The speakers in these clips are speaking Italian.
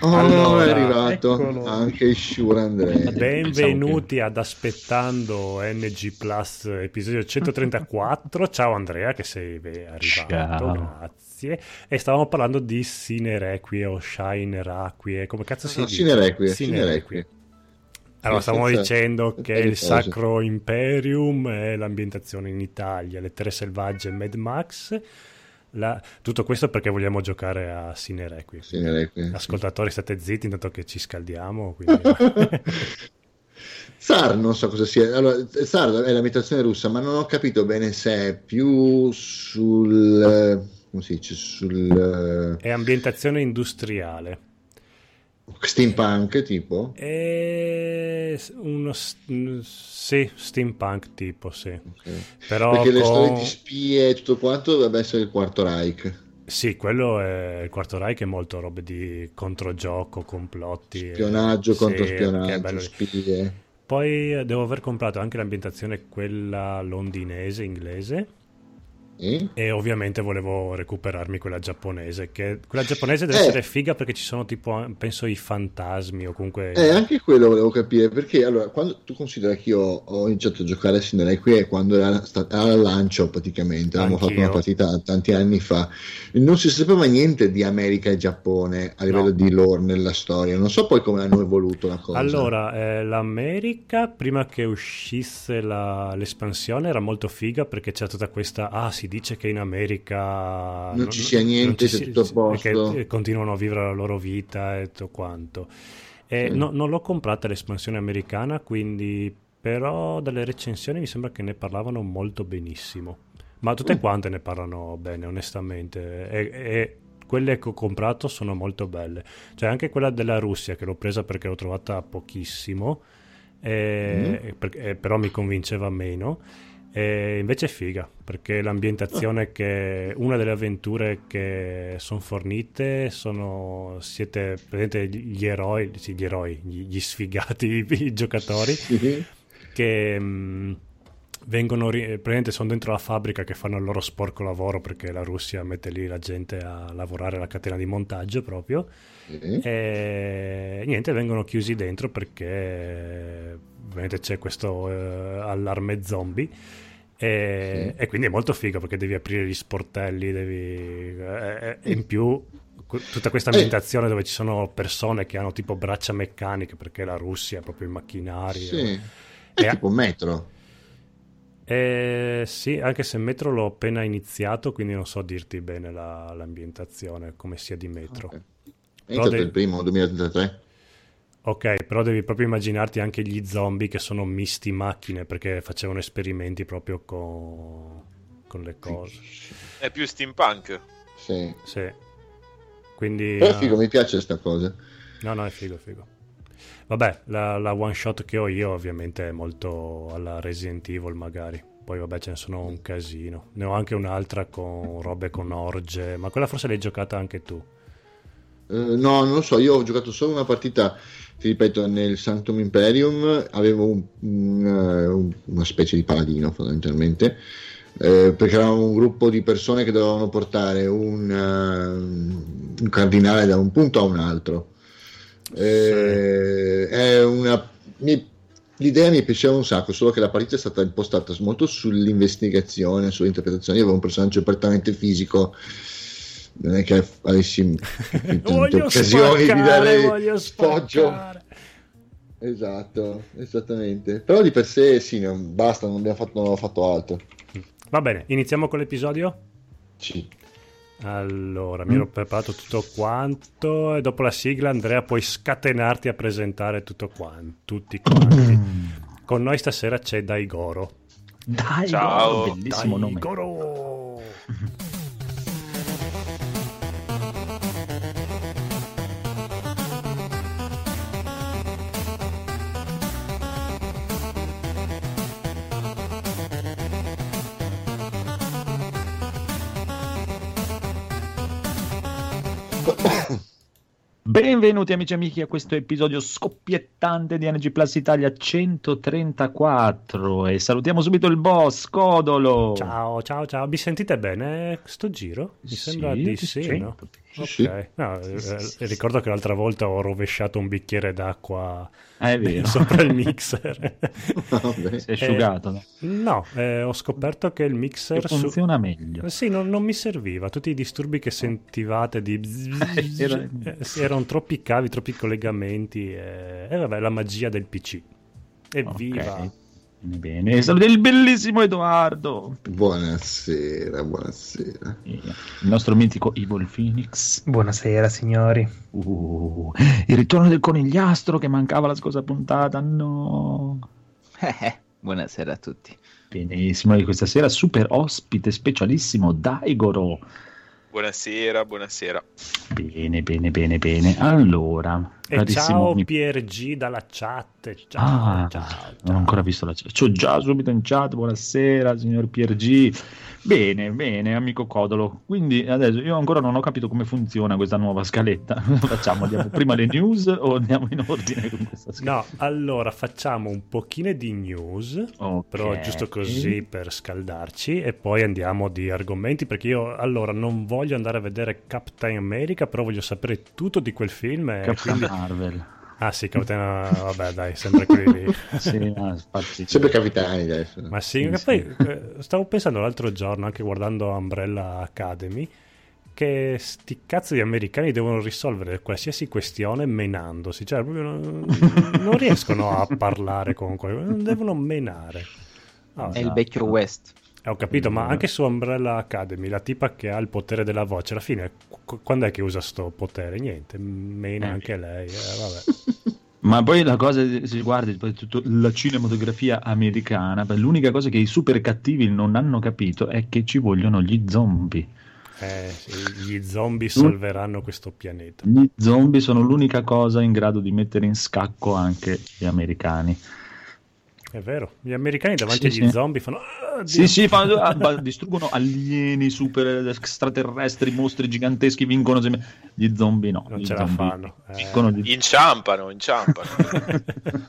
Oh, allora, è arrivato eccolo. anche Shure Andrea. Benvenuti ad Aspettando NG Plus, episodio 134. Ciao Andrea, che sei arrivato. Ciao. Grazie. E stavamo parlando di Sine Requie o Shine Requie, come cazzo si no, dice? Sine Requie. Sine Requie. Allora, stavamo dicendo che il Sacro Imperium è l'ambientazione in Italia, le Tre Selvagge e Mad Max la... Tutto questo perché vogliamo giocare a Sinerequi. Ascoltatori, state zitti intanto che ci scaldiamo. Quindi... SAR non so cosa sia. Allora, SAR è l'ambientazione russa, ma non ho capito bene se è più sul. come si dice? Sul. È ambientazione industriale. Steampunk tipo? È uno sì, steampunk tipo, sì. Okay. Però Perché con... le storie di spie e tutto quanto dovrebbe essere il quarto Reich. Sì, quello è il quarto Reich è molto robe di controgioco, complotti. Spionaggio, e... contro spionaggio, spie. Poi eh, devo aver comprato anche l'ambientazione quella londinese, inglese Mm? E ovviamente volevo recuperarmi quella giapponese. Che quella giapponese deve eh. essere figa perché ci sono tipo, penso, i fantasmi o comunque. Eh, anche quello volevo capire perché allora, quando tu consideri che io ho iniziato a giocare a Cinderella qui è quando era, stata, al lancio praticamente, avevamo fatto una partita tanti anni fa. Non si sapeva niente di America e Giappone a livello no. di lore nella storia. Non so poi come hanno evoluto la cosa. Allora, eh, l'America prima che uscisse la, l'espansione era molto figa perché c'è tutta questa. Ah, sì si dice che in America non, non ci sia niente, c'è tutto a posto. Che continuano a vivere la loro vita e tutto quanto. E sì. no, non l'ho comprata l'espansione americana, quindi però dalle recensioni mi sembra che ne parlavano molto benissimo. Ma tutte mm. quante ne parlano bene, onestamente. E, e quelle che ho comprato sono molto belle. Cioè anche quella della Russia, che l'ho presa perché l'ho trovata pochissimo, e, mm. per, però mi convinceva meno. E invece è figa, perché l'ambientazione che una delle avventure che sono fornite sono siete presente gli eroi, sì, gli eroi, gli, gli sfigati i giocatori sì. che mh, mm, vengono praticamente sono dentro la fabbrica che fanno il loro sporco lavoro perché la Russia mette lì la gente a lavorare alla catena di montaggio proprio mm. e niente vengono chiusi dentro perché ovviamente c'è questo eh, allarme zombie e, sì. e, quindi è molto figo perché devi aprire gli sportelli, devi... E, e in più tutta questa eh. ambientazione dove ci sono persone che hanno tipo braccia meccaniche perché la Russia è proprio i macchinari. Sì. È tipo metro. Eh, sì, anche se Metro l'ho appena iniziato, quindi non so dirti bene la, l'ambientazione, come sia di Metro. Okay. È iniziato il primo 2033? Ok, però devi proprio immaginarti anche gli zombie che sono misti macchine perché facevano esperimenti proprio con, con le cose. È più steampunk. Sì. Sì. Quindi, però è figo, uh... mi piace questa cosa. No, no, è figo, figo. Vabbè, la, la, one shot che ho io ovviamente è molto alla Resident Evil magari. Poi vabbè ce ne sono un casino. Ne ho anche un'altra con robe con orge, ma quella forse l'hai giocata anche tu. Uh, no, non lo so, io ho giocato solo una partita ti ripeto, nel Sanctum Imperium avevo un, un, una specie di paladino fondamentalmente, eh, perché eravamo un gruppo di persone che dovevano portare un, uh, un cardinale da un punto a un altro. Eh, sì. una, mi, l'idea mi piaceva un sacco, solo che la partita è stata impostata molto sull'investigazione, sull'interpretazione. Io avevo un personaggio prettamente fisico non è che avessi tante occasioni di dare sfoggio esatto esattamente però di per sé sì non, basta non abbiamo fatto, non ho fatto altro va bene iniziamo con l'episodio sì allora, mi ero preparato tutto quanto e dopo la sigla Andrea puoi scatenarti a presentare tutto quanto, tutti quanti. Con noi stasera c'è Daigoro. Daigoro, Ciao. bellissimo Daigoro. nome. Benvenuti amici e amici a questo episodio scoppiettante di NG Plus Italia 134 e salutiamo subito il boss Codolo. Ciao, ciao, ciao. Mi sentite bene sto giro? Mi sì, sembra di sì, no? Sì, sì. Ok. No, eh, ricordo che l'altra volta ho rovesciato un bicchiere d'acqua Ah, è vero. sopra il mixer. Vabbè. Si è asciugato. no? no, eh, ho scoperto che il mixer... Che su- funziona meglio. Sì, non, non mi serviva. Tutti i disturbi che sentivate di... Era- eh, sì, erano troppi cavi, troppi collegamenti. E, e vabbè, la magia del PC. Evviva! Ok. Bene, bene. Saluti il bellissimo Edoardo. Buonasera, buonasera. Il nostro mitico Evil Phoenix. Buonasera signori. Uh, il ritorno del conigliastro che mancava la scorsa puntata. No. Eh, buonasera a tutti. Benissimo, e questa sera super ospite specialissimo Daigoro. Buonasera, buonasera. Bene, bene, bene, bene. Allora, E ciao mi- PRG dalla chat. Ciao, Ah, ciao, non ho ancora visto la chat. C'ho già subito in chat. Buonasera, signor PRG. Bene, bene, amico Codolo. Quindi adesso io ancora non ho capito come funziona questa nuova scaletta. Facciamo, andiamo prima le news o andiamo in ordine con questa scaletta? No, allora facciamo un pochino di news, Ok. però giusto così per scaldarci e poi andiamo di argomenti perché io allora non voglio andare a vedere Captain America, però voglio sapere tutto di quel film Capitan quindi... Marvel. Ah sì, Captain, vabbè dai, sempre quelli lì. Sì, infatti. Sempre capitani adesso. Ma sì, Sì, che sì. poi eh, stavo pensando l'altro giorno, anche guardando Umbrella Academy, che sti cazzo di americani devono risolvere qualsiasi questione menandosi, cioè proprio non, non riescono a parlare con qualcuno, devono menare. Ah, È il vecchio West. Eh, ho capito, Mm. ma anche su Umbrella Academy, la tipa che ha il potere della voce, alla fine, qu- quando è che usa sto potere? Niente, mena Eh. anche lei, eh, vabbè. Ma poi la cosa, se guardi poi tutto la cinematografia americana, beh, l'unica cosa che i super cattivi non hanno capito è che ci vogliono gli zombie. Eh, sì, gli zombie salveranno questo pianeta. Gli zombie sono l'unica cosa in grado di mettere in scacco anche gli americani. È vero, gli americani davanti Sì, agli sì. zombie fanno... "Ah, Dio". Sì, sì, fanno- ah, distruggono alieni, super extraterrestri, mostri giganteschi, vincono. Gli zombie no. Non gli ce la zombie fanno, eh. gli- Inciampano, inciampano.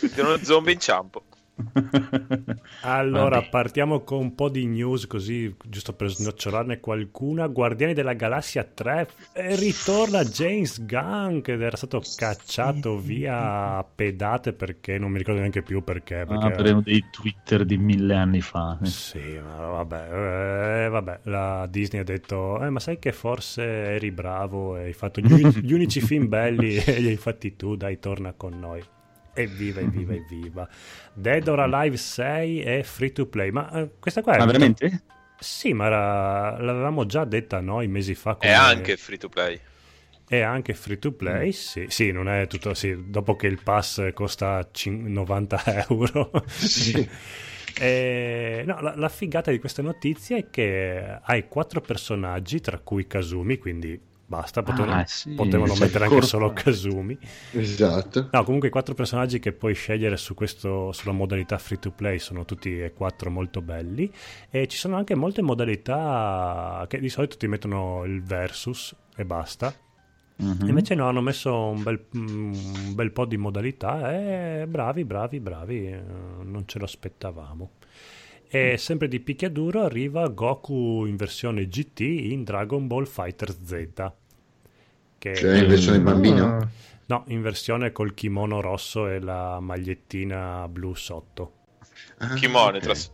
Mettono zombie inciampo. Allora, Vabbè. partiamo con un po' di news così, giusto per snocciolarne qualcuna. Guardiani della Galassia 3 e ritorna James Gunn che era stato cacciato via a pedate perché non mi ricordo neanche più perché. perché Ah, per uno dei Twitter di mille anni fa. Sì, ma vabbè, eh, vabbè, la Disney ha detto, eh, ma sai che forse eri bravo e hai fatto gli unici film belli e li hai fatti tu, dai, torna con noi. Evviva, evviva, evviva. Dead or Alive 6 è free to play, ma eh, questa qua è... Ma veramente? Sì, ma era- l'avevamo già detta noi mesi fa. È come- anche free to play. è anche free to play, sì. Sì, non è tutto... Sì, dopo che il pass costa cin- 90 euro. Sì. Eh, no, la, la figata di questa notizia è che hai quattro personaggi, tra cui Kazumi, quindi basta, potevano, Ah, sì, potevano mettere anche solo Kazumi. Esatto. No, comunque i quattro personaggi che puoi scegliere su questo, sulla modalità free to play sono tutti e quattro molto belli e ci sono anche molte modalità che di solito ti mettono il versus e basta. Mhm. Invece no, hanno messo un bel, un bel po' di modalità e bravi, bravi, bravi, eh, non ce lo aspettavamo. E sempre di picchiaduro arriva Goku in versione GT in Dragon Ball Fighter Z. Che Cioè, in versione bambino. Ah, No, in versione col kimono rosso e la magliettina blu sotto. Ah, Kimono, ok. tras-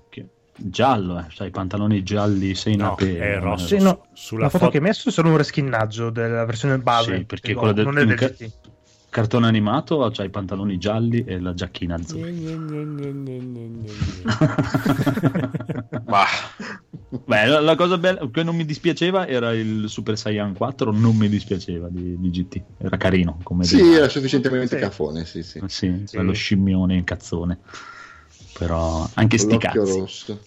Giallo, eh, sai, i pantaloni gialli, sei No, è no? rosso. Sì, no, Sulla la foto foto- che hai messo è solo un reskinnaggio della versione base. Sì, perché No, quella del- non è del ca- GT. Cartone animato, c'ha i pantaloni gialli e la giacchina azzurra. Ma Beh, la, la cosa bella che non mi dispiaceva era il Super Saiyan 4, non mi dispiaceva di, di GT, era carino come Sì, design. era sufficientemente Sì. cafone, sì, sì. Sì, Sì. quello scimmione in cazzone. Però anche sti L'occhio cazzi. rosso.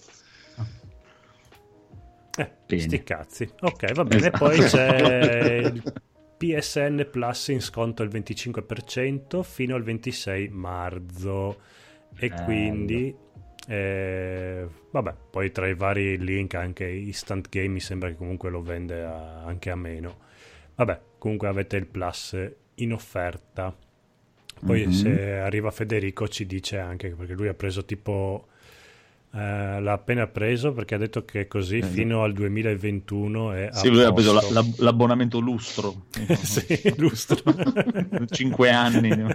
Eh, sti cazzi. Ok, va bene. Esatto. Poi c'è il PSN Plus in sconto al 25% fino al 26 marzo. E Bello. quindi, eh, vabbè, poi tra i vari link anche Instant Game mi sembra che comunque lo vende a- anche a meno. Vabbè, comunque avete il Plus in offerta. Poi Mhm. se arriva Federico ci dice anche, perché lui ha preso tipo Eh, l'ha appena preso perché ha detto che così fino al 2021 è Sì, a lui ha preso la- la- l'abbonamento lustro. sì, lustro. 5 anni.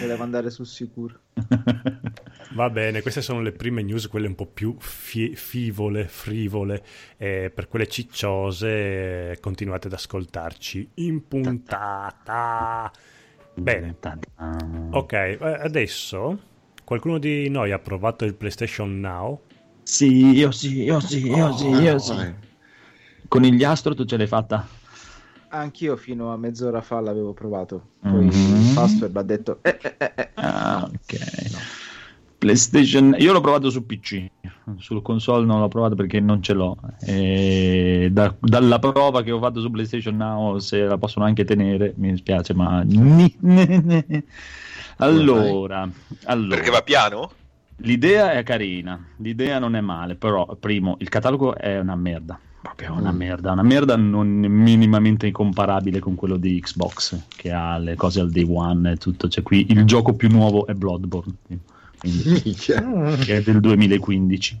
Voleva andare sul sicuro. Va bene, queste sono le prime news, quelle un po' più fi- fivole, frivole. Eh, per quelle cicciose eh, continuate ad ascoltarci in puntata. Bene, ok, eh, adesso qualcuno di noi ha provato il PlayStation Now? Sì, io sì, io sì, io sì, io Ah, sì. vai. Con il Astro tu ce l'hai fatta? Anch'io fino a mezz'ora fa l'avevo provato. Poi Mhm. il password ha detto... Eh, eh, eh, eh. Ah, ok. PlayStation, io l'ho provato su PC, sul console non l'ho provato perché non ce l'ho. E da- dalla prova che ho fatto su PlayStation Now, se la possono anche tenere, mi dispiace, ma. Allora, allora, Perché va piano? l'idea è carina, l'idea non è male, però, primo, il catalogo è una merda. Proprio una Mm. merda, una merda non minimamente comparabile con quello di Xbox, che ha le cose al day one e tutto. Cioè, qui il gioco più nuovo è Bloodborne. quindi- che è del 2015.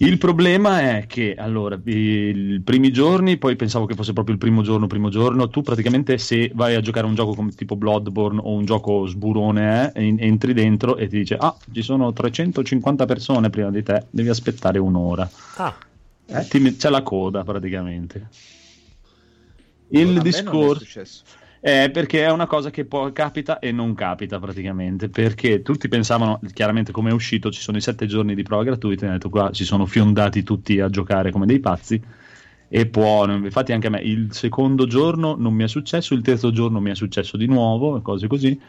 Il problema è che allora, i primi giorni, poi pensavo che fosse proprio il primo giorno, primo giorno, tu praticamente se vai a giocare un gioco come tipo Bloodborne o un gioco sburone, eh, en- entri dentro e ti dice ah, ci sono 350 persone prima di te, devi aspettare un'ora. Ah, Eh, ti- c'è la coda praticamente. Il discorso... Eh, perché è una cosa che poi capita e non capita praticamente, perché tutti pensavano, chiaramente come è uscito, ci sono i sette giorni di prova gratuita, hanno detto qua si sono fiondati tutti a giocare come dei pazzi, e può, infatti anche a me il secondo giorno non mi è successo, il terzo giorno mi è successo di nuovo, cose così,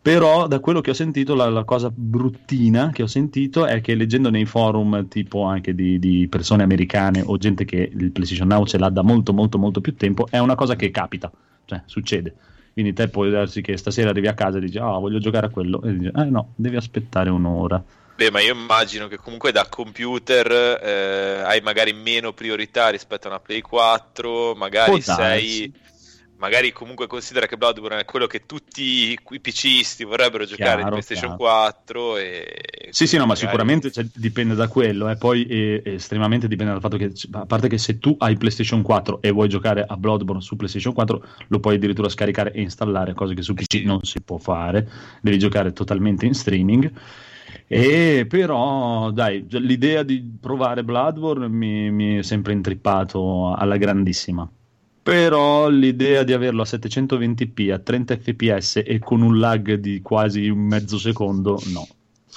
però da quello che ho sentito la, la cosa bruttina che ho sentito è che leggendo nei forum tipo anche di, di persone americane o gente che il PlayStation Now ce l'ha da molto molto molto più tempo, è una cosa che capita, cioè succede. Quindi te puoi darsi che stasera arrivi a casa e dici ah voglio giocare a quello e dici eh no, devi aspettare un'ora. Beh, ma io immagino che comunque da computer eh, hai magari meno priorità rispetto a una Play 4, magari sei... Magari comunque considera che Bloodborne è quello che tutti i PCisti vorrebbero giocare in PlayStation chiaro. 4 e... Sì, sì, no, ma magari- sicuramente cioè, dipende da quello, e poi eh, estremamente dipende dal fatto che, a parte che se tu hai PlayStation 4 e vuoi giocare a Bloodborne su PlayStation 4, lo puoi addirittura scaricare e installare, cosa che su PC sì. non si può fare, devi giocare totalmente in streaming. E però, dai, l'idea di provare Bloodborne mi, mi è sempre intrippato alla grandissima. Però l'idea di averlo a 720p, a 30 fps e con un lag di quasi un mezzo secondo, no.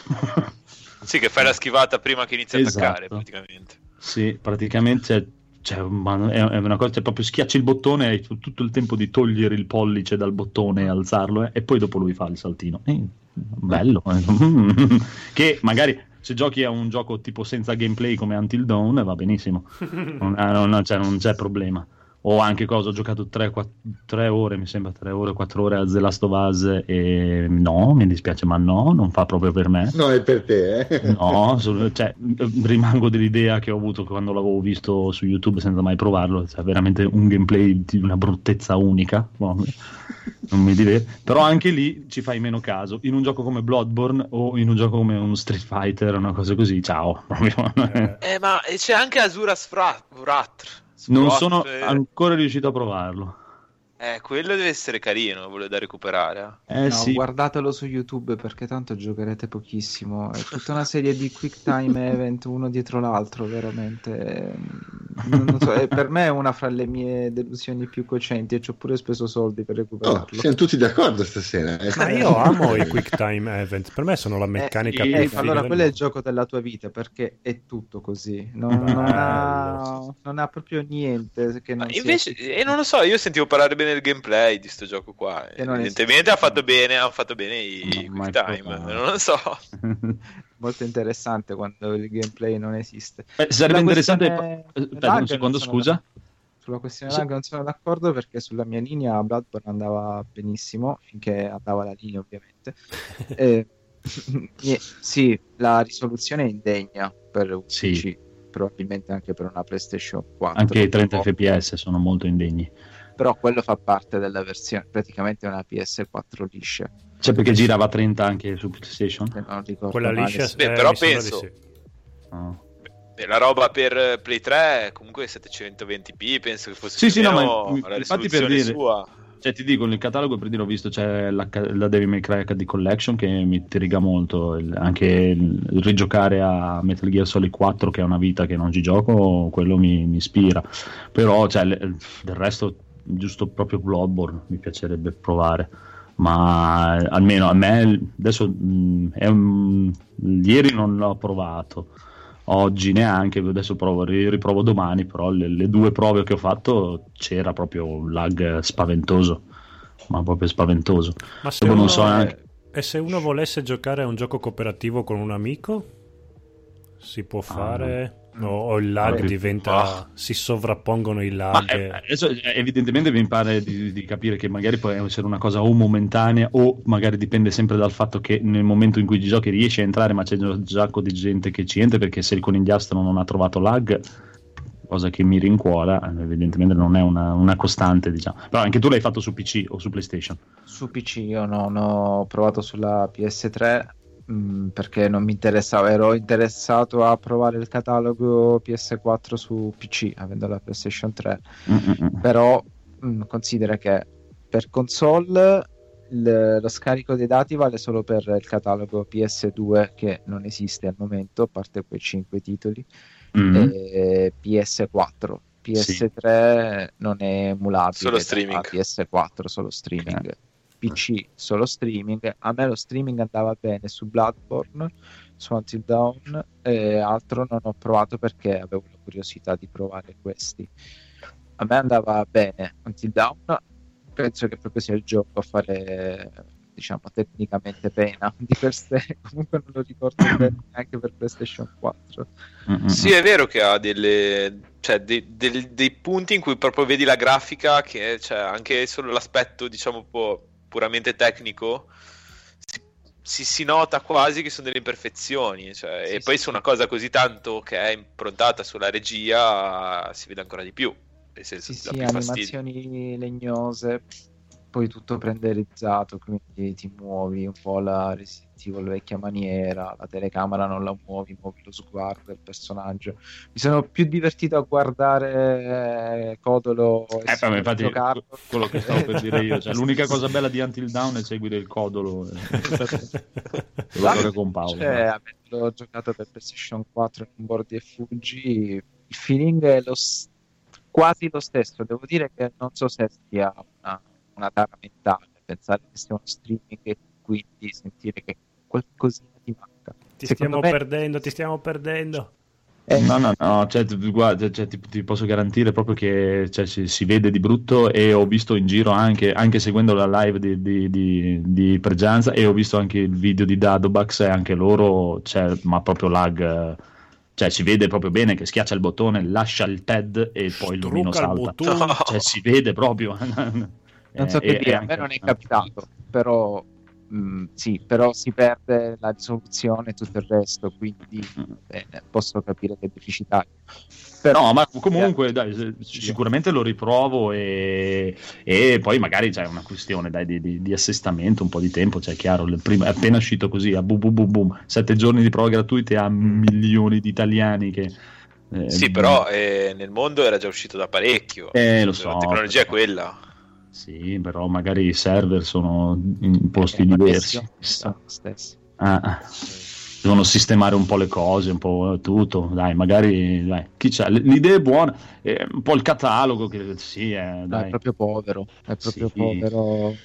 Sì, che fai la schivata prima che inizi a Esatto. attaccare, praticamente. Sì, praticamente cioè, ma è una cosa, cioè, proprio schiacci il bottone e hai tu- tutto il tempo di togliere il pollice dal bottone e alzarlo, eh, e poi dopo lui fa il saltino. Eh, bello, eh. che magari se giochi a un gioco tipo senza gameplay come Until Dawn va benissimo, non, eh, non- cioè, non c'è problema. O anche cosa, ho giocato 3, ore, mi sembra 3 ore, 4 ore a The Last of Us e no, mi dispiace, ma no, non fa proprio per me. No, è per te, eh. No, cioè, rimango dell'idea che ho avuto quando l'avevo visto su YouTube senza mai provarlo. Cioè, veramente un gameplay di una bruttezza unica. No, non mi dire. Però anche lì ci fai meno caso. In un gioco come Bloodborne o in un gioco come un Street Fighter, una cosa così, ciao. Proprio. eh, ma e c'è anche Azura Sfra- Vratr. Non sono ancora riuscito a provarlo. Eh, quello deve essere carino, volevo da recuperare. eh. Eh No, sì, guardatelo su YouTube perché tanto giocherete pochissimo. È tutta una serie di quick time event uno dietro l'altro, veramente. So, è- per me è una fra le mie delusioni più cocenti e ci ho pure speso soldi per Oh, recuperarlo. siamo tutti d'accordo stasera. eh. ma io amo i quick time event, per me sono la meccanica Eh, più eh, figa allora quello è il gioco della tua vita perché è tutto così non, non ha, non ha proprio niente che non Ma sia- invece, e non lo so, io sentivo parlare bene del gameplay di sto gioco qua. Evidentemente ha fatto bene, hanno fatto bene i No, time. Non lo so. molto interessante quando il gameplay non esiste Eh, sarebbe Sulla interessante. questione Aspetta, lag un secondo, scusa. d'accordo. sulla questione Sì. non sono d'accordo perché sulla mia linea Bloodborne andava benissimo finché andava la linea ovviamente Eh, sì la risoluzione è indegna per un Sì. PC probabilmente anche per una PlayStation 4 Anche i 30 Oh, fps sono molto indegni. Però quello fa parte della versione praticamente è una PS4 liscia Cioè, perché girava a 30 anche su PlayStation? Ricordo Quella male, liscia, sì. Beh, eh, però penso- sì. Beh, la roba per Play 3 è comunque 720p, penso che fosse Sì, più sì, no, ma- la infatti per dire- sua. Cioè, ti dico, nel catalogo per dire, ho visto c'è la, la Devil May Cry HD Collection che mi intriga molto. il- anche il, il rigiocare a Metal Gear Solid 4, che è una vita che non ci gioco, quello mi, mi ispira. Però, cioè, le- del resto, giusto proprio Bloodborne mi piacerebbe provare. Ma eh, almeno a me adesso mh, è un- ieri non l'ho provato. Oggi neanche, adesso provo, ri- riprovo domani, però le, le due prove che ho fatto c'era proprio un lag spaventoso, ma proprio spaventoso. Ma se Dopo uno, so neanche- e se uno volesse giocare a un gioco cooperativo con un amico, si può fare? O, o il lag Ah, diventa... ah. si sovrappongono i lag? eh, adesso eh, evidentemente mi pare di, di capire che magari può essere una cosa o momentanea o magari dipende sempre dal fatto che nel momento in cui giochi riesci a entrare ma c'è già un sacco di gente che ci entra perché se il conigliastro non ha trovato lag cosa che mi rincuora eh, evidentemente non è una, una costante diciamo però anche tu l'hai fatto su PC o su PlayStation Su PC io non ho provato sulla PS3 mh, perché non mi interessava, ero interessato a provare il catalogo PS4 su PC avendo la PlayStation 3, Mm-mm. però mh, considera che per console il- lo scarico dei dati vale solo per il catalogo PS2 che non esiste al momento, a parte quei 5 titoli, Mm. e PS4. PS3 non è emulabile Solo streaming. PS4, solo streaming. PC solo streaming. A me lo streaming andava bene su Bloodborne, su Until Dawn, e altro non ho provato perché avevo la curiosità di provare questi. A me andava bene Until Dawn, penso che proprio sia il gioco a fare diciamo tecnicamente pena di per sé comunque non lo ricordo bene neanche per PlayStation 4 Mm-mm. Sì, è vero che ha delle, cioè, dei, del- dei punti in cui proprio vedi la grafica, che cioè, anche solo l'aspetto, diciamo, un po' puramente tecnico, si, si- nota quasi che sono delle imperfezioni. cioè, Sì, e poi sì. su una cosa così tanto che è improntata sulla regia, si vede ancora di più. Nel senso, Sì, sì, più fastidio. animazioni legnose, poi tutto prenderizzato, quindi ti muovi un po' la Resident Evil vecchia maniera, la telecamera non la muovi, muovi lo sguardo del personaggio. Mi sono più divertito a guardare eh, Codolo e Eh, beh, infatti, giocarlo. quello che stavo per dire io, cioè, l'unica cosa bella di Until Down è seguire il codolo. eh. Devo giocare con Paolo. Cioè, avendo giocato per PlayStation 4 in board e fuggi, il feeling è lo s- quasi lo stesso. Devo dire che non so se sia una, una tara mentale pensare che sia uno streaming e quindi sentire che qualcosina ti manca. Ti Secondo stiamo me- perdendo, ti stiamo perdendo. Eh, No, no, no, cioè, guarda, cioè, ti, ti posso garantire proprio che cioè, si, si vede di brutto e ho visto in giro anche, anche seguendo la live di, di, di, di Pregianza e ho visto anche il video di Dadobax e anche loro, cioè, ma proprio lag, cioè si vede proprio bene che schiaccia il bottone, lascia il pad e poi il lumino Strucca il salta. bottone. Cioè si vede proprio. Non so Eh, che dire, a me non è capitato, però mm, sì, però si perde la risoluzione e tutto il resto, quindi Mm. bene, posso capire che è deficitario. Però No, ma comunque dai, se- sicuramente lo riprovo e, e poi magari c'è una questione dai, di, di- di assestamento, un po' di tempo, cioè chiaro, il primo- è appena uscito così, a boom boom boom boom, sette giorni di prova gratuite a milioni di italiani che... eh, Sì, però eh, nel mondo era già uscito da parecchio. Eh, lo so. La tecnologia è quella. Sì, però magari i server sono in posti diversi. stesso. Ah, ah. devono sistemare un po' le cose, un po' tutto. Dai, magari dai, L'idea è buona, è un po' il catalogo che sì, eh, No, è dai. proprio povero, è proprio Sì. povero.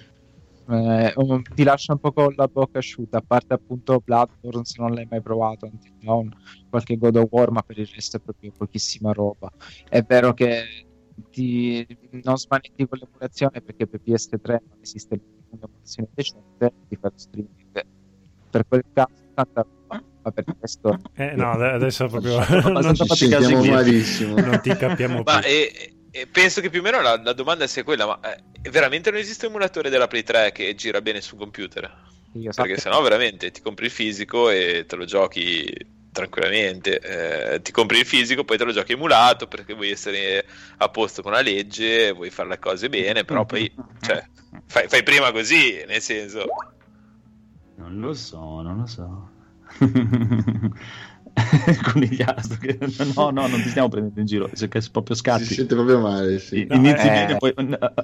Eh, um, ti lascia un po' con la bocca asciutta, a parte appunto Bloodborne se non l'hai mai provato, Until Dawn, qualche God of War, ma per il resto è proprio pochissima roba. È vero che ti, non smanetti con l'emulazione perché per PS3 non esiste un'emulazione decente, ti fa lo streaming. Per quel caso, tanta ma per il resto Eh, no, ade- adesso proprio non, Ci sentiamo malissimo. non ti capiamo più. Ma e, e penso che più o meno la, la domanda sia quella, ma eh, veramente non esiste un emulatore della Play 3 che gira bene sul computer? io Perché sennò veramente ti compri il fisico e te lo giochi tranquillamente. Eh, ti compri il fisico, poi te lo giochi emulato perché vuoi essere a posto con la legge, vuoi fare le cose bene, però poi cioè, fai, fai prima così, nel senso... Non lo so, non lo so. Conigliastro, che... no, no, non ti stiamo prendendo in giro, perché proprio scatti. Si sente proprio male, sì. No, inizi eh, bene, poi...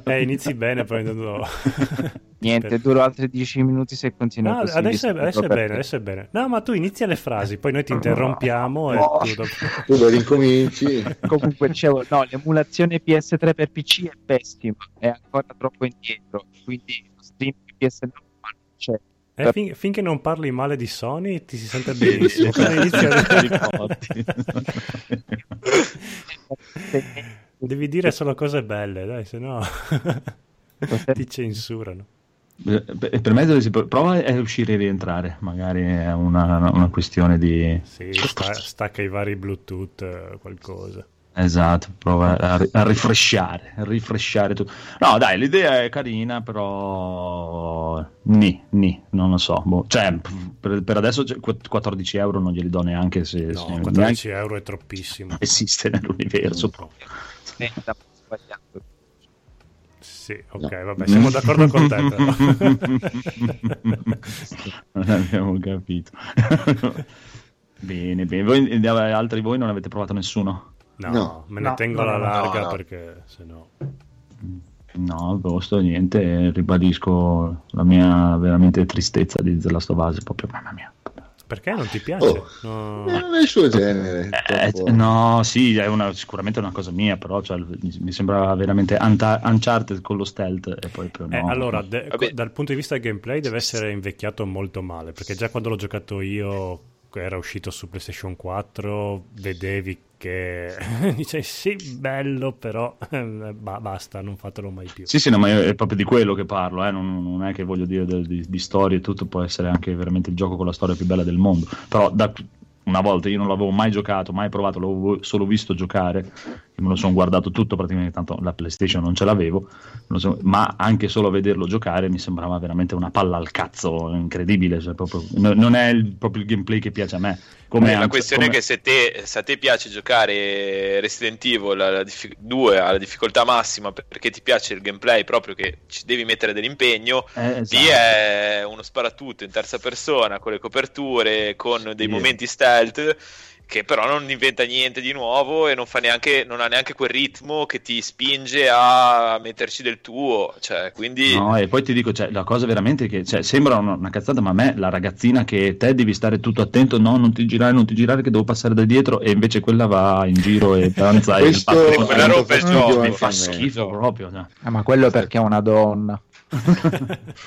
Eh, inizi bene, poi no. Niente, Per- duro altri 10 minuti se continua No, così. adesso, è, adesso è bene, adesso è bene. No, ma tu inizia le frasi, poi noi ti interrompiamo No. e tu dopo... Tu lo ricominci. Comunque dicevo, no, l'emulazione PS3 per PC è pessima, è ancora troppo indietro, quindi lo stream di PS9 non c'è. Eh, fin- finché non parli male di Sony ti si sente benissimo. Devi dire solo cose belle, dai, se no ti censurano. Eh, beh, Per me si pro- prova a uscire e rientrare, magari è una, una questione di... Sì, sta- stacca i vari Bluetooth, qualcosa. Esatto, prova a, ri- a rifresciare, a rifresciare tutto. No, dai, l'idea è carina, però ni, ni, non lo so. boh. Cioè, per, per adesso cioè, qu- 14 euro non glieli do neanche se, No, se 14 neanche euro è troppissimo. esiste nell'universo proprio. Aspetta, ho sbagliato. Sì, ok, No. vabbè, siamo d'accordo con te. Non abbiamo capito. bene, bene. Voi, eh, altri voi non avete provato nessuno? No, No. me ne No, tengo no, la no, larga no. perché se no... No, posto niente, ribadisco la mia veramente tristezza di The Last of Us, proprio mamma mia. Perché non ti piace? Oh. No. Eh, non è il suo genere. Eh, troppo- no, sì, è una- sicuramente è una cosa mia, però cioè, mi, mi sembra veramente Anta- Uncharted con lo stealth e poi però Eh, no. allora, de- dal punto di vista del gameplay deve essere invecchiato molto male, perché già quando l'ho giocato io, era uscito su PlayStation 4, vedevi che dice sì, bello, però eh, ba- basta, non fatelo mai più. Sì, sì, no, ma è proprio di quello che parlo, eh, non, non è che voglio dire de- di, di storie e tutto, può essere anche veramente il gioco con la storia più bella del mondo, però da una volta io non l'avevo mai giocato, mai provato, l'avevo solo visto giocare, io me lo sono guardato tutto praticamente, tanto la PlayStation non ce l'avevo, so- ma anche solo vederlo giocare mi sembrava veramente una palla al cazzo incredibile, cioè proprio- no- non è il- proprio il gameplay che piace a me. Come Eh, la questione come- è che se, te, se a te piace giocare Resident Evil alla diffi- 2 alla difficoltà massima perché ti piace il gameplay proprio che ci devi mettere dell'impegno, Eh, esatto. è uno sparatutto in terza persona con le coperture, con dei Sì. momenti stealth che però non inventa niente di nuovo e non, fa neanche, non ha neanche quel ritmo che ti spinge a metterci del tuo. Cioè, quindi No, e poi ti dico, cioè, la cosa veramente che cioè, sembra una, una cazzata, ma a me la ragazzina che te devi stare tutto attento, no, non ti girare, non ti girare, che devo passare da dietro, e invece quella va in giro e danza e E quella è rompe il gioco, mi fa schifo proprio. cioè. Ah, ma quello perché è una donna.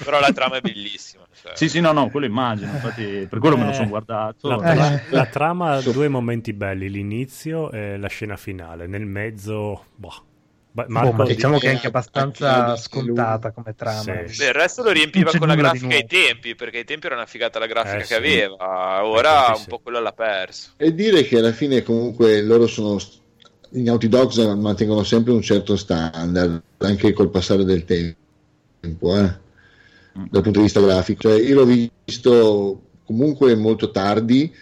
Però la trama è bellissima. cioè. Sì, sì, no, no, quello immagino, infatti per quello me lo Eh, sono guardato. La, Eh. la- trama ha due momenti belli, l'inizio e la scena finale. Nel mezzo, boh. Boh, Marco, ma di- diciamo che è anche abbastanza scontata come trama. Sì. Beh, il resto lo riempiva con la grafica ai tempi, perché ai tempi era una figata la grafica Eh, che sì. aveva, ora tempi un sì. po' quello l'ha perso. E dire che alla fine comunque loro sono i Naughty Dogs mantengono sempre un certo standard anche col passare del tempo eh, dal punto di vista grafico cioè, io l'ho visto comunque molto tardi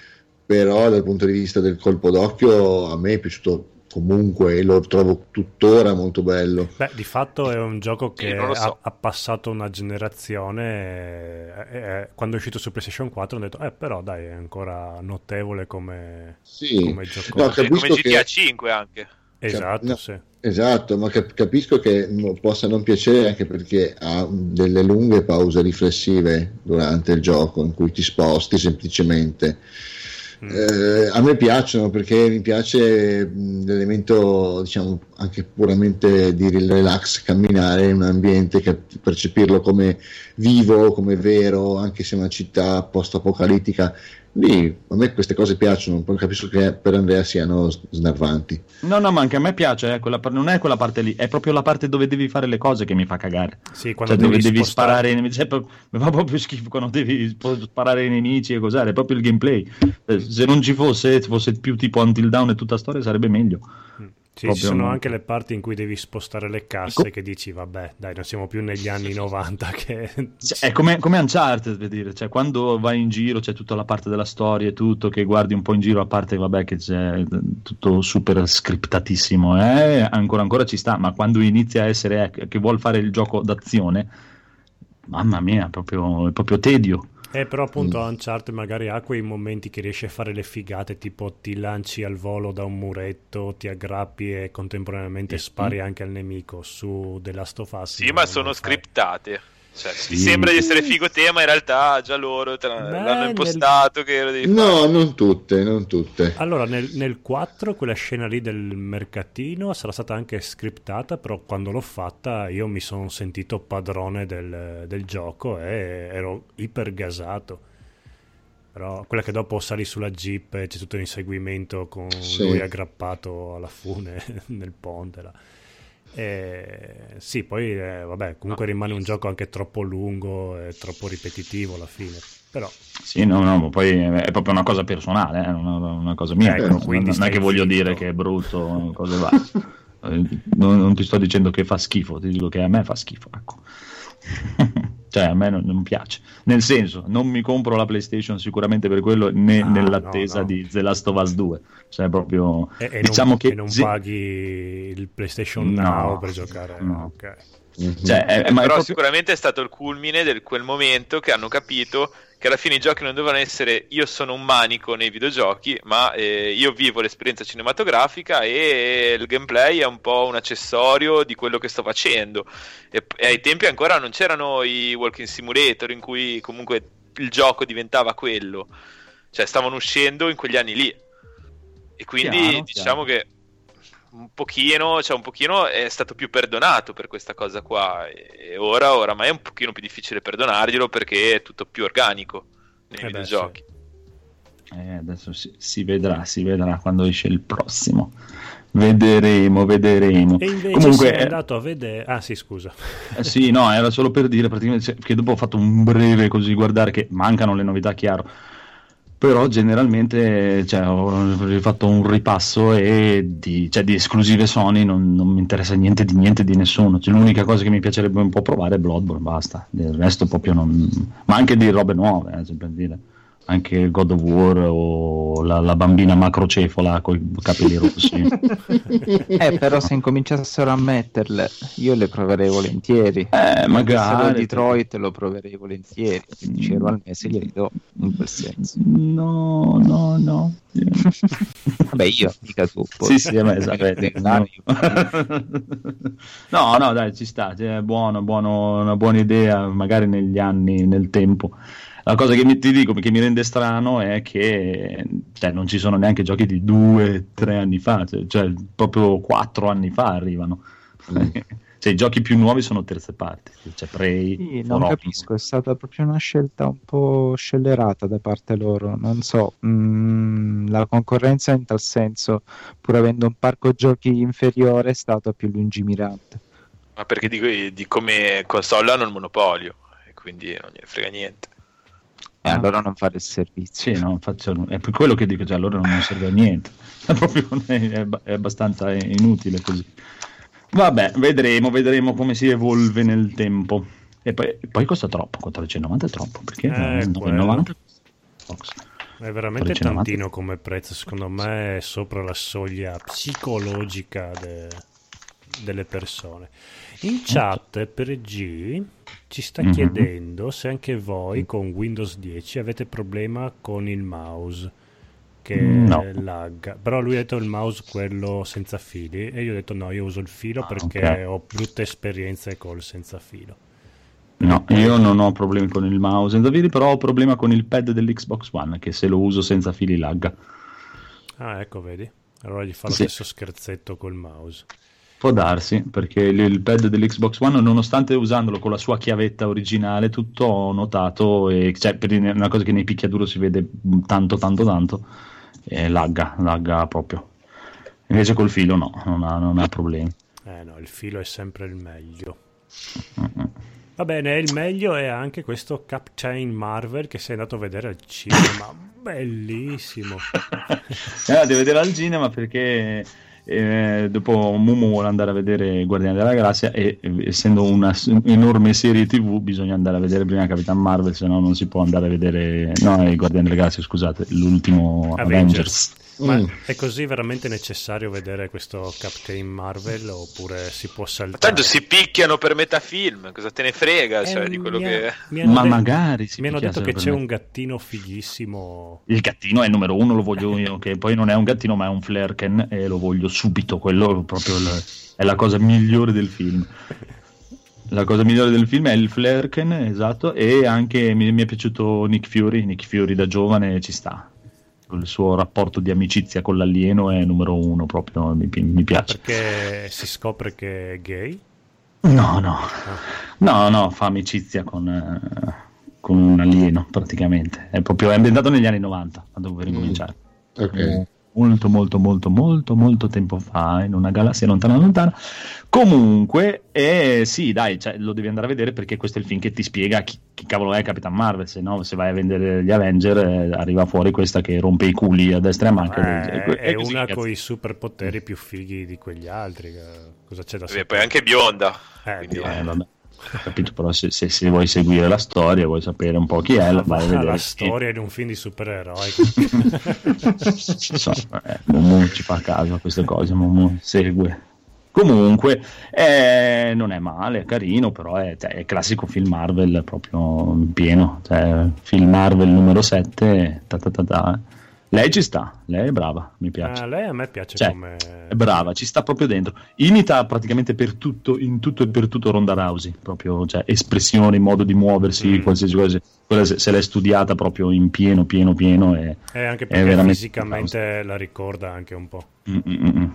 però dal punto di vista del colpo d'occhio a me è piaciuto comunque e lo trovo tuttora molto bello Beh, di fatto è un gioco che so. ha, ha passato una generazione. e- e- quando è uscito su PlayStation 4 hanno detto, eh, però dai, è ancora notevole come, sì come gioco. No, come GTA che 5 anche. Esatto, no. sì. Esatto, ma cap- capisco che possa non piacere anche perché ha delle lunghe pause riflessive durante il gioco in cui ti sposti semplicemente. Mm. Eh, a me piacciono perché mi piace mh, l'elemento, diciamo, anche puramente di relax, camminare in un ambiente, cap- percepirlo come vivo, come vero, anche se è una città post-apocalittica. Lì a me queste cose piacciono, poi capisco che per Andrea siano snervanti. No, no, ma anche a me piace, eh, quella non è quella parte lì, è proprio la parte dove devi fare le cose che mi fa cagare. Sì, quando Cioè, dove devi spostare- sparare ai nemici, cioè, mi fa proprio schifo quando devi sparare ai nemici e cos'è, è proprio il gameplay. Eh, Se non ci fosse, se fosse più tipo Until Down e tutta storia sarebbe meglio. Sì, Proprio ci sono anche le parti in cui devi spostare le casse Ecco. che dici, vabbè, dai, non siamo più negli anni 90 che... Cioè, è come, come Uncharted, per dire, cioè, quando vai in giro c'è tutta la parte della storia e tutto, che guardi un po' in giro, a parte vabbè, che c'è tutto super scriptatissimo, eh, ancora ancora ci sta, ma quando inizia a essere eh, che vuol fare il gioco d'azione, mamma mia, proprio, è proprio tedio. Eh, però appunto mm. Uncharted magari ha quei momenti che riesce a fare le figate, tipo ti lanci al volo da un muretto, ti aggrappi e contemporaneamente sì. spari anche al nemico su The Last of Us. Sì, ma sono scriptate. Cioè, sì. Ti sembra di essere figo te, ma in realtà già loro te l'hanno impostato. Nel... Che no, fare. non tutte, non tutte. Allora, nel, nel 4, quella scena lì del mercatino sarà stata anche scriptata, però quando l'ho fatta io mi sono sentito padrone del, del gioco e ero iper gasato. Però quella che dopo sali sulla jeep e c'è tutto l'inseguimento con sì. lui aggrappato alla fune nel ponte. Là. E, sì, poi eh, vabbè, comunque no, rimane un gioco anche troppo lungo e troppo ripetitivo alla fine. Però... Sì, no, no, poi è proprio una cosa personale, eh, una, una, cosa mia. Ecco, non, non è che voglio finito. dire che è brutto, cose varie. non, non, ti sto dicendo che fa schifo, ti dico che a me fa schifo. Ecco. Cioè a me non, non, piace. Nel senso, non mi compro la PlayStation sicuramente per quello, né ah, nell'attesa no, no. di The Last of Us 2. Cioè, proprio e, e diciamo non, che e non se... paghi il PlayStation no, Now per giocare. No. Okay. Cioè, è, Però è proprio... sicuramente è stato il culmine di quel momento che hanno capito che alla fine i giochi non devono essere io sono un manico nei videogiochi, ma eh, io vivo l'esperienza cinematografica e il gameplay è un po' un accessorio di quello che sto facendo. E, e ai tempi ancora non c'erano i walking simulator in cui comunque il gioco diventava quello, cioè stavano uscendo in quegli anni lì. E quindi chiaro, diciamo chiaro. che un pochino, cioè un pochino è stato più perdonato per questa cosa qua e ora oramai è un pochino più difficile perdonarglielo perché è tutto più organico nei eh videogiochi. Beh, sì. eh, adesso si, si, vedrà, si vedrà quando esce il prossimo. Vedremo, vedremo. E invece Comunque è andato a vedere. Ah, sì, scusa. Eh, sì, no, era solo per dire praticamente che dopo ho fatto un breve così guardare che mancano le novità, chiaro però generalmente cioè, ho fatto un ripasso e di, cioè, di esclusive Sony non, non, mi interessa niente di niente di nessuno. Cioè, l'unica cosa che mi piacerebbe un po' provare è Bloodborne basta. Il resto proprio non ma anche di robe nuove eh, per dire anche God of War o la, la bambina macrocefola con i capelli rossi. eh, però se incominciassero a metterle, io le proverei volentieri. Eh, magari. Detroit lo proverei volentieri. 15 euro al mese glieli do in quel senso. No, no, no. Vabbè, io mica tu. Sì, sì, me sapete. No. no, no, dai, ci sta. È buono, buono, una buona idea, magari negli anni, nel tempo la cosa che mi, ti dico che mi rende strano è che cioè, non ci sono neanche giochi di due, tre anni fa, cioè, cioè proprio quattro anni fa arrivano. Mm. cioè, i giochi più nuovi sono terze parti, cioè Prey. Sì, non Europa. capisco, è stata proprio una scelta un po' scellerata da parte loro. Non so, mh, mm, la concorrenza in tal senso, pur avendo un parco giochi inferiore, è stata più lungimirante. Ma perché di, di come console hanno il monopolio, e quindi non gliene frega niente. E ah. allora non fare il servizio. Sì, no, faccio, è per quello che dico, cioè, allora non serve a niente. È, proprio, è, è abbastanza inutile così. Vabbè, vedremo, vedremo come si evolve nel tempo. E poi, poi costa troppo, 490 è troppo, perché eh, 990 è veramente tantino come prezzo, secondo me è sopra la soglia psicologica de, delle persone. In chat per G ci sta mm-hmm. chiedendo se anche voi con Windows 10 avete problema con il mouse che no. lagga. Però lui ha detto il mouse quello senza fili e io ho detto no, io uso il filo ah, perché okay. ho brutte esperienze col senza filo. No, io non ho problemi con il mouse senza fili, però ho problema con il pad dell'Xbox One che se lo uso senza fili lagga. Ah, ecco, vedi. Allora gli fa lo sì. stesso scherzetto col mouse. Può darsi, perché il, pad dell'Xbox One, nonostante usandolo con la sua chiavetta originale, tutto ho notato, e, cioè, per una cosa che nei picchiaduro si vede tanto, tanto, tanto, e lagga, lagga proprio. Invece col filo no, non ha, non ha problemi. Eh no, il filo è sempre il meglio. Mm-hmm. Va bene, il meglio è anche questo Captain Marvel che sei andato a vedere al cinema. Bellissimo. Andato a vedere al cinema perché eh, dopo Mumu vuole andare a vedere Guardiani della Galassia e essendo una enorme serie tv bisogna andare a vedere prima Capitan Marvel se no non si può andare a vedere no i Guardiani della Galassia scusate l'ultimo Avengers, Avengers Ma Mm. è così veramente necessario vedere questo Captain Marvel oppure si può saltare? Tanto si picchiano per metà film, cosa te ne frega, Eh, cioè, di quello che... ha- mi hanno Ma de- magari si mi hanno detto che c'è me. un gattino fighissimo. Il gattino è il numero uno, lo voglio io, che poi non è un gattino ma è un flerken e lo voglio subito, quello è proprio il- è la cosa migliore del film. La cosa migliore del film è il flerken, esatto, e anche mi, mi è piaciuto Nick Fury, Nick Fury da giovane ci sta. Il suo rapporto di amicizia con l'alieno è numero uno, proprio mi, mi piace. Perché si scopre che è gay. No, no, no, no, fa amicizia con, eh, con un alieno praticamente. È proprio è ambientato negli anni 90, quando dovevo ricominciare. Ok. Molto, molto, molto, molto, molto tempo fa, in una galassia lontana, lontana. Comunque, eh, sì, dai, cioè, lo devi andare a vedere perché questo è il film che ti spiega chi, chi cavolo è Capitan Marvel. Se no, se vai a vendere gli Avenger, eh, arriva fuori questa che rompe i culi a destra e a manca. Eh, E- è e così, una con i superpoteri più fighi di quegli altri. che- Cosa c'è da E sapere? poi anche bionda. Eh, quindi-. Eh, vabbè. Capito, però se, se- se vuoi seguire la storia, vuoi sapere un po' chi è, vai a vedere. la storia di un film di supereroi. Insomma, eh, Momo ci fa caso a queste cose, Momo segue. Comunque, eh, non è male, è carino, però è, cioè, è classico film Marvel proprio in pieno. Cioè, film Marvel numero 7, ta ta ta ta. Lei ci sta, lei è brava, mi piace. Ah, lei a me piace Cioè, come... È brava, ci sta proprio dentro. Imita praticamente per tutto, in tutto e per tutto Ronda Rousey, proprio cioè, espressione, modo di muoversi, Mm. qualsiasi cosa. Quella se, se l'è studiata proprio in pieno, pieno, pieno. E, Eh, anche è perché veramente fisicamente la ricorda anche un po'. Mm, mm, mm.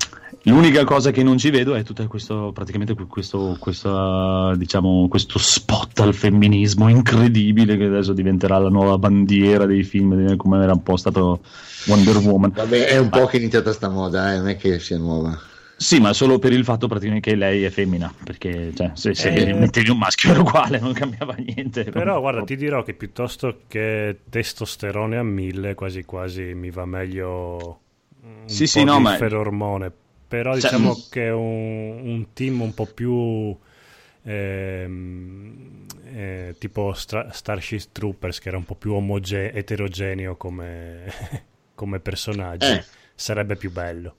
L'unica cosa che non ci vedo è tutto questo, praticamente que- questo, questo, diciamo, questo spot al femminismo incredibile che adesso diventerà la nuova bandiera dei film, come era un po' stato Wonder Woman. Vabbè, è un po' che è iniziata sta moda, eh, non è che sia nuova. Sì, ma solo per il fatto praticamente che lei è femmina, perché cioè, se, se Eh. mettevi un maschio era uguale, non cambiava niente. Però guarda, ti dirò che piuttosto che testosterone a mille, quasi quasi mi va meglio un Sì, po' sì, no, ma- ferormone. Però Cioè, diciamo che un, un team un po' più ehm, eh, tipo Stra- Starship Troopers, che era un po' più omoge- eterogeneo come, come personaggi, Eh. sarebbe più bello.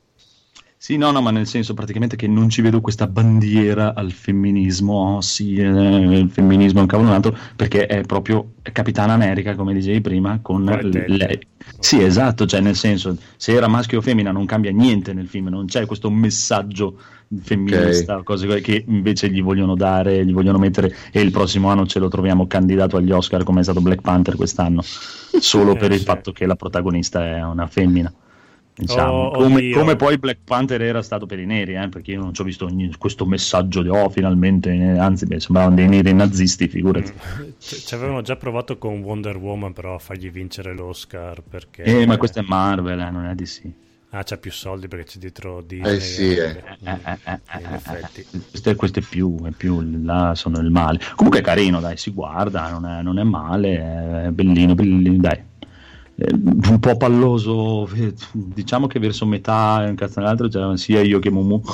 Sì, no, no, ma nel senso praticamente che non ci vedo questa bandiera al femminismo, oh sì, eh, il femminismo è un cavolo un altro, perché è proprio Capitana America, come dicevi prima, con Guarda, lei. Sì, esatto, cioè nel senso, se era maschio o femmina non cambia niente nel film, non c'è questo messaggio femminista, cose que- che invece gli vogliono dare, gli vogliono mettere e il prossimo anno ce lo troviamo candidato agli Oscar come è stato Black Panther quest'anno, solo Eh, per il sì. fatto che la protagonista è una femmina. Diciamo, Oh, come, oddio. come poi Black Panther era stato per i neri, eh, perché io non ci ho visto ogni- questo messaggio di oh, finalmente, eh, anzi, beh, sembravano dei neri nazisti, figurati. C- ci avevano già provato con Wonder Woman, però a fargli vincere l'Oscar perché... Eh, ma questo è Marvel, eh, non è DC. Ah, c'ha più soldi perché c'è dietro Disney. Eh sì, eh. Eh, eh, eh, eh, in eh, effetti. Questo, è, è più, è più là sono il male. Comunque è carino, dai, si guarda, non è, non è male, è bellino, bellino, dai. Eh, Un po' palloso, diciamo che verso metà un cazzo nell'altro c'era sia io che Mumu.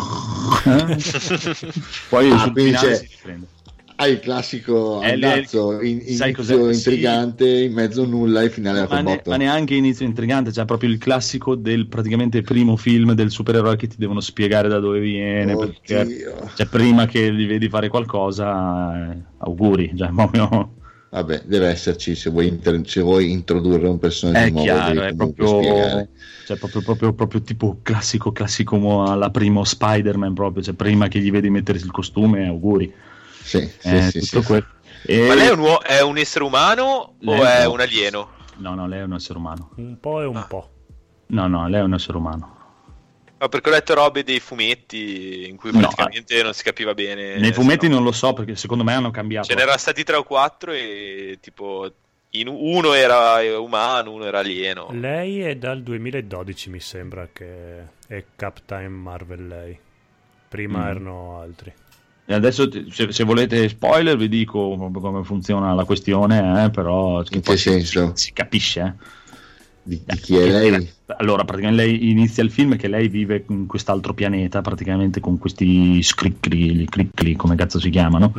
Poi Ah, sul finale c'è- si riprende. Hai il classico Eh, andazzo, in, inizio cos'è? Sì. intrigante, in mezzo nulla e finale a ma, ne- ma neanche inizio intrigante, cioè proprio il classico del praticamente primo film del supereroe che ti devono spiegare da dove viene. Perché, Oddio. cioè, prima che li vedi fare qualcosa, eh, auguri. Cioè, proprio, Vabbè, deve esserci se vuoi, inter- se vuoi introdurre un personaggio è nuovo. chiaro, è proprio, cioè, proprio, proprio, proprio tipo classico, classico alla primo Spider-Man, proprio, cioè, prima che gli vedi mettersi il costume, auguri. Sì, sì, Eh, sì, tutto sì. quello. E- Ma lei è un, uo- è un essere umano Lei o è no. un alieno? No, no, lei è un essere umano. Un po' e un Ah. po'. No, no, lei è un essere umano. No, perché ho letto robe dei fumetti in cui No, praticamente non si capiva bene. Nei fumetti no. non lo so perché secondo me hanno cambiato. Ce n'erano stati tre o quattro e tipo in- uno era umano, uno era alieno. Lei è dal 2012, mi sembra che è Captain Marvel lei. Prima Mm. erano altri. E adesso se, se volete spoiler vi dico proprio come funziona la questione, eh, però In che si- senso? Si, capisce. eh. Di, di chi è lei? Allora, praticamente lei inizia il film che lei vive in quest'altro pianeta, praticamente con questi scriccli, criccli, come cazzo si chiamano?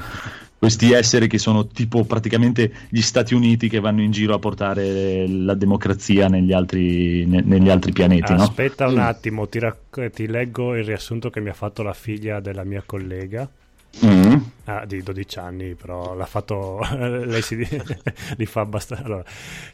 questi esseri che sono tipo praticamente gli Stati Uniti che vanno in giro a portare la democrazia negli altri, ne, negli altri pianeti. Aspetta no? un attimo, ti, rac- ti leggo il riassunto che mi ha fatto la figlia della mia collega. Mm. Ah, di 12 anni, però l'ha fatto. lei si li fa abbastanza. Allora,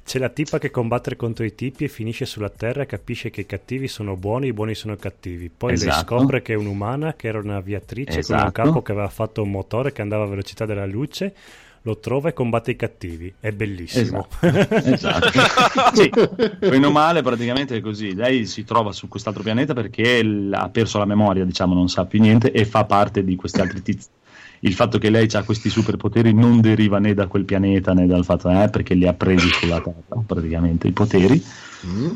c'è la tipa che combatte contro i tipi e finisce sulla terra e capisce che i cattivi sono buoni, i buoni sono cattivi. Poi Esatto. lei scopre che è un'umana, che era un'aviatrice con un Esatto. capo che aveva fatto un motore che andava a velocità della luce. Lo trova e combatte i cattivi. È bellissimo. Esatto. sì, bene o male praticamente è così. Lei si trova su quest'altro pianeta perché ha perso la memoria, diciamo, non sa più niente e fa parte di questi altri tizi. Il fatto che lei ha questi superpoteri non deriva né da quel pianeta né dal fatto eh, perché li ha presi sulla Terra praticamente i poteri Mm.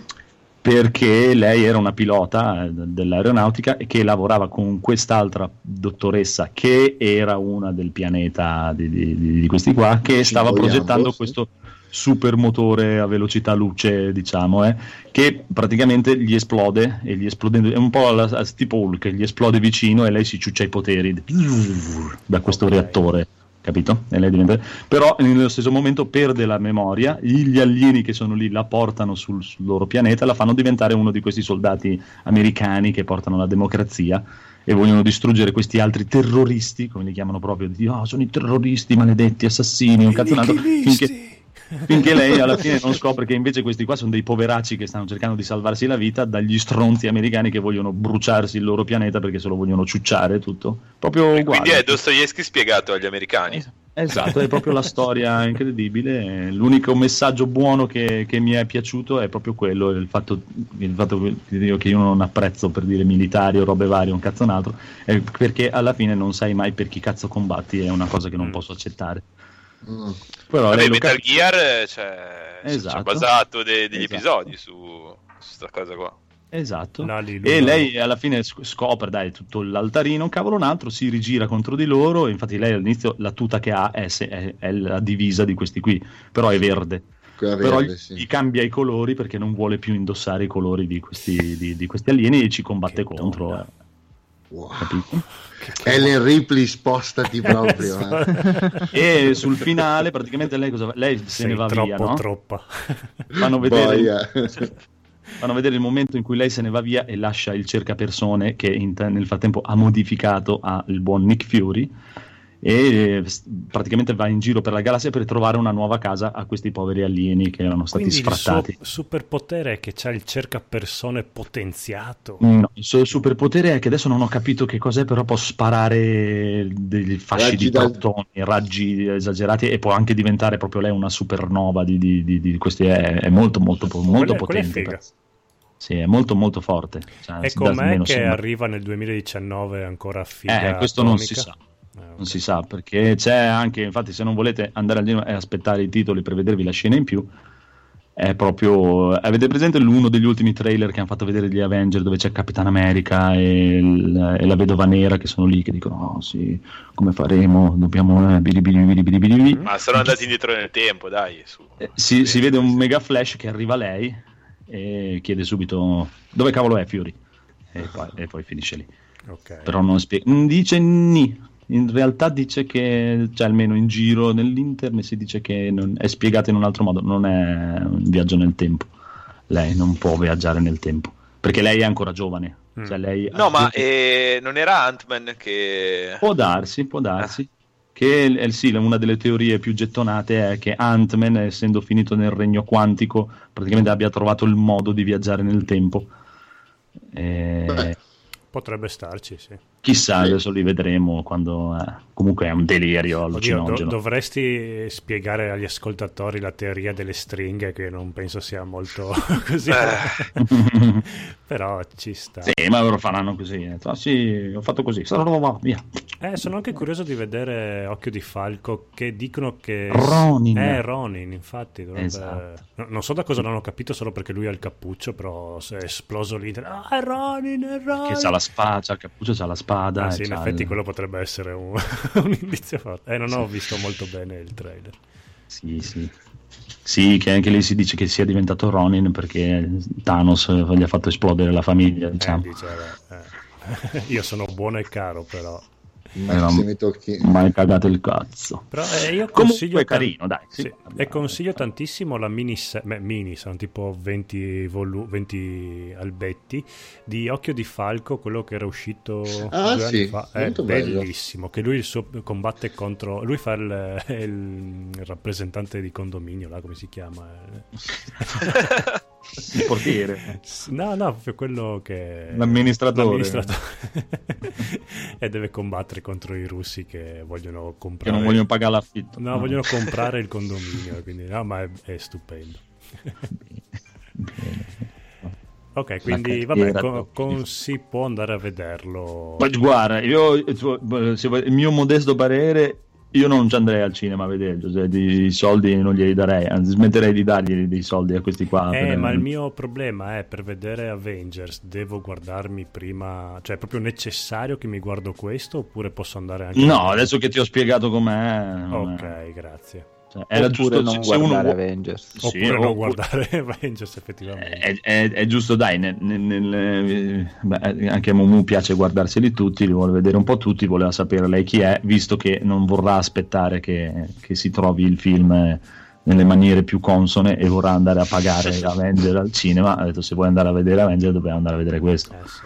Perché lei era una pilota eh, dell'aeronautica e che lavorava con quest'altra dottoressa che era una del pianeta di, di- di- questi qua che stava vogliamo, progettando sì. questo supermotore a velocità luce diciamo eh, che praticamente gli esplode e gli esplodendo è un po' la, la- tipo Hulk gli esplode vicino e lei si ciuccia i poteri da questo Ok. reattore capito? Diventa... Però nello stesso momento perde la memoria, gli alieni che sono lì la portano sul, sul loro pianeta la fanno diventare uno di questi soldati americani che portano la democrazia e vogliono distruggere questi altri terroristi, come li chiamano proprio, di, "Oh, sono i terroristi maledetti, assassini, un cazzo un altro", finché, finché lei alla fine non scopre che invece questi qua sono dei poveracci che stanno cercando di salvarsi la vita dagli stronzi americani che vogliono bruciarsi il loro pianeta perché se lo vogliono ciucciare tutto. Proprio uguale. Quindi è Dostoevsky spiegato agli americani. Esatto, è proprio la storia incredibile. L'unico messaggio buono che, che mi è piaciuto è proprio quello: il fatto, il fatto che io- che io non apprezzo per dire militari o robe varie, un cazzo un altro, è perché alla fine non sai mai per chi cazzo combatti, è una cosa che non Mm. posso accettare. Mm. Però Vabbè, Metal capisce. Gear cioè, ci Esatto. ha basato de- degli Esatto. episodi su questa cosa qua. Esatto. Lali, E Luna. lei alla fine sc- scopre, dai, tutto l'altarino, un cavolo un altro, si rigira contro di loro. Infatti, lei all'inizio la tuta che ha è, se- è- è la divisa di questi qui, però è verde. Quella però verde, gli- sì. gli cambia i colori perché non vuole più indossare i colori di questi, di, di questi alieni e ci combatte Che contro. donna. eh, Wow. capito? Ellen Ripley, spostati proprio. eh. E sul finale, praticamente, lei, cosa fa? lei se Sei ne va troppo via. no? troppa. Fanno vedere, fanno vedere il momento in cui lei se ne va via e lascia il cercapersone che in- nel frattempo ha modificato a il buon Nick Fury e praticamente va in giro per la galassia per trovare una nuova casa a questi poveri alieni che erano stati Quindi il suo sfrattati. superpotere è che c'ha il cercapersone potenziato. No, il suo superpotere è che adesso non ho capito che cos'è, però può sparare degli fasci Raggi di protoni, raggi esagerati e può anche diventare proprio lei una supernova di, di- di- di questi. È, è molto, molto, molto Quella- quella è potente. figa. però. Sì, è molto, molto forte. Cioè, E com'è che sembra- arriva nel 2019 ancora figa Eh, questo non si atomica? sa. Non si sa perché c'è anche, infatti, se non volete andare al cinema e aspettare i titoli per vedervi la scena in più, è proprio. Avete presente l'uno degli ultimi trailer che hanno fatto vedere gli Avenger dove c'è Capitan America e, il- e la vedova nera che sono lì che dicono: Oh sì, come faremo? Dobbiamo. Eh, bili bili bili bili bili bili." Ma sono andati indietro nel tempo, dai. Su. Eh, si, si vede un mega flash che arriva lei e chiede subito: Dove cavolo è Fury? E poi, e poi finisce lì Ok. però non spiega. Non dice ni. In realtà dice che, cioè almeno in giro nell'internet si dice che non- è spiegato in un altro modo, non è un viaggio nel tempo. Lei non può viaggiare nel tempo, perché lei è ancora giovane. Mm. Cioè, lei No, ma eh, eh, non era Ant-Man che... può darsi, può darsi. Che eh, sì, una delle teorie più gettonate è che Ant-Man, essendo finito nel regno quantico, praticamente abbia trovato il modo di viaggiare nel tempo. Eh, Beh. Potrebbe starci, sì. Chissà, Sì. adesso li vedremo quando... eh, comunque è un delirio Oddio, do- allucinogeno. dovresti spiegare agli ascoltatori la teoria delle stringhe, che non penso sia molto così. Eh. Però ci sta. sì, ma loro faranno così. Ah, sì, ho fatto così. Via. Eh, sono anche curioso di vedere Occhio di Falco, che dicono che... Ronin. Eh, Ronin, infatti. dovrebbe- Esatto. No, non so da cosa l'hanno capito, solo perché lui ha il cappuccio, però si è esploso l'internet. Ah, è Ronin, è Ronin! Che c'ha la spada, c'ha il cappuccio, c'ha la spada. Ah, e sì, in c'ha effetti quello potrebbe essere un, un indizio forte. Eh, non ho visto molto bene il trailer. Sì, sì. Sì, che anche lì si dice che sia diventato Ronin perché Thanos eh, gli ha fatto esplodere la famiglia, Eh, diciamo. dice, vabbè, eh. Io sono buono e caro, però... Ma Era- se mi tocchi... Mai cagato il cazzo. Però eh, io Comunque consiglio è carino, dai. Sì, Sì. e consiglio tantissimo la mini, se- beh, mini, sono tipo 20, volu- 20 albetti di Occhio di Falco, quello che era uscito Ah, due sì, anni fa. È molto bello. bellissimo. Che lui il suo- combatte contro. Lui fa il, il rappresentante di condominio, là come si chiama? Il portiere. No, no, proprio quello che. L'amministratore. l'amministratore. e deve combattere contro i russi che vogliono Che comprare. non vogliono pagare l'affitto. No, vogliono comprare il condominio, quindi no, ma è, è stupendo. Ok, quindi vabbè, con, con- si può andare a vederlo. Ma guarda, io, vuoi- il mio modesto parere, io non ci andrei al cinema a vederlo, cioè, di soldi non glieli darei, anzi smetterei di dargli dei soldi a questi qua. Eh, ma il mio problema è per vedere Avengers devo guardarmi prima, cioè è proprio necessario che mi guardo questo oppure posso andare anche No, adesso che ti ho spiegato com'è... Ok, grazie. Cioè, era giusto non se uno guardare vuo- Avengers. Sì, Oppure o- non guardare Avengers effettivamente. È, è- è giusto, dai, nel- nel- nel- beh, anche a Momu piace guardarseli tutti, li vuole vedere un po' tutti, voleva sapere lei chi è, visto che non vorrà aspettare che, che si trovi il film eh, nelle maniere più consone e vorrà andare a pagare Avenger al cinema, ha detto se vuoi andare a vedere Avenger dobbiamo andare a vedere questo, Eh, sì.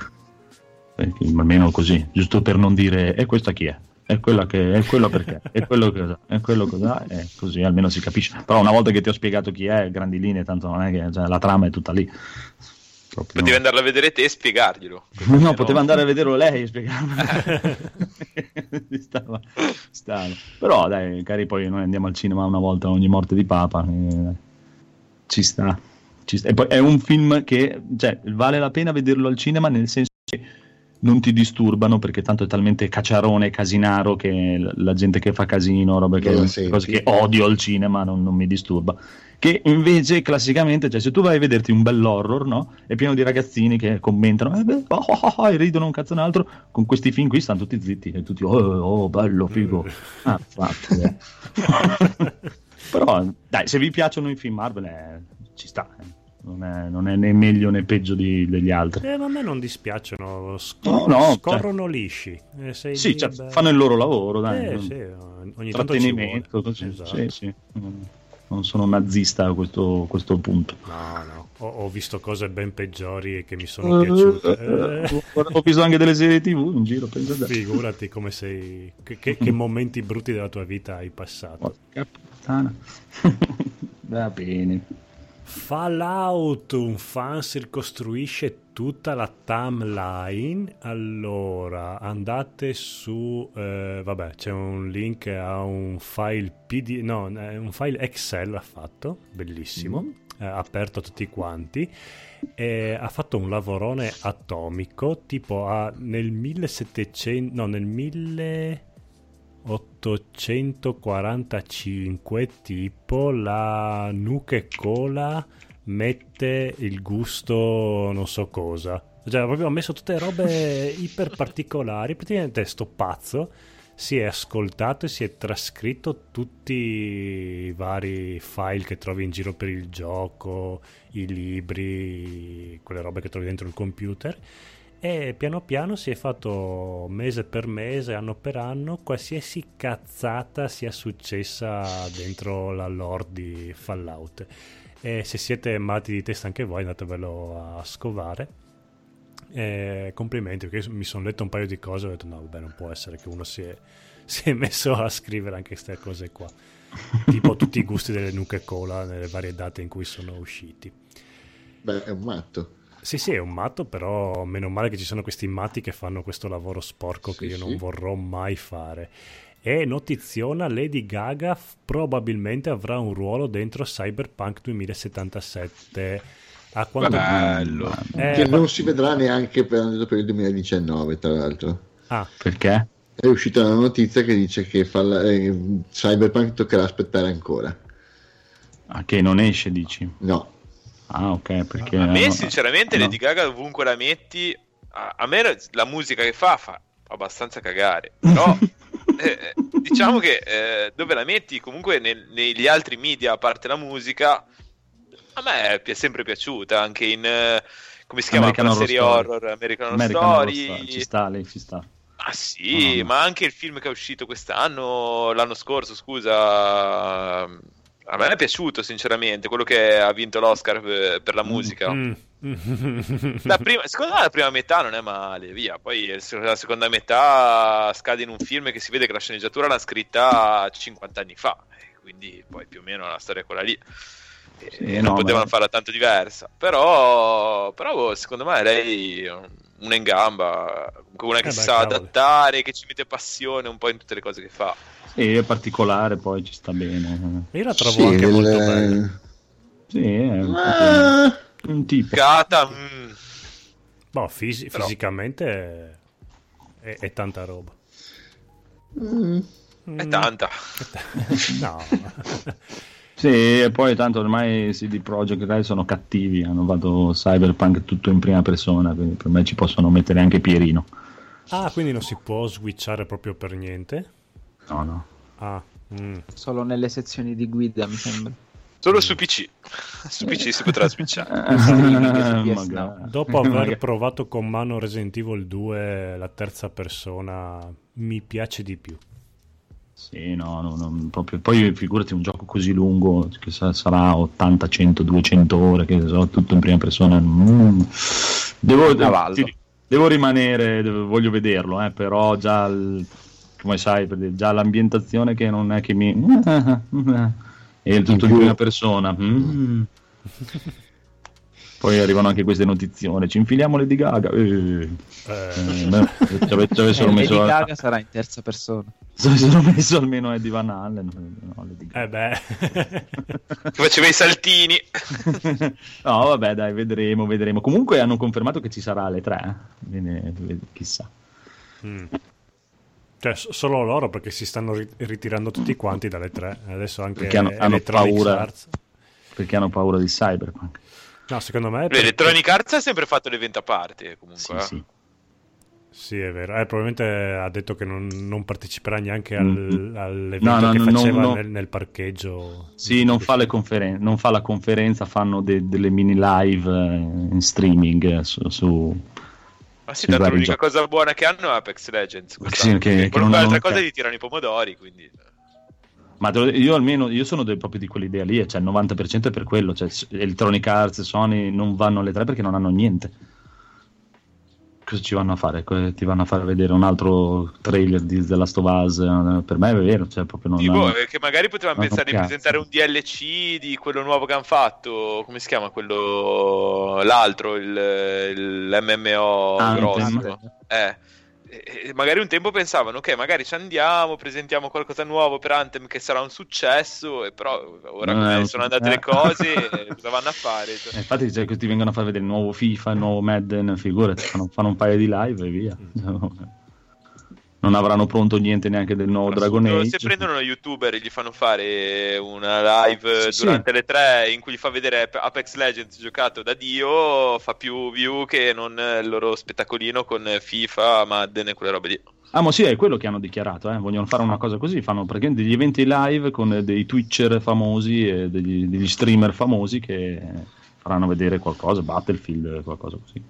Perché almeno così, giusto per non dire e questa chi è? È quella che è quello perché è quello che è quello cos'ha e così almeno si capisce. Però una volta che ti ho spiegato chi è, grandi linee, tanto non è che cioè, la trama è tutta lì. Proprio Potevi no. andarlo a vedere te e spiegarglielo. No, poteva andare a vederlo lei e spiegarlo. stava, stava. Però dai, cari, poi noi andiamo al cinema una volta ogni morte di Papa. eh, ci sta. Ci sta. E poi è un film che cioè, vale la pena vederlo al cinema nel senso che non ti disturbano perché tanto è talmente cacciarone e casinaro che la, gente che fa casino, robe che, cose che odio al cinema non, non mi disturba. Che invece classicamente, cioè se tu vai a vederti un bell'horror, no? È pieno di ragazzini che commentano eh beh, oh, oh, oh, e ridono un cazzo un altro, con questi film qui stanno tutti zitti e tutti oh, oh bello, figo. Ah, infatti, eh. Però dai, se vi piacciono i film Marvel eh, ci sta. eh. Non è, non è né meglio né peggio di- degli altri. Eh, ma a me non dispiacciono, No, scor- no, scorrono lisci. Eh, Sì, cioè, fanno il loro lavoro, dai. Eh, non- sì, ogni tanto ci trattenimento, vuole. Esatto. Sì, sì. Non- sono nazista a questo, questo punto. No, no, ho, ho visto cose ben peggiori che mi sono piaciute. Eh, Ho visto anche delle serie TV in giro, pensa te. figurati come sei, che, che- che momenti brutti della tua vita hai passato. Porca puttana. Va bene. Fallout, un fan si ricostruisce tutta la timeline. Allora, andate su, eh, vabbè, c'è un link a un file PD, no, è un file Excel ha fatto, bellissimo, eh, aperto a tutti quanti. E ha fatto un lavorone atomico, tipo a, nel 1700, no, nel 1845 tipo la Nuke Cola mette il gusto non so cosa. Cioè proprio ha messo tutte robe iper particolari. Praticamente sto pazzo si è ascoltato e si è trascritto tutti i vari file che trovi in giro per il gioco, i libri, quelle robe che trovi dentro il computer e piano piano si è fatto mese per mese, anno per anno, qualsiasi cazzata sia successa dentro la lore di Fallout. E se siete matti di testa anche voi, andatevelo a scovare. E complimenti, perché mi sono letto un paio di cose e ho detto no, vabbè, non può essere che uno si è, si è messo a scrivere anche queste cose qua. tipo tutti i gusti delle Nuke Cola nelle varie date in cui sono usciti. Beh, è un matto. Sì, sì, è un matto, però meno male che ci sono questi matti che fanno questo lavoro sporco che Sì, io sì. non vorrò mai fare. E notiziona, Lady Gaga f- probabilmente avrà un ruolo dentro Cyberpunk 2077. A quanto Bello. Eh, che ma- non si vedrà neanche per, per il 2019, tra l'altro. Ah, Perché? È uscita una notizia che dice che Fall- eh, Cyberpunk toccherà aspettare ancora. Ah, che non esce, dici? No, Ah, ok, perché... A me, no, sinceramente, no. Lady Gaga ovunque la metti, a, a me la musica che fa fa abbastanza cagare. Però, eh, diciamo che eh, dove la metti, comunque nel- negli altri media, a parte la musica, a me è sempre piaciuta. Anche in, eh, come si chiama American Horror serie Story. horror, American American Horror Story. Story, Ci sta, lei ci sta. Ah sì, no. ma anche il film che è uscito quest'anno, l'anno scorso, scusa, a me è piaciuto sinceramente, quello che ha vinto l'Oscar per, per la musica. Mm. La prima, secondo me la prima metà non è male, via. Poi la seconda metà scade in un film che si vede che la sceneggiatura l'ha scritta 50 anni fa, eh, quindi poi più o meno la storia è quella lì. E Sì, non no, potevano ma- farla tanto diversa, però, però boh, secondo me lei una in gamba, una che Eh si beh, sa cavolo. adattare, che ci mette passione un po' in tutte le cose che fa. Sì, è particolare, poi ci sta bene. Io la trovo Sì, anche il- molto bella. Sì, è un, Ah, un tipo. Cata, mm, Boh, fisi- Però- fisicamente è, è- è tanta roba. mm. è tanta. No. Sì, e poi tanto ormai CD Projekt Red sono cattivi, hanno fatto Cyberpunk tutto in prima persona, quindi per me ci possono mettere anche Pierino. Ah, quindi non si può switchare proprio per niente? No, no. Ah, mm. Solo nelle sezioni di guida, mi sembra. Solo su PC. su PC si potrà switchare. Dopo aver provato con mano Resident Evil 2 la terza persona, mi piace di più. Sì, no, no, no, proprio. Poi figurati un gioco così lungo che sa- sarà 80, 100, 200 ore, che so, tutto in prima persona. Mm. Devo, ti- devo rimanere, devo- voglio vederlo, eh, però già, il- come sai, per dire, già l'ambientazione che non è che mi... è tutto in più- prima persona. Mm. Poi arrivano anche queste notizione, ci infiliamo Lady Gaga. Eh, Eh, eh, ci avessero Eh, messo... Lady Gaga sarà in terza persona. Se avessero messo almeno Eddie Van Allen, no, Lady Gaga. eh beh, Che faceva i saltini. no, vabbè, dai, vedremo, vedremo. Comunque hanno confermato che ci sarà alle 3. Quindi, vedi, chissà. Mm. Cioè, solo loro perché si stanno ri- ritirando tutti quanti dalle tre. Adesso anche Perché hanno- hanno paura. Arts. Perché hanno paura di Cyberpunk. No, secondo me... perché- Electronic Arts ha sempre fatto l'evento a parte, comunque. Sì, eh. sì. Sì, è vero. Eh, probabilmente ha detto che non, non parteciperà neanche al, Mm. all'evento No, no, che no, faceva no. Nel, nel parcheggio. Sì, non fa, le conferen- non fa la conferenza, fanno de- delle mini live eh, in streaming eh, su... su- Ma sì, tanto l'unica cosa buona che hanno è Apex Legends. Sì, che- che non altra cosa gli tirano i pomodori, quindi... Ma io almeno io sono del- proprio di quell'idea lì, cioè il 90% è per quello. Cioè, Electronic Arts Sony non vanno alle 3 perché non hanno niente. Cosa ci vanno a fare? Ti vanno a far vedere un altro trailer di The Last of Us? Per me è vero, cioè proprio non hanno- eh, che magari potevano non pensare di cazzo. presentare un DLC di quello nuovo che hanno fatto. Come si chiama quello? L'altro, il, il MMO Anthem. grosso. Eh. E- magari un tempo pensavano, ok, magari ci andiamo, presentiamo qualcosa nuovo per Anthem che sarà un successo, e però ora come un sono andate le cose, eh, cosa vanno a fare? Cioè, Eh, Infatti, cioè, ti vengono a far vedere il nuovo FIFA, il nuovo Madden, figurati, fanno, fanno un paio di live e via. Non avranno pronto niente neanche del nuovo Dragon Age. Se prendono uno youtuber e gli fanno fare una live Sì, durante le tre in cui gli fa vedere Ap- Apex Legends giocato da Dio, fa più view che non il loro spettacolino con FIFA, Madden e quelle robe lì. Ah, ma sì, è quello che hanno dichiarato. Eh. Vogliono fare una cosa così. Fanno praticamente degli eventi live con dei Twitcher famosi e degli, degli streamer famosi che faranno vedere qualcosa, Battlefield, qualcosa così.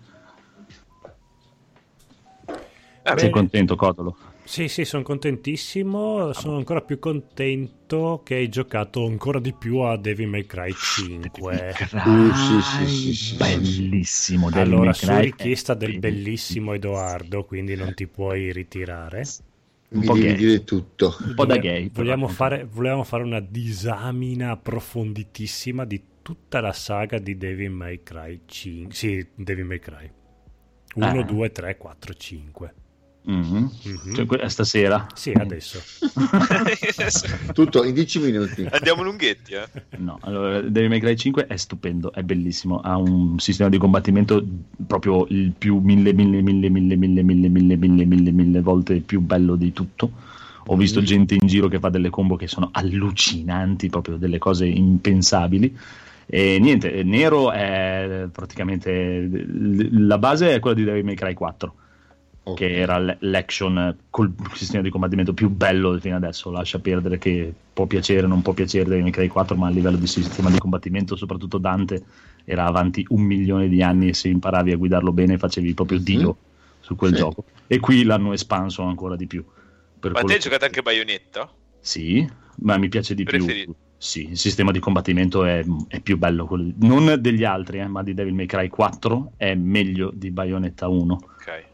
Eh, Sei beh. contento, Cotolo? Sì, sì, sono contentissimo. Sono ancora più contento che hai giocato ancora di più a Devil May Cry 5. Uh, sì, sì, sì, sì, Bellissimo. Devil Allora, su richiesta del bellissimo. Edoardo, quindi non ti puoi ritirare. Un Mi po' gay. dire tutto. Un po' da gay. Vogliamo fare, volevamo fare una disamina approfonditissima di tutta la saga di Devil May Cry 5. Sì, Devil May Cry. 1, Eh. 2, 3, 4, 5. Mhm. Mhm. Cioè, que- stasera? Sì, adesso. Tutto in 10 minuti. Andiamo lunghetti, eh. No, allora, Devil May Cry 5 è stupendo, è bellissimo, ha un sistema di combattimento proprio il più mille, mille, mille, mille, mille, mille, mille, mille, mille, mille volte più bello di tutto. Ho visto gente in giro che fa delle combo che sono allucinanti, proprio delle cose impensabili. E niente, Nero è praticamente la base è quella di Devil May Cry 4 Ok. che era l- l'action col sistema di combattimento più bello fino adesso. Lascia perdere che può piacere o non può piacere Devil May Cry 4, ma a livello di sistema di combattimento, soprattutto Dante era avanti un milione di anni e se imparavi a guidarlo bene facevi proprio Mhm. Dio. su quel Sì. gioco. E qui l'hanno espanso ancora di più. Per Ma te hai giocato anche Bayonetta? Sì, ma mi piace di Preferi- più. Sì, il sistema di combattimento è, è più bello, quello- non degli altri, eh, ma di Devil May Cry 4 è meglio di Bayonetta 1. Ok.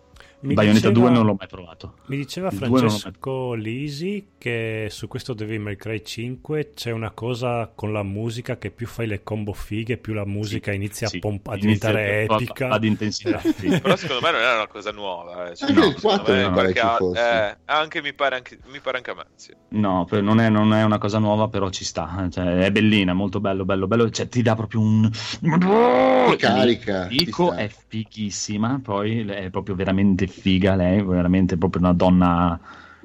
Mi Bayonetta diceva- 2 non l'ho mai provato. Mi diceva Il l'ho mai- Francesco Lisi che su questo Devil May Cry 5 c'è una cosa con la musica che più fai le combo fighe, più la musica inizia Sì, a, pomp- a inizia diventare a- epica. ad intensità. sì. Però secondo me non era una cosa nuova. Eh. Cioè, Anche no, il secondo 4 me qualche eh, anche mi pare anche, mi pare anche a me. Sì. No, non è, non è una cosa nuova, però ci sta. Cioè, è bellina, molto bello, bello, bello. Cioè, ti dà proprio un. Ti carica, Dico, è fighissima. Poi è proprio veramente figa. Lei, veramente proprio una donna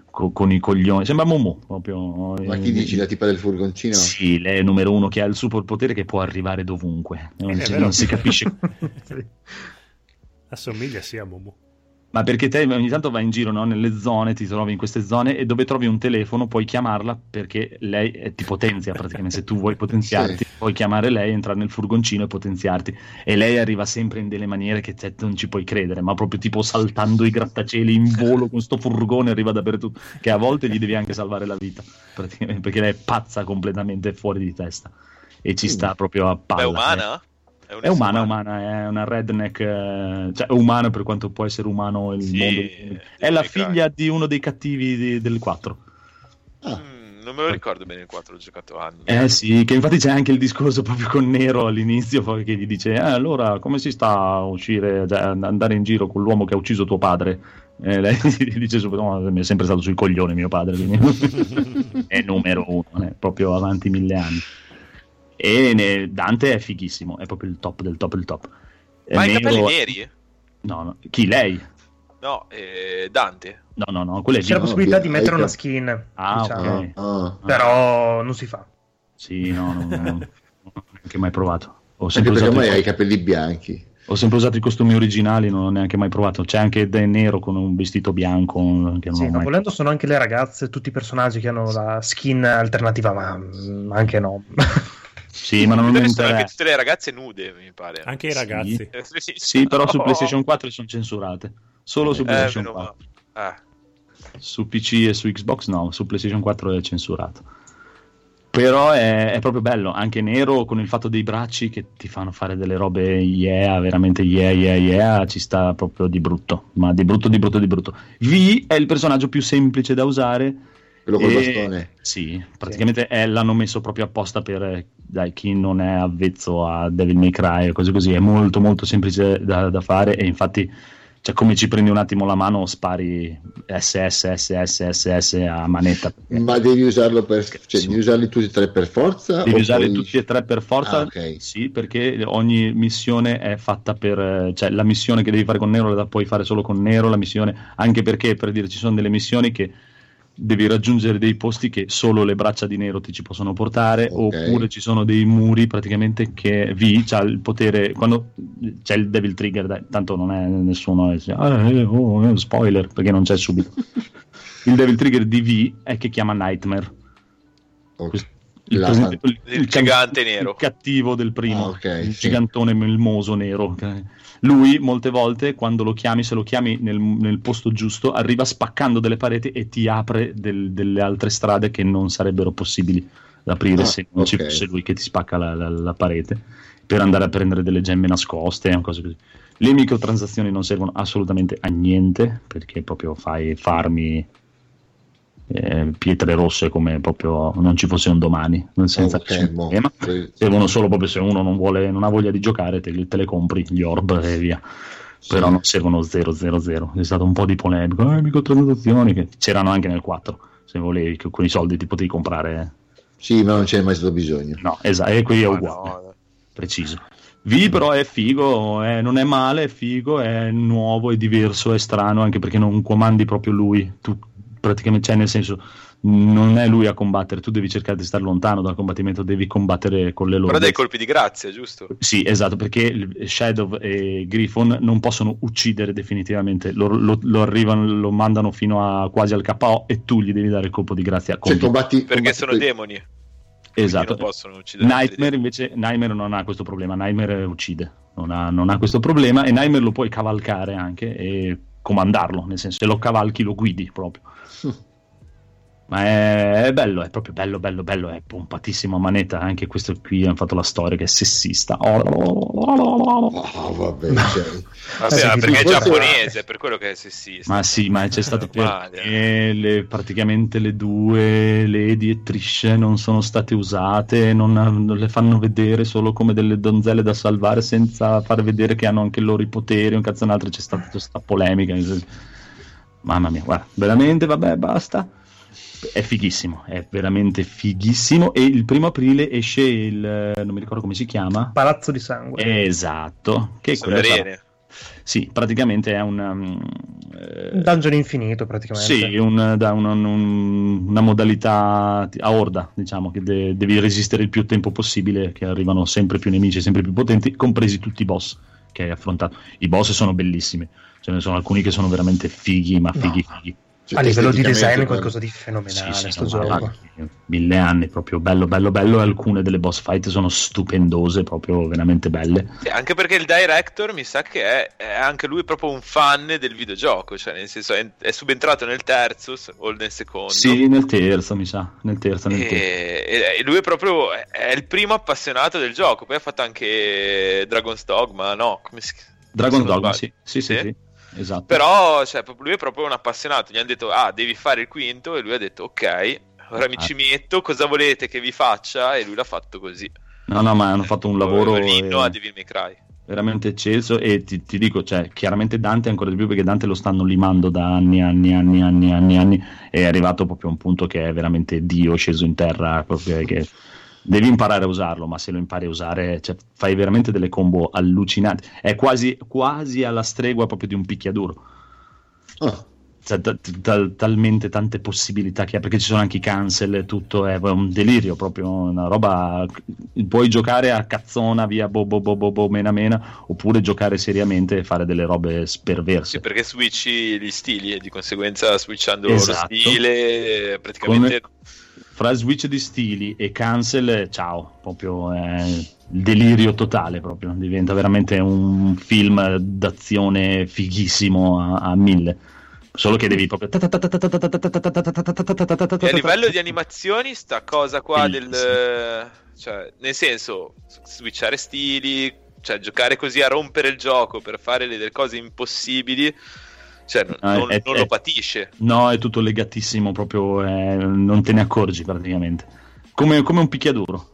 co- con i coglioni. Sembra Momo. Proprio. Ma chi dici la tipa del furgoncino? Sì, lei è numero uno che ha il superpotere che può arrivare dovunque. Non, vero. non si capisce. Assomiglia sì a Momo. Ma perché te ogni tanto vai in giro no, nelle zone, ti trovi in queste zone e dove trovi un telefono puoi chiamarla perché lei eh, ti potenzia praticamente. Se tu vuoi potenziarti, Sì. puoi chiamare lei, entrare nel furgoncino e potenziarti. E lei arriva sempre in delle maniere che te non ci puoi credere, ma proprio tipo saltando i grattacieli in volo con sto furgone arriva dappertutto. Che a volte gli devi anche salvare la vita praticamente perché lei è pazza completamente fuori di testa e ci Mm. sta proprio a palla. È umana? un È umana, è umano? umana, è una redneck, eh, cioè è umano per quanto può essere umano il Sì, mondo. È la figlia di uno dei cattivi di- del 4. Ah, Mm, non me lo ricordo bene il 4, l'ho giocato anni. Eh sì, che infatti c'è anche il discorso proprio con Nero all'inizio, poi che gli dice, eh, allora come si sta a uscire, cioè, ad andare in giro con l'uomo che ha ucciso tuo padre? E lei gli dice subito, no, mi è sempre stato sui coglioni mio padre, quindi è numero uno, è proprio avanti mille anni. E ne- Dante è fighissimo, è proprio il top del top del top. Ma ha i capelli neri? No, no, chi lei? No, eh, Dante. No, no, no, quello è C'è la possibilità di mettere una skin, Ah, diciamo. ok. ah. però non si fa. Sì, no, no, no, non ho neanche mai provato. Ho Anche sempre, perché ormai i, hai i capelli bianchi. ho sempre usato i costumi originali, non ho neanche mai provato. C'è anche De Nero con un vestito bianco che non Sì, mai volendo sono anche le ragazze, tutti i personaggi che hanno la skin alternativa, ma anche no. Sì, ma non mi sono anche interessa. tutte le ragazze nude, mi pare. Anche i ragazzi. Eh, sì, Sì, però su. PlayStation 4 sono censurate. Solo su Eh, PlayStation meno 4. male. Eh. Su PC e su Xbox no, su PlayStation 4 è censurato. Però è, è proprio bello, anche Nero con il fatto dei bracci che ti fanno fare delle robe yeah, veramente yeah, yeah, yeah, ci sta proprio di brutto, ma di brutto, di brutto, di brutto. V è il personaggio più semplice da usare. Quello col e- bastone. Sì, praticamente è- l'hanno messo proprio apposta per dai, chi non è avvezzo a Devil May Cry o cose così, è molto molto semplice da, da fare e infatti cioè, come ci prendi un attimo la mano spari SS, SS, SS a manetta. Ma devi usarlo per. cioè, Sì. devi usarli tutti e tre per forza? Devi usarli poi- tutti e tre per forza, Ah, ok. sì, perché ogni missione è fatta per, cioè la missione che devi fare con Nero la puoi fare solo con Nero, la missione, anche perché per dire ci sono delle missioni che devi raggiungere dei posti che solo le braccia di Nero ti ci possono portare, Ok. oppure ci sono dei muri praticamente che V ha il potere, quando c'è il Devil Trigger, dai, tanto non è nessuno, eh, ah, eh, oh, eh, spoiler, perché non c'è subito. il Devil Trigger di V è che chiama Nightmare. Ok. Questo- La- il, Il gigante nero. il cattivo del primo, Ah, ok, il sì. gigantone melmoso nero. ok. Lui molte volte quando lo chiami, se lo chiami nel, nel posto giusto, arriva spaccando delle pareti e ti apre del- delle altre strade che non sarebbero possibili da aprire Ah, se non ci ok. fosse lui che ti spacca la, la- la parete per andare a prendere delle gemme nascoste o cose così. Le microtransazioni non servono assolutamente a niente perché proprio fai farmi eh, pietre rosse come proprio non ci fosse un domani, senza Ok, nessun boh. problema. Poi- Servono solo proprio se uno non, vuole, non ha voglia di giocare, te, te le compri gli orb e via. sì. Però non servono 000. È stato un po' di polemica. Eh, microtransazioni che c'erano anche nel 4. Se volevi, che con i soldi ti potevi comprare. Sì, ma non c'è mai stato bisogno. No, esatto, e qui è Ma uguale no, preciso. V però è figo, è- non è male, è figo, è nuovo, è diverso, è strano, anche perché non comandi proprio lui, tu praticamente, cioè nel senso, non è lui a combattere, tu devi cercare di stare lontano dal combattimento, devi combattere con le loro... Però dai colpi di grazia, giusto? Sì, esatto, perché Shadow e Griffon non possono uccidere definitivamente, lo, lo- lo arrivano, lo mandano fino a quasi al KO e tu gli devi dare il colpo di grazia. Cioè, combatti, Perché combatti sono coi- demoni. esatto. Nightmare invece Nightmare non ha questo problema, Nightmare uccide, non ha, non ha questo problema e Nightmare lo puoi cavalcare anche e comandarlo, nel senso se lo cavalchi lo guidi proprio. Ma è, è, bello, è proprio bello, bello, bello, è pompatissimo a manetta. Anche questo qui hanno fatto la storia che è sessista. Oh, vabbè, cioè. vabbè sì, perché è giapponese, per quello che è sessista. Ma sì, ma c'è stato perché le- praticamente le due lady e Trish non sono state usate, non, non le fanno vedere solo come delle donzelle da salvare senza far vedere che hanno anche i loro poteri. Un cazzo e un altro c'è stata questa polemica. Mamma mia, guarda, veramente, vabbè, basta. È fighissimo, è veramente fighissimo. E il primo aprile esce il non mi ricordo come si chiama. Palazzo di sangue. Esatto, che quello sarà- Sovrane. sì, praticamente è un, um, eh, Un dungeon infinito praticamente. sì, un- da un- un- una modalità a horda, diciamo, che de- devi resistere il più tempo possibile, che arrivano sempre più nemici, sempre più potenti, compresi tutti i boss che hai affrontato. I boss sono bellissimi, ce ne sono alcuni che sono veramente fighi, ma fighi fighi. Cioè, A livello di design è qualcosa di fenomenale Sì, sì, sto no, mille anni, proprio bello, bello, bello. E alcune delle boss fight sono stupendose, proprio veramente belle. Sì, anche perché il director mi sa che è, è anche lui proprio un fan del videogioco, cioè nel senso è, è subentrato nel terzo o nel secondo. Sì, nel terzo, mi sa, nel terzo, nel terzo. E, e- e lui è proprio è, il primo appassionato del gioco. Poi ha fatto anche Dragon's Dogma, no? Come si... Dragon se non Dogma, sì, sì, sì, Sì? sì, esatto. Però cioè, lui è proprio un appassionato. Gli hanno detto, ah, devi fare il quinto. E lui ha detto, ok, ora mi Ah. ci metto. Cosa volete che vi faccia? E lui l'ha fatto così. No, no, ma hanno fatto un lavoro L'inno eh, a Devil May Cry. veramente eccelso e ti, ti dico, cioè, chiaramente Dante ancora di più perché Dante lo stanno limando da anni, anni, anni, anni, anni, anni e è arrivato proprio a un punto che è veramente Dio sceso in terra, proprio che devi imparare a usarlo, ma se lo impari a usare, cioè, fai veramente delle combo allucinanti. È quasi, quasi alla stregua proprio di un picchiaduro. Ah, Cioè, ta- ta- talmente tante possibilità che ha perché ci sono anche i cancel e tutto è un delirio proprio una roba puoi giocare a cazzona via bo bo bo bo, bo mena mena oppure giocare seriamente e fare delle robe sperverse Sì, perché switchi gli stili e di conseguenza switchando Esatto. lo stile, praticamente fra switch di stili e cancel ciao proprio il delirio totale proprio diventa veramente un film d'azione fighissimo a, a mille solo che devi proprio E a livello di animazioni, sta cosa qua del. Cioè, nel senso, switchare stili, cioè giocare così a rompere il gioco per fare le- delle cose impossibili, cioè non, Ah, non- è- non è- lo patisce. No, è tutto legatissimo, proprio eh, non te ne accorgi praticamente. Come, come un picchiaduro.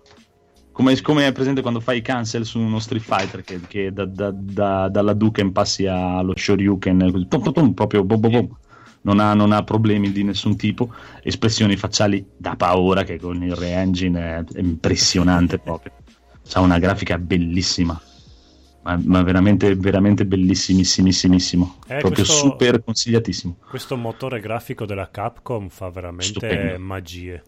Come, come è presente quando fai cancel su uno Street Fighter, che, che da- da- da- dalla Duken passi allo Shoryuken, così, pum, pum, proprio bom, bom, bom. Non, ha, non ha problemi di nessun tipo. Espressioni facciali da paura, che con il re-engine è impressionante proprio. Ha una grafica bellissima. Ma, ma veramente, veramente bellissimissimissimo. Eh, proprio questo- super consigliatissimo. Questo motore grafico della Capcom fa veramente Stupendo. magie.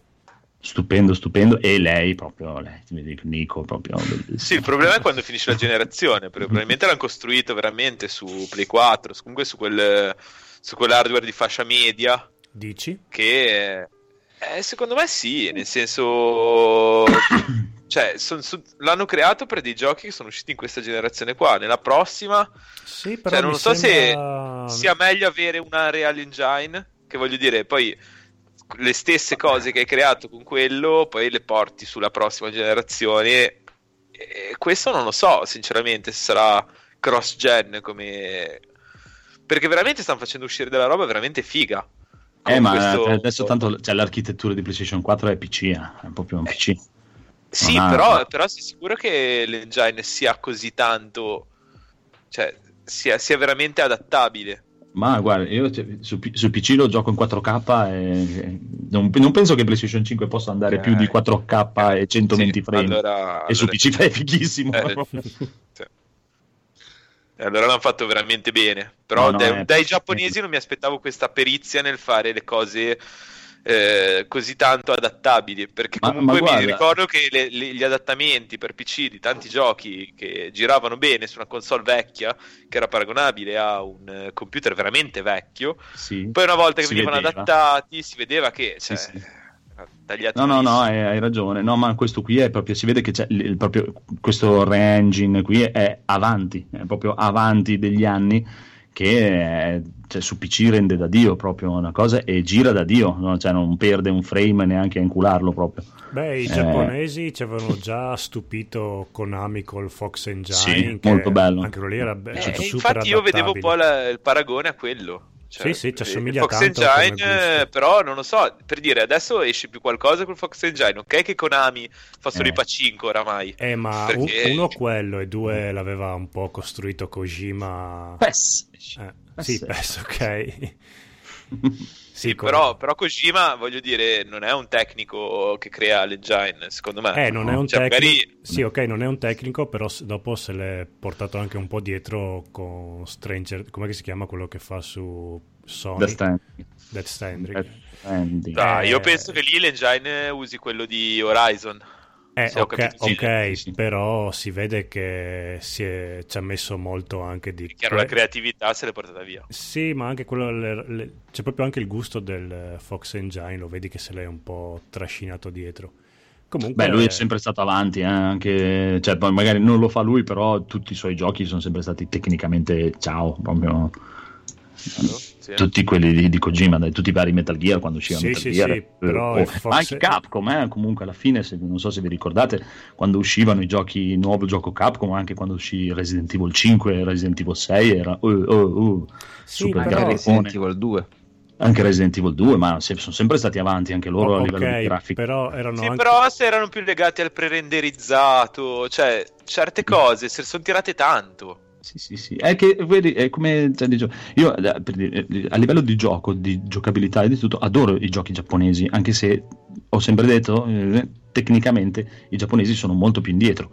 stupendo, stupendo. E lei proprio, lei, ti vedi, Nico proprio bellissimo. Sì, il problema è quando finisce la generazione, perché probabilmente l'hanno costruito veramente su Play 4, su- comunque su quel su quell'hardware di fascia media Dici? che eh, secondo me sì, nel senso cioè son- su- l'hanno creato per dei giochi che sono usciti in questa generazione qua, nella prossima Sì, però Cioè, non so sembra... se sia meglio avere una Real Engine, che voglio dire, poi le stesse cose che hai creato con quello, poi le porti sulla prossima generazione. E questo non lo so, sinceramente, se sarà cross-gen come... Perché veramente stanno facendo uscire della roba veramente figa. Eh, ma questo- adesso tanto cioè, l'architettura di PlayStation 4 è PC, eh, è proprio un PC. Sì, ha- però, però sei sicuro che l'engine sia così tanto... Cioè, sia, sia veramente adattabile. Ma guarda, io cioè, su, su PC lo gioco in 4K e non, non penso che PlayStation 5 possa andare Eh, più di 4K e 120 Sì, frame. allora- e su allora- PC è fighissimo. Eh, sì. E allora l'hanno fatto veramente bene. Però No, no, dai, è- dai giapponesi non mi aspettavo questa perizia nel fare le cose eh, così tanto adattabili. Perché Ma- comunque ma mi ricordo che le- le- gli adattamenti per PC di tanti giochi che giravano bene su una console vecchia, che era paragonabile a un eh, computer veramente vecchio, Sì. poi una volta che venivano vedeva. adattati si vedeva che Sì, cioè, sì. tagliati No, no, no, hai, hai ragione. No, ma questo qui è proprio, si vede che c'è il, il proprio, questo re-engine qui è avanti, è proprio avanti degli anni che è, cioè, su PC rende da Dio proprio una cosa e gira da Dio, no? cioè, non perde un frame neanche a incularlo proprio. Beh, i giapponesi ci avevano già stupito Konami col Fox Engine. Sì, molto bello. Anche quello lì era be- Eh, super infatti io vedevo un po' la- il paragone a quello. Cioè, Sì, sì, ci assomiglia Fox tanto come Engine, però non lo so, per dire, adesso esce più qualcosa col Fox Engine, ok che Konami fa solo Eh. i pacinco oramai. Eh, ma Perché- un- uno quello e due l'aveva un po' costruito Kojima. PES. Eh, PES. sì, penso, ok. Sì, però, però Kojima, voglio dire, non è un tecnico che crea l'engine, secondo me. Eh, non è un Cioè, tecnico. magari- Sì, ok, non è un tecnico, però dopo se l'è portato anche un po' dietro con Stranger. Come si chiama quello che fa su Sony? Death Stranding. Death Stranding. Death Stranding. Ah, Eh, io penso che lì l'engine usi quello di Horizon. Eh, ok, capito sì. però si vede che si è- ci ha messo molto anche di... Chiaro, la creatività se l'è portata via. Sì, ma anche quello. le- le- c'è proprio anche il gusto del Fox Engine, lo vedi che se l'è un po' trascinato dietro. Comunque, Beh, lui è sempre stato avanti, eh, anche, cioè, poi magari non lo fa lui, però tutti i suoi giochi sono sempre stati tecnicamente ciao, proprio Sì. tutti quelli di, di Kojima, dai, tutti i vari Metal Gear quando usciva Sì, Metal sì, Gear, sì, però oh, ma anche Capcom, eh, comunque alla fine, se- non so se vi ricordate, quando uscivano i giochi, il nuovo gioco Capcom, anche quando uscì Resident Evil 5 e Resident Evil 6, era uh, uh, uh, Sì, super Anche però-. Resident Evil 2. Anche Resident Evil 2, ma se- sono sempre stati avanti anche loro a ok, livello di grafica. però erano Sì, anche... però se erano più legati al pre-renderizzato, cioè certe cose se le sono tirate tanto. Sì, sì, sì. È che vedi, è come cioè, dicevo, io eh, per dire, eh, a livello di gioco, di giocabilità e di tutto, adoro i giochi giapponesi, anche se ho sempre detto, eh, tecnicamente i giapponesi sono molto più indietro,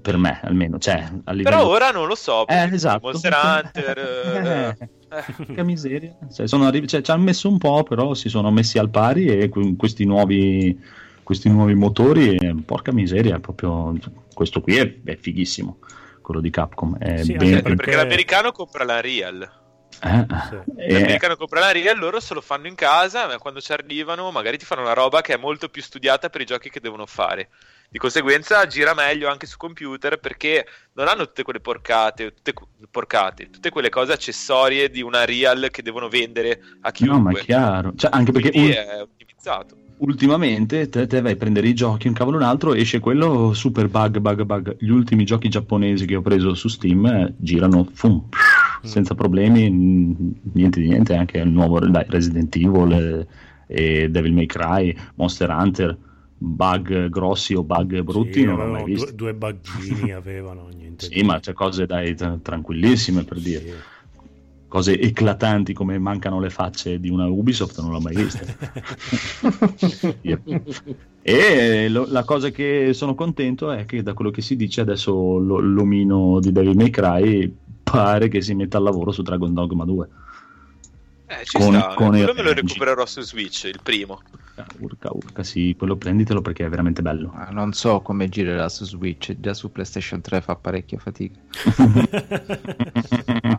per me almeno. Cioè, a livello... Però ora non lo so, Eh, esatto. Monster Hunter... eh, eh. Che miseria. Cioè, sono arri- cioè, ci hanno messo un po', però si sono messi al pari e con questi nuovi, questi nuovi motori, porca miseria, proprio questo qui è, è fighissimo, quello di Capcom. È Sì, ben- perché perché- l'americano compra la Real. eh, Sì. eh, L'americano compra la Real, loro se lo fanno in casa, ma quando ci arrivano magari ti fanno una roba che è molto più studiata per i giochi che devono fare. Di conseguenza gira meglio anche su computer perché non hanno tutte quelle porcate, tutte, porcate, tutte quelle cose accessorie di una Real che devono vendere a No, ma chiunque. è chiaro. Cioè, anche perché ul- è ottimizzato. Ultimamente te, te vai a prendere i giochi, un cavolo un altro, esce quello super bug, bug, bug. Gli ultimi giochi giapponesi che ho preso su Steam eh, girano fum, senza problemi, niente di niente. Anche il nuovo dai, Resident Evil eh, Devil May Cry, Monster Hunter, bug grossi o bug brutti Sì, non l'ho mai visto. due, due buggini avevano, niente Sì, ma c'è cose dai, tra- tranquillissime per dire. Cose eclatanti come mancano le facce di una Ubisoft non l'ho mai vista. E lo- la cosa che sono contento è che da quello che si dice adesso lo- l'omino di Devil May Cry pare che si metta al lavoro su Dragon Dogma 2. Eh, ci Con- sta. con Quello il me lo recupererò su Switch, il primo. Urca, urca, sì, quello prenditelo perché è veramente bello. Ma non so come girerà su Switch, già su PlayStation 3 fa parecchia fatica.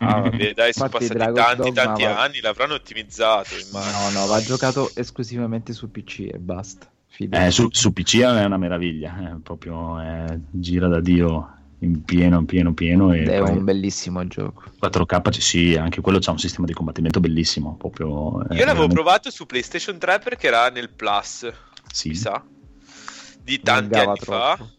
Ah, vabbè, dai, sono Infatti passati Dragon tanti, Dogma tanti va- anni, l'avranno ottimizzato, immagino. No, no, va giocato esclusivamente su PC e basta. Eh, su, su PC è una meraviglia, è proprio eh, gira da Dio in pieno, in pieno, pieno. E è poi- un bellissimo gioco. 4K, c- sì, anche quello c'ha un sistema di combattimento bellissimo. Proprio, eh, Io l'avevo veramente- provato su PlayStation 3 perché era nel Plus, Sì. mi sa, di tanti anni fa. troppo.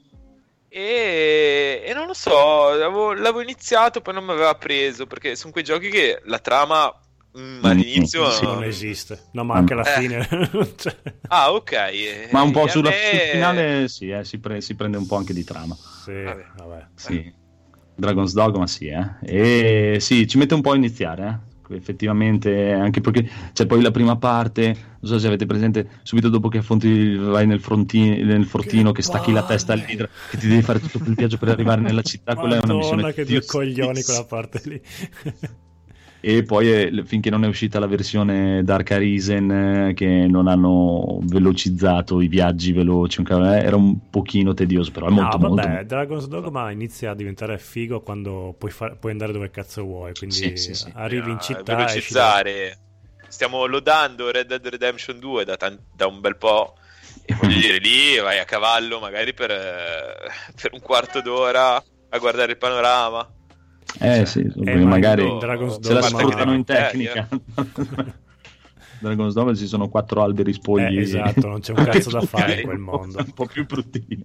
E, e non lo so, l'avevo, l'avevo iniziato, poi non mi aveva preso perché sono quei giochi che la trama mm, all'inizio. sì, non esiste. No, ma anche alla Eh. fine. Cioè, Ah, ok. Ma un po' sulla, me- sul finale sì, eh, si, pre- si prende un po' anche di trama. sì, Vabbè. vabbè. Sì. Dragon's Dogma sì, eh. E sì, ci mette un po' a iniziare, eh. Effettivamente, anche perché c'è poi la prima parte, non so se avete presente, subito dopo che affronti, vai nel, fronti- nel fortino, che, stacchi la testa all'idra, che ti devi fare tutto quel viaggio per arrivare nella città, quella è una Madonna, missione che due coglioni quella parte lì. E poi eh, finché non è uscita la versione Dark Arisen eh, che non hanno velocizzato i viaggi veloci, un cavolo, eh, era un pochino tedioso, però è molto no, molto vabbè, Dragon's Dogma inizia a diventare figo quando puoi, far- puoi andare dove cazzo vuoi. Quindi Sì, sì, sì. arrivi in Ah, città. velocizzare. Stiamo lodando Red Dead Redemption 2 da, tan- da un bel po'. E voglio dire, lì vai a cavallo magari per, eh, per un quarto d'ora a guardare il panorama. Eh Cioè, sì, eh, magari Dragon's se la sfruttano in Eh, tecnica. Dragon's Dogma ci sono quattro alberi spogli. Eh, esatto, non c'è un cazzo da fare in quel mondo. Un po' più bruttino.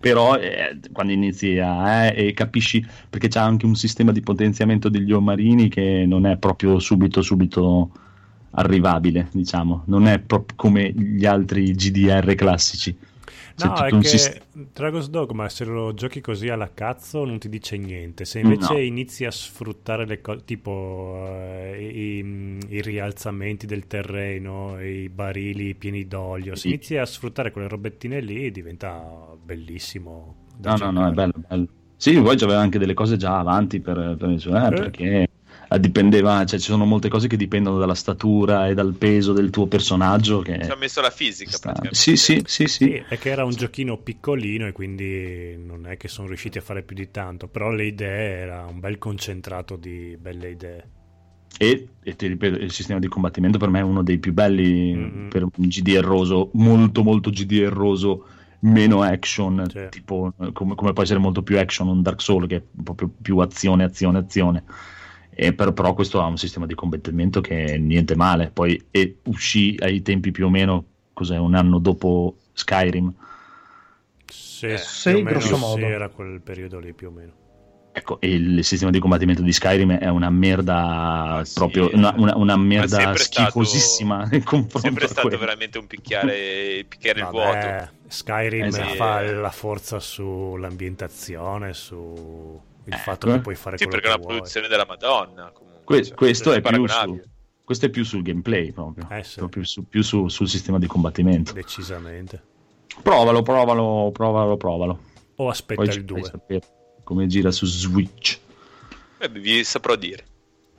Però eh, quando inizi a eh, e capisci perché c'è anche un sistema di potenziamento degli omarini che non è proprio subito subito arrivabile, diciamo, non è proprio come gli altri GDR classici. No, è che sistema. Dragon's Dogma se lo giochi così alla cazzo non ti dice niente. Se invece No. inizi a sfruttare le cose tipo eh, i, i rialzamenti del terreno, i barili pieni d'olio, se Sì. inizi a sfruttare quelle robettine lì diventa bellissimo. No, no, no, è giocare. bello, bello. Sì, poi c'aveva anche delle cose già avanti per, per suo- eh, Eh. perché dipendeva, cioè ci sono molte cose che dipendono dalla statura e dal peso del tuo personaggio che Ci ha messo la fisica sta- praticamente. Sì, sì, sì, sì. Sì, è che era un giochino piccolino e quindi non è che sono riusciti a fare più di tanto, però le idee era un bel concentrato di belle idee. E, e ti ripeto, il sistema di combattimento per me è uno dei più belli Mhm. per un GDR-roso, molto molto GDR-roso, meno action, Sì. tipo eh, come, come può essere molto più action un Dark Souls che è proprio più azione, azione, azione. E per- però questo ha un sistema di combattimento che è niente male. Poi uscì ai tempi più o meno, cos'è, un anno dopo Skyrim. Sì, Eh, sì, meno grosso modo. era quel periodo lì più o meno. Ecco, e il sistema di combattimento di Skyrim è una merda sì. proprio, una, una- una merda sempre stato- schifosissima nel confronto Sempre a stato veramente un picchiare, picchiare il vuoto. Skyrim Esatto. fa la forza sull'ambientazione, su il fatto Ecco. che puoi fare Sì, quello perché è che una vuoi. produzione della Madonna. Comunque, Que- cioè, questo, non è più su, questo è più sul gameplay proprio, Eh, sì. proprio su- più su- sul sistema di combattimento. Decisamente. Provalo, provalo, provalo, provalo. O aspetta Poi il fai 2. sapere come gira su Switch. Eh, vi saprò dire.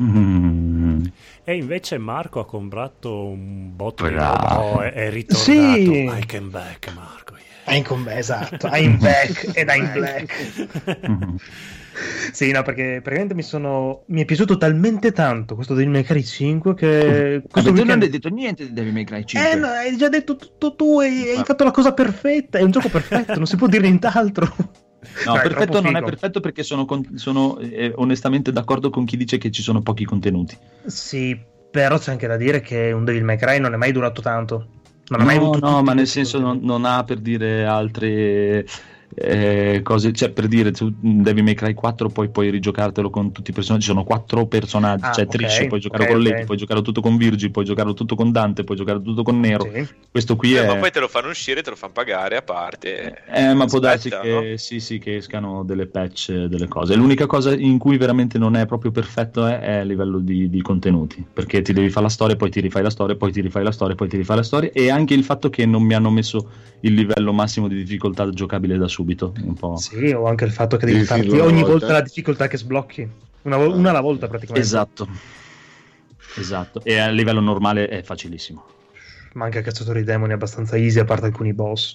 Mm. E invece Marco ha comprato un botto di Bravo. roba. Oh, è, è ritornato. Sì. I came back, Marco. yeah. I'm con esatto, I'm back ed I'm black. Mm. Sì, no, perché praticamente mi sono. Mi è piaciuto talmente tanto questo Devil May Cry 5 che. Questo Vabbè, tu non weekend- hai detto niente di Devil May Cry 5. Eh, no, hai già detto tutto tu, hai, hai fatto la cosa perfetta. È un gioco perfetto, non si può dire nient'altro. No, è perfetto non è perfetto perché sono, con- sono, eh, onestamente d'accordo con chi dice che ci sono pochi contenuti. Sì, però c'è anche da dire che un Devil May Cry non è mai durato tanto. Non ha mai no, avuto no, ma nel senso non, non ha per dire altre eh, cose, cioè per dire tu Devil May Cry 4 poi puoi rigiocartelo con tutti i personaggi, ci sono quattro personaggi, Ah, cioè ok, Trish, puoi giocare ok, con. Lady, puoi giocare tutto con Virgil, puoi giocarlo tutto con Dante, puoi giocare tutto con Nero. Sì. Questo qui Eh, è Ma poi te lo fanno uscire, te lo fanno pagare a parte. Eh, ma può darsi che, no? sì, sì, che escano delle patch, eh, delle cose. L'unica cosa in cui veramente non è proprio perfetto è, è a livello di, di contenuti, perché ti devi fare la storia, poi ti rifai la storia, poi ti rifai la storia, poi ti rifai la storia, e anche il fatto che non mi hanno messo il livello massimo di difficoltà giocabile da subito. Un po'. Sì, o anche il fatto che devi farti ogni volta. volta la difficoltà che sblocchi. Una, vo- una alla volta praticamente. Esatto. Esatto, e a livello normale è facilissimo. Ma anche a cacciatori demoni abbastanza easy, a parte alcuni boss.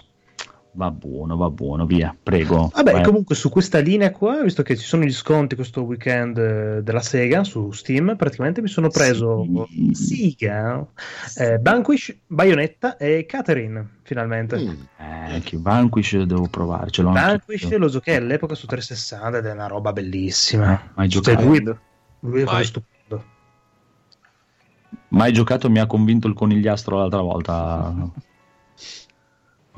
Va buono, va buono, via, prego. Vabbè, Vai. comunque su questa linea qua, visto che ci sono gli sconti questo weekend eh, della Sega su Steam, praticamente mi sono preso Sì. Sega, eh, Vanquish, Bayonetta e Catherine, finalmente. Mm. Eh, che Vanquish devo provare, ce l'ho anche Vanquish lo giocai all'epoca su 360 ed è una roba bellissima. Mai Cioè, giocato. lui, lui è Mai. stupendo. Mai giocato, mi ha convinto il conigliastro l'altra volta.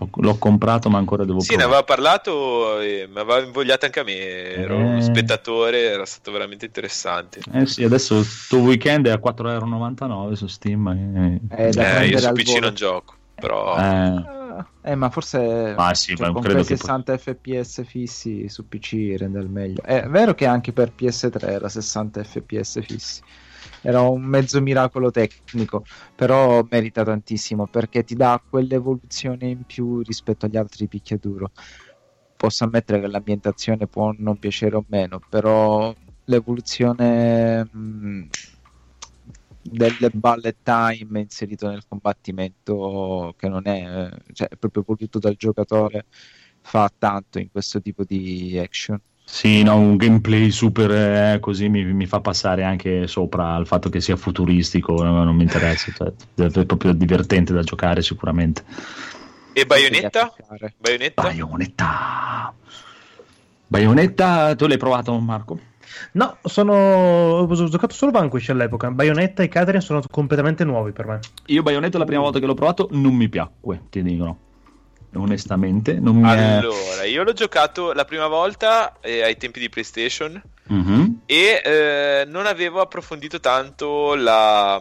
Ho- L'ho comprato, ma ancora devo Sì, ne provare. aveva parlato, e mi aveva invogliato anche a me. Ero Eh. uno spettatore, era stato veramente interessante. Eh sì, adesso sto weekend è a 4,99€ su Steam. eh. Eh, da Eh, io prendere su al PC volo. non gioco, però Eh, Ah, Eh, ma forse Ma sì, cioè, ma con credo quei che 60 fps fissi su PC rende il meglio. È vero che anche per PS3 era 60 fps fissi. Era un mezzo miracolo tecnico, però merita tantissimo perché ti dà quell'evoluzione in più rispetto agli altri picchiaduro. Posso ammettere che l'ambientazione può non piacere o meno, però l'evoluzione mh, delle bullet time inserito nel combattimento che non è, cioè, è proprio voluto dal giocatore fa tanto in questo tipo di action sì, no, un gameplay super eh, così mi, mi fa passare anche sopra al fatto che sia futuristico, no, non mi interessa, cioè, è proprio divertente da giocare sicuramente. E Bayonetta? Bayonetta? Bayonetta. Bayonetta, tu l'hai provato Marco? No, sono... ho giocato solo Vanquish all'epoca. Bayonetta e Catherine sono completamente nuovi per me. Io Bayonetta la prima volta che l'ho provato non mi piacque, ti dico. Onestamente, non mi è... Allora, io l'ho giocato la prima volta eh, ai tempi di PlayStation Mhm. e eh, non avevo approfondito tanto la-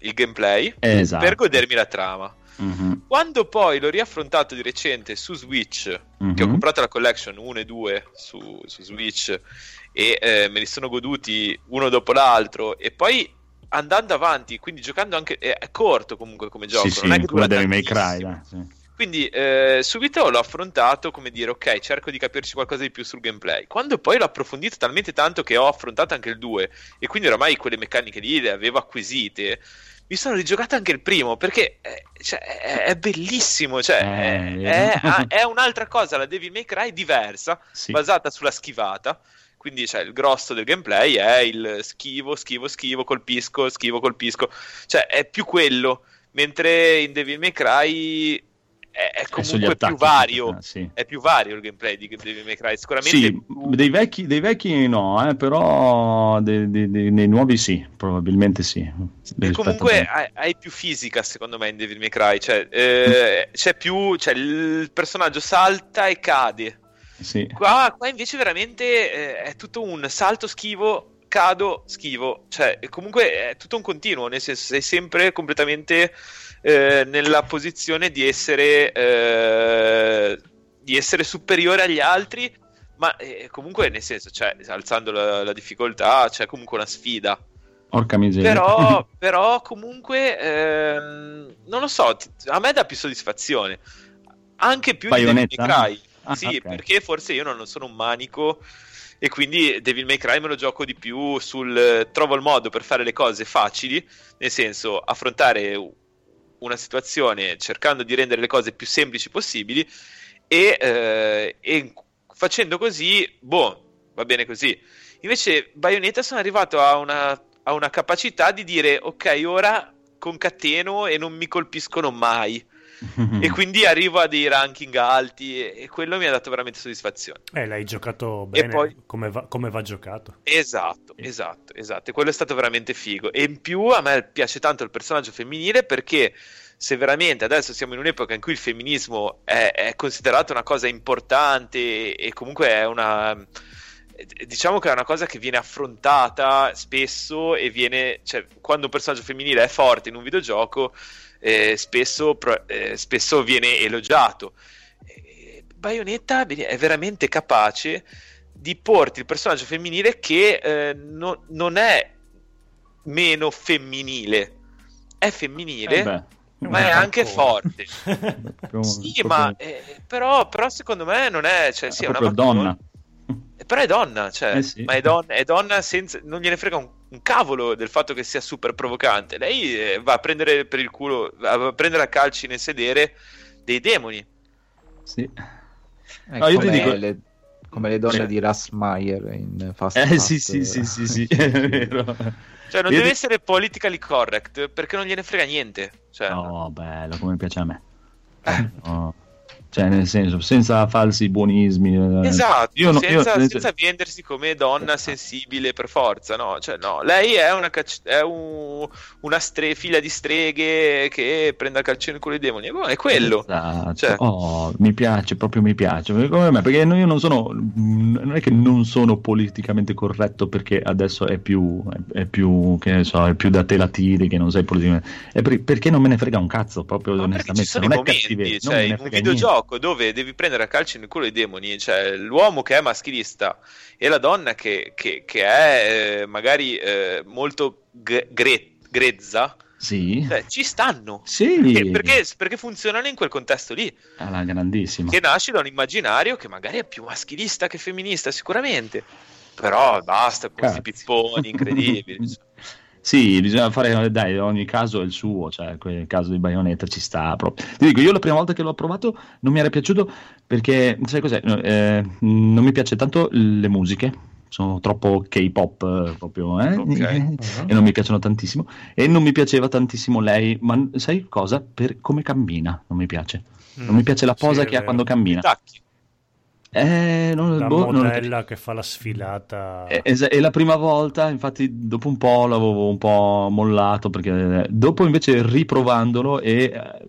il gameplay Esatto. per godermi la trama. Mhm. Quando poi l'ho riaffrontato di recente su Switch, Mhm. che ho comprato la collection 1 e 2 su, su Switch e eh, me li sono goduti uno dopo l'altro e poi andando avanti, quindi giocando anche è, è corto comunque come gioco, Sì, non è sì, che come dura May Cry, dai, sì. Quindi eh, subito l'ho affrontato come dire ok, cerco di capirci qualcosa di più sul gameplay. Quando poi l'ho approfondito talmente tanto che ho affrontato anche il 2 e quindi oramai quelle meccaniche lì le avevo acquisite, mi sono rigiocato anche il primo perché eh, cioè, è, è bellissimo, cioè, Eh, è, è- ha- è un'altra cosa, la Devil May Cry diversa, Sì. basata sulla schivata. Quindi cioè, il grosso del gameplay è il schivo, schivo, schivo, colpisco, schivo, colpisco. Cioè è più quello, mentre in Devil May Cry è, comunque attacchi, più vario. eh, sì. È più vario il gameplay di Devil May Cry. Sicuramente Sì, più- dei vecchi, dei vecchi no, eh, però dei, dei- dei- nei nuovi sì, probabilmente sì. E comunque hai, hai più fisica secondo me in Devil May Cry, cioè eh, c'è più, cioè il personaggio salta e cade. sì. Qua, qua invece veramente eh, è tutto un salto schivo, cado, schivo, cioè comunque è tutto un continuo, nel senso sei sempre completamente eh, nella posizione di essere, eh, di essere superiore agli altri, ma eh, comunque nel senso, cioè, alzando la, la difficoltà, c'è comunque una sfida. Porca miseria. Però, però comunque, ehm, non lo so, ti- a me dà più soddisfazione. Anche più Bayonetta? di Devil May Cry. Ah, sì, ok. perché forse io non sono un manico e quindi Devil May Cry me lo gioco di più sul... trovo il modo per fare le cose facili, nel senso affrontare una situazione cercando di rendere le cose più semplici possibili e, eh, e facendo così, boh, va bene così. Invece Bayonetta sono arrivato a una, a una capacità di dire ok, ora concateno e non mi colpiscono mai. E quindi arrivo a dei ranking alti e, e quello mi ha dato veramente soddisfazione. Eh, l'hai giocato bene poi- come, va, come va giocato. Esatto, esatto, esatto. E quello è stato veramente figo. E in più a me piace tanto il personaggio femminile perché se veramente adesso siamo in un'epoca in cui il femminismo è, è considerato una cosa importante e, e comunque è una... Diciamo che è una cosa che viene affrontata spesso e viene, cioè, quando un personaggio femminile è forte in un videogioco, eh, spesso, pro- eh, spesso viene elogiato. Eh, Bayonetta è veramente capace di porti il personaggio femminile che eh, no- non è meno femminile, è femminile, Eh ma è anche forte. Sì, ma eh, però, però secondo me non è, cioè, sì, è è una donna. però è donna, cioè, Eh sì. ma è donna, è donna senza, non gliene frega un, un cavolo del fatto che sia super provocante. Lei eh, va a prendere per il culo, va a prendere a calci nel sedere dei demoni. Sì. È No, io ti come, dico- le, come le donne Sì. di Russ Meyer in Fast Eh sì, sì, sì, sì, sì, è vero. Cioè, non Io deve ti- essere politically correct perché non gliene frega niente. Cioè, No, bello, come piace a me. Eh. No. Cioè, nel senso, senza falsi buonismi. eh. Esatto, Io no- io- senza, senza vendersi come donna sensibile per forza, no? Cioè, no, lei è una, cacci- è un- una stre- figlia di streghe che prende a calcio nel culo i demoni. Boh, è quello. Esatto. Cioè- Oh, mi piace, proprio mi piace. Me, perché io non sono, non è che non sono politicamente corretto perché adesso è più, è, è più, che ne so, è più da te la tiri che non sei politicamente. È per- perché non me ne frega un cazzo, proprio Ma onestamente. non è momenti, cioè in un niente. Videogioco dove devi prendere a calcio nel culo i demoni, cioè l'uomo che è maschilista e la donna che, che- che è eh, magari eh, molto gre- gre- grezza, Sì. cioè, ci stanno. Sì. Perché, perché, perché funzionano in quel contesto lì, Alla grandissima. che nasce da un immaginario che magari è più maschilista che femminista, sicuramente. Però basta con questi pipponi incredibili. Sì, bisogna fare, dai, ogni caso è il suo, cioè quel caso di Bayonetta ci sta proprio. Ti dico, io la prima volta che l'ho provato non mi era piaciuto perché, sai cos'è, eh, non mi piace tanto le musiche, sono troppo K-pop eh, proprio, eh, Ok. e non mi piacciono tantissimo, e non mi piaceva tantissimo lei, ma sai cosa? Per come cammina, non mi piace. Non mi piace la posa Sì, che ha quando cammina. Tacchi. Eh, non, La boh, non- modella che fa la sfilata. È, es- è la prima volta, infatti dopo un po' l'avevo un po' mollato perché dopo invece riprovandolo e eh,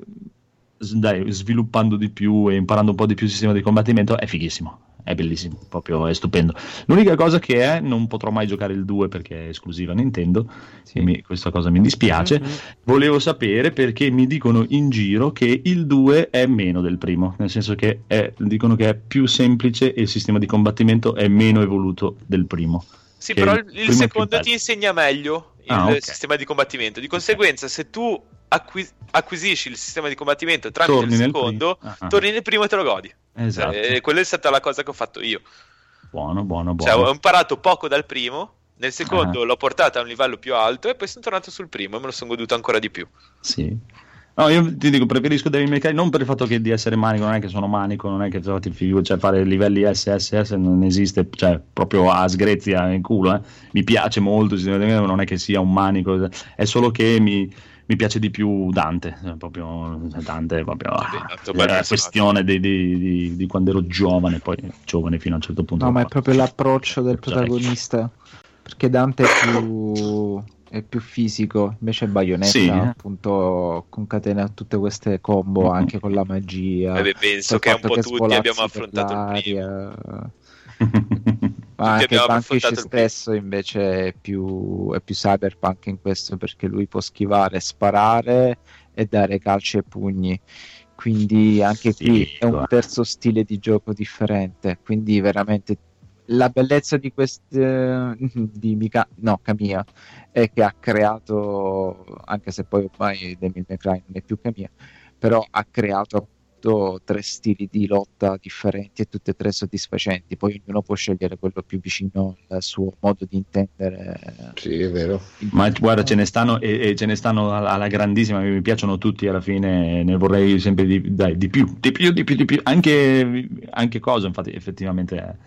dai, sviluppando di più e imparando un po' di più il sistema di combattimento è fighissimo, è bellissimo, proprio è stupendo. L'unica cosa che è non potrò mai giocare il 2 perché è esclusiva Nintendo, Sì. e mi- questa cosa mi dispiace. Mhm. Volevo sapere perché mi dicono in giro che il 2 è meno del primo, nel senso che è- dicono che è più semplice e il sistema di combattimento è meno evoluto del primo. Sì, però il il, secondo ti insegna meglio il Ah, ok. sistema di combattimento. Di conseguenza, se tu acqui- acquisisci il sistema di combattimento tramite Torni il nel secondo, primo. Ah. torni nel primo e te lo godi. Esatto. Eh, quella è stata la cosa che ho fatto io. Buono, buono, Cioè, buono. ho imparato poco dal primo. Nel secondo Ah. l'ho portata a un livello più alto e poi sono tornato sul primo e me lo sono goduto ancora di più. Sì. No, io ti dico, preferisco Devil May Cry non per il fatto che di essere manico, non è che sono manico, non è che ti figu- cioè fare livelli SSS non esiste, cioè proprio a sgrezia in culo, eh. Mi piace molto, non è che sia un manico, è solo che mi, mi piace di più Dante, cioè, proprio Dante è proprio Vabbè, ah, è personaggio. questione di, di- di- di quando ero giovane, poi giovane fino a un certo punto. No, ma è proprio l'approccio del Cioè, protagonista. Perché Dante è più, è più fisico, invece Bayonetta Sì, eh. appunto concatena tutte queste combo anche con la magia. Eh, penso che un po' che tutti abbiamo affrontato il primo. Ma anche il stesso invece è più, è più cyberpunk in questo perché lui può schivare, sparare e dare calci e pugni. Quindi anche qui è un terzo stile di gioco differente. Quindi veramente la bellezza di queste di Mika, no, Kamiya è che ha creato, anche se poi ormai Devil May Cry non è più Kamiya, però ha creato appunto tre stili di lotta differenti e tutte e tre soddisfacenti. Poi ognuno può scegliere quello più vicino al suo modo di intendere. Sì, è vero. Ma guarda, ce ne stanno e, e ce ne stanno alla, alla grandissima. Mi piacciono tutti alla fine. Ne vorrei sempre di, dai, di più, di più, di più, di più. Anche, anche cosa, infatti, effettivamente.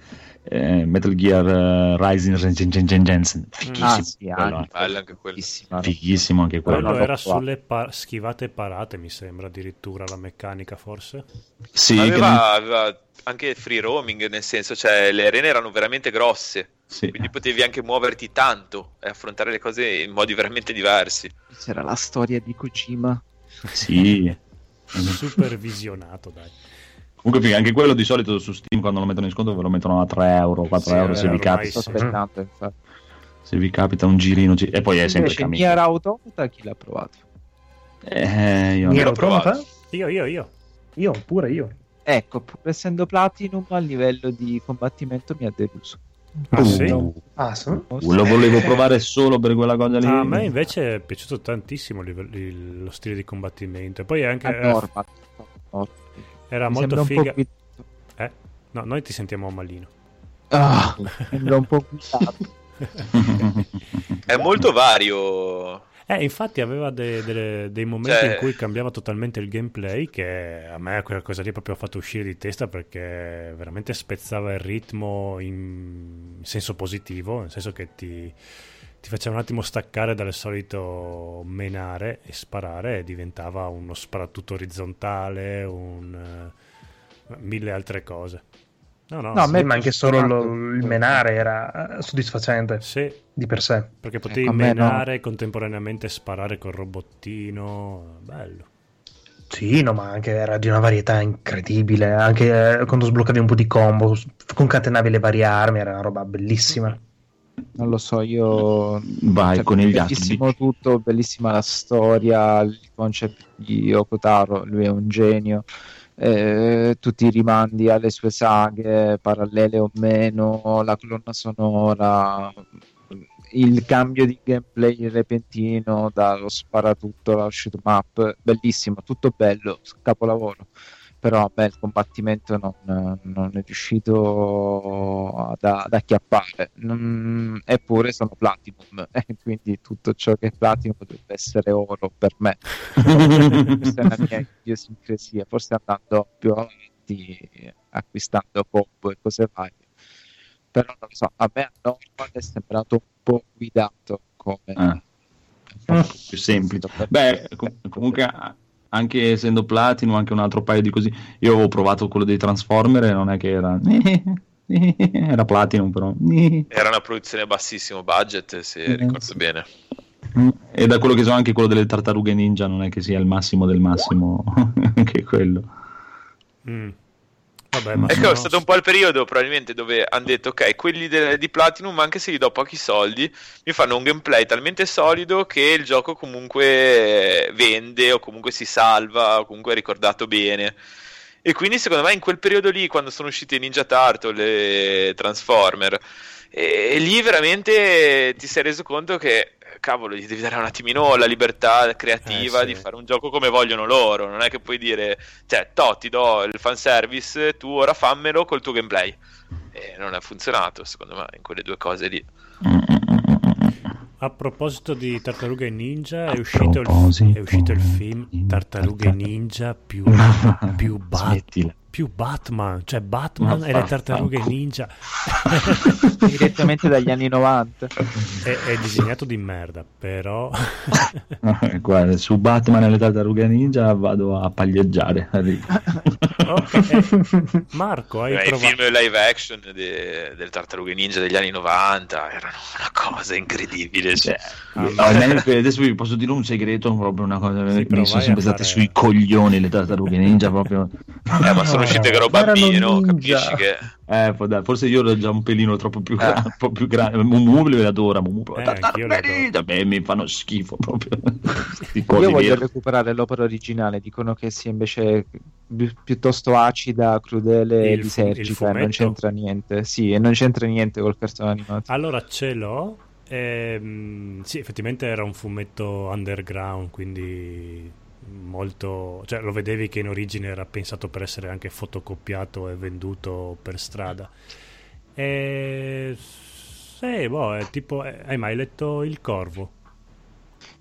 Eh, Metal Gear eh, Rising Revengeance fighissimo, Ah, sì, quello, anche. quello. Fighissimo anche quello. Quello era sulle pa- schivate parate, mi sembra addirittura la meccanica, forse. Sì, che non- aveva, aveva anche free roaming, nel senso, cioè le arene erano veramente grosse, sì. quindi potevi anche muoverti tanto e affrontare le cose in modi veramente diversi. C'era la storia di Kojima. sì. Supervisionato, dai. Comunque figa, anche quello di solito su Steam quando lo mettono in sconto ve lo mettono a 3 euro, 4 Sì, euro se vi, capita, sì. se vi capita un girino. gi- E poi è sempre Invece Camino. Nier Automata chi l'ha provato? Eh, io Nier l'ho provato. Io, io, io. Io, pure io. Ecco, pur essendo Platinum a livello di combattimento mi ha deluso. Ah, sì? Uh, Ah, sì? lo volevo provare solo per quella cosa lì. A me invece è piaciuto tantissimo il il- lo stile di combattimento. E poi anche A norma. norma. Era Mi molto figa. Eh? No, noi ti sentiamo malino. Ah, sembra un po'. È molto vario. Eh, infatti aveva de- delle- dei momenti Cioè- in cui cambiava totalmente il gameplay che a me quella cosa lì proprio ha fatto uscire di testa perché veramente spezzava il ritmo in senso positivo, nel senso che ti, ti faceva un attimo staccare dal solito menare e sparare e diventava uno sparatutto orizzontale, un, eh, mille altre cose. No, no, No, a me- ma anche solo lo- il menare era eh, soddisfacente sì, di per sé. perché potevi Ecco, no. menare e contemporaneamente sparare col robottino, bello. Sì, no, ma anche era di una varietà incredibile. Anche eh, quando sbloccavi un po' di combo, concatenavi le varie armi, era una roba bellissima. Non lo so, io... Vai cioè, con gli bellissimo tutto, bellissima la storia, il concept di Okotaro, lui è un genio. eh, tutti i rimandi alle sue saghe, parallele o meno, la colonna sonora, il cambio di gameplay repentino dallo sparatutto allo shoot 'em up, bellissimo, tutto bello, capolavoro. Però a me il combattimento non, non è riuscito ad, ad acchiappare. Non- eppure sono Platinum, e quindi tutto ciò che è Platinum dovrebbe essere oro per me. Questa è la mia idiosincrasia. Forse andando più avanti, acquistando combo e cose varie. Però non lo so, a me a Normal è sembrato un po' guidato come Ah. più semplice. Beh, com- comunque anche essendo Platinum, anche un altro paio di così. Io avevo provato quello dei Transformer e non è che era. era Platinum, però. Era una produzione a bassissimo budget, se eh, ricordo sì. bene. E da quello che so, anche quello delle tartarughe ninja non è che sia il massimo del massimo, che quello. Mm. Vabbè, ma ecco, no... è stato un po' il periodo probabilmente dove hanno detto ok, quelli de- di Platinum anche se gli do pochi soldi mi fanno un gameplay talmente solido che il gioco comunque vende o comunque si salva o comunque è ricordato bene. E quindi secondo me in quel periodo lì quando sono usciti Ninja Turtle e Transformer e, e lì veramente ti sei reso conto che cavolo, gli devi dare un attimino la libertà creativa eh, sì. di fare un gioco come vogliono loro. Non è che puoi dire, cioè, to, ti do il fanservice, tu ora fammelo col tuo gameplay. E non ha funzionato, secondo me, in quelle due cose lì. A proposito di Tartarughe Ninja, è uscito, il, è uscito il film Tartarughe Ninja più, più, bat, più Batman, cioè Batman e le tartarughe ninja. Direttamente dagli anni 90. È, è disegnato di merda, però... Guarda, su Batman e le tartarughe ninja vado a paglieggiare. Okay. Marco, hai Beh, provato... I film live action de, delle tartarughe ninja degli anni 90 erano una cosa incredibile. Cioè. Ah, no, adesso vi posso dire un segreto, proprio una cosa... Sì, mi sono sempre state fare... sui coglioni le tartarughe ninja proprio... Eh, ma sono uscite che ero bambino, capisci che... Eh, forse io ero già un pelino troppo più, gra- eh. un po' più grande. Mumu le adora. Mumu, eh, beh, mi fanno schifo proprio. io voglio recuperare l'opera originale. Dicono che sia invece pi- piuttosto acida, crudele e disergica. Non c'entra niente. Sì, e non c'entra niente col cartone animato. Allora ce l'ho. Ehm, sì, effettivamente era un fumetto underground, quindi molto cioè lo vedevi che in origine era pensato per essere anche fotocopiato e venduto per strada e sì, boh, è tipo hai mai letto Il Corvo?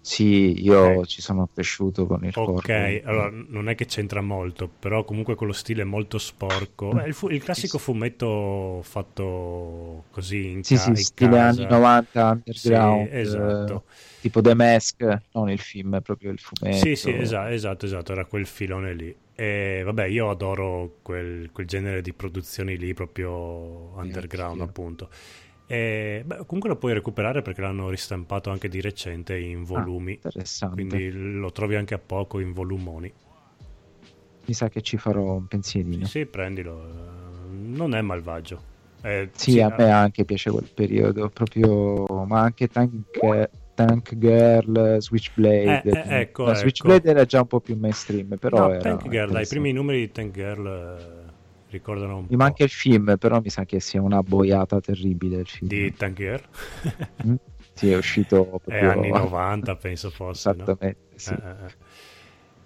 Sì, io okay. ci sono cresciuto con il corvo. Ok, allora non è che c'entra molto, però comunque quello stile molto sporco. Beh, il, fu- il, classico fumetto fatto così in, sì, ca- sì, stile casa. anni 90 underground. Sì, esatto. Eh, tipo The Mask, non il film, proprio il fumetto. Sì, sì, esatto, esatto, esatto era quel filone lì. E vabbè, io adoro quel, quel genere di produzioni lì, proprio underground, sì, appunto. E, beh, comunque lo puoi recuperare perché l'hanno ristampato anche di recente in ah, volumi. Ah, quindi lo trovi anche a poco in volumoni. Mi sa che ci farò un pensierino. Sì, sì prendilo. Non è malvagio. Eh, sì, sì, a me anche piace quel periodo, proprio, ma anche Tank, Tank Girl, Switchblade. Eh, eh, ecco, no, ecco. Switchblade era già un po' più mainstream, però no, Tank Girl, dai, i primi numeri di Tank Girl ricordano mi manca il film, però mi sa che sia una boiata terribile il film. Di Tangier? mm? Sì, è uscito proprio... È anni 90, penso fosse. Esattamente, no? sì. Eh,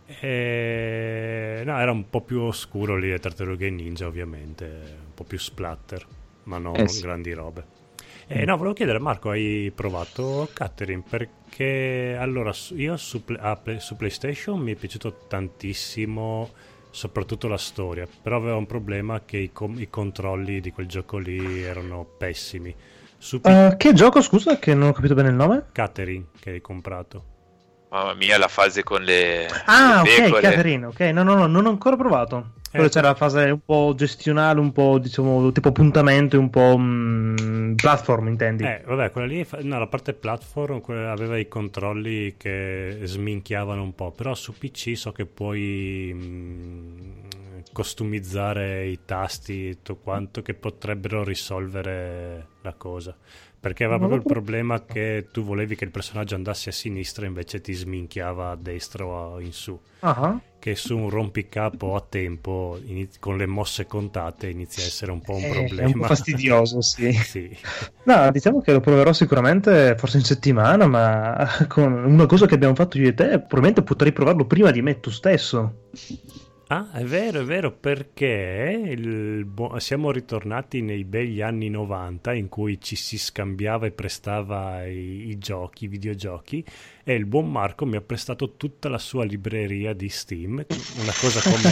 eh. E... No, era un po' più oscuro lì le tartarughe ninja, ovviamente, un po' più splatter, ma non eh, sì. grandi robe. E no, volevo chiedere, Marco, hai provato Catherine? Perché allora io su, su PlayStation mi è piaciuto tantissimo soprattutto la storia, però aveva un problema che i, com- i controlli di quel gioco lì erano pessimi. Su P- uh, che gioco, scusa, che non ho capito bene il nome? Catherine, che hai comprato. Mamma mia, la fase con le. Ah, le ok, Catherine, ok, no, no, no, non ho ancora provato. Poi eh, c'era la fase un po' gestionale, un po' diciamo tipo puntamento, un po' mh, mm, platform, intendi? Eh, vabbè, quella lì, no, la parte platform aveva i controlli che sminchiavano un po', però su PC so che puoi mh, mm, costumizzare i tasti e tutto quanto che potrebbero risolvere la cosa. Perché aveva proprio il problema che tu volevi che il personaggio andasse a sinistra invece ti sminchiava a destra o in su. Uh-huh. Che su un rompicapo a tempo, iniz- con le mosse contate, inizia a essere un po' un eh, problema. È un po' fastidioso, sì. sì. No, diciamo che lo proverò sicuramente, forse in settimana, ma con una cosa che abbiamo fatto io e te, probabilmente potrei provarlo prima di me tu stesso. Ah, è vero, è vero, perché bu- siamo ritornati nei begli anni 90 in cui ci si scambiava e prestava i, i giochi, i videogiochi, e il buon Marco mi ha prestato tutta la sua libreria di Steam, una cosa come...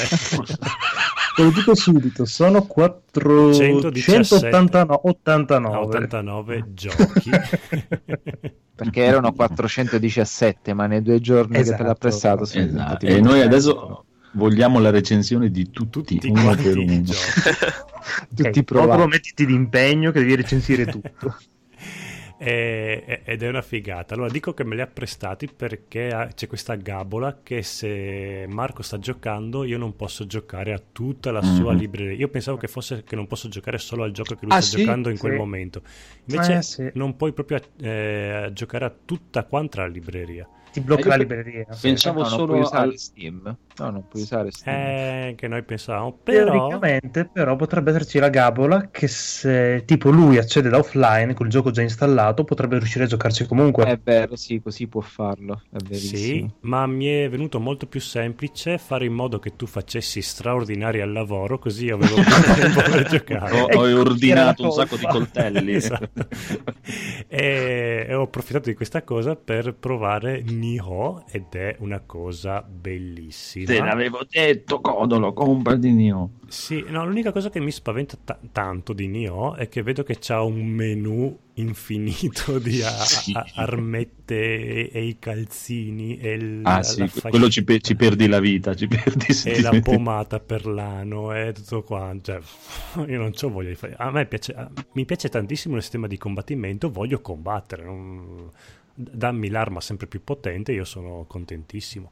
Te lo dico subito, sono 489 89 giochi. perché erano 417, ma nei due giorni esatto. che te l'ha esatto. prestato sono esatto. E noi adesso vogliamo la recensione di tutti, tutti uno per uno. tutti okay, provati. mettiti d'impegno che devi recensire tutto. E, ed è una figata. Allora dico che me li ha prestati perché c'è questa gabola che se Marco sta giocando io non posso giocare a tutta la sua mm-hmm. libreria. Io pensavo che fosse che non posso giocare solo al gioco che lui ah, sta sì? giocando in sì. quel momento. Invece eh, sì. non puoi proprio eh, giocare a tutta quanta la libreria ti blocca eh, la libreria. Pensavo no, solo a Steam. No, non puoi usare Steam. Eh, che noi pensavamo. Però... Teoricamente, però, potrebbe esserci la gabola che se tipo lui accede da offline con il gioco già installato, potrebbe riuscire a giocarci comunque. È vero, sì, così può farlo. È verissimo. Sì, ma mi è venuto molto più semplice fare in modo che tu facesci straordinari al lavoro, così avevo più tempo per giocare. Ho, ho ordinato un sacco di coltelli. esatto. e, e ho approfittato di questa cosa per provare Niho ed è una cosa bellissima. Te l'avevo detto, Codolo, compra di Nioh. Sì, no, l'unica cosa che mi spaventa t- tanto di Nioh è che vedo che c'ha un menu infinito di a- sì. a- armette e-, e, i calzini e l- ah, sì, quello ci, pe- ci, perdi la vita, ci perdi E la pomata per l'ano e tutto quanto. Cioè, io non ho voglia di fare. A me piace, a- mi piace tantissimo il sistema di combattimento, voglio combattere. Non dammi l'arma sempre più potente, io sono contentissimo.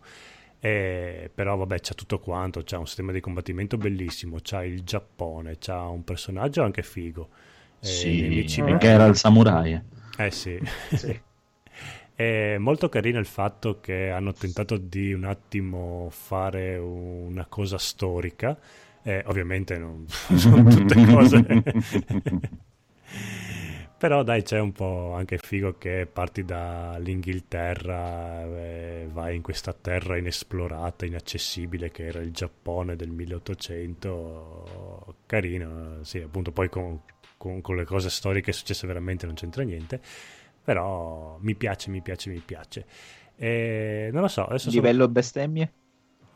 Eh, però vabbè c'è tutto quanto, c'è un sistema di combattimento bellissimo, c'ha il Giappone, c'ha un personaggio anche figo. Eh, sì, che era il samurai. Eh sì. sì. È molto carino il fatto che hanno tentato di un attimo fare una cosa storica, eh, ovviamente non sono tutte cose Però dai, c'è un po' anche figo che parti dall'Inghilterra e vai in questa terra inesplorata, inaccessibile che era il Giappone del 1800. Carino, sì, appunto poi con, con, con le cose storiche successe veramente non c'entra niente. Però mi piace, mi piace, mi piace. E non lo so. Adesso Livello sono... bestemmie?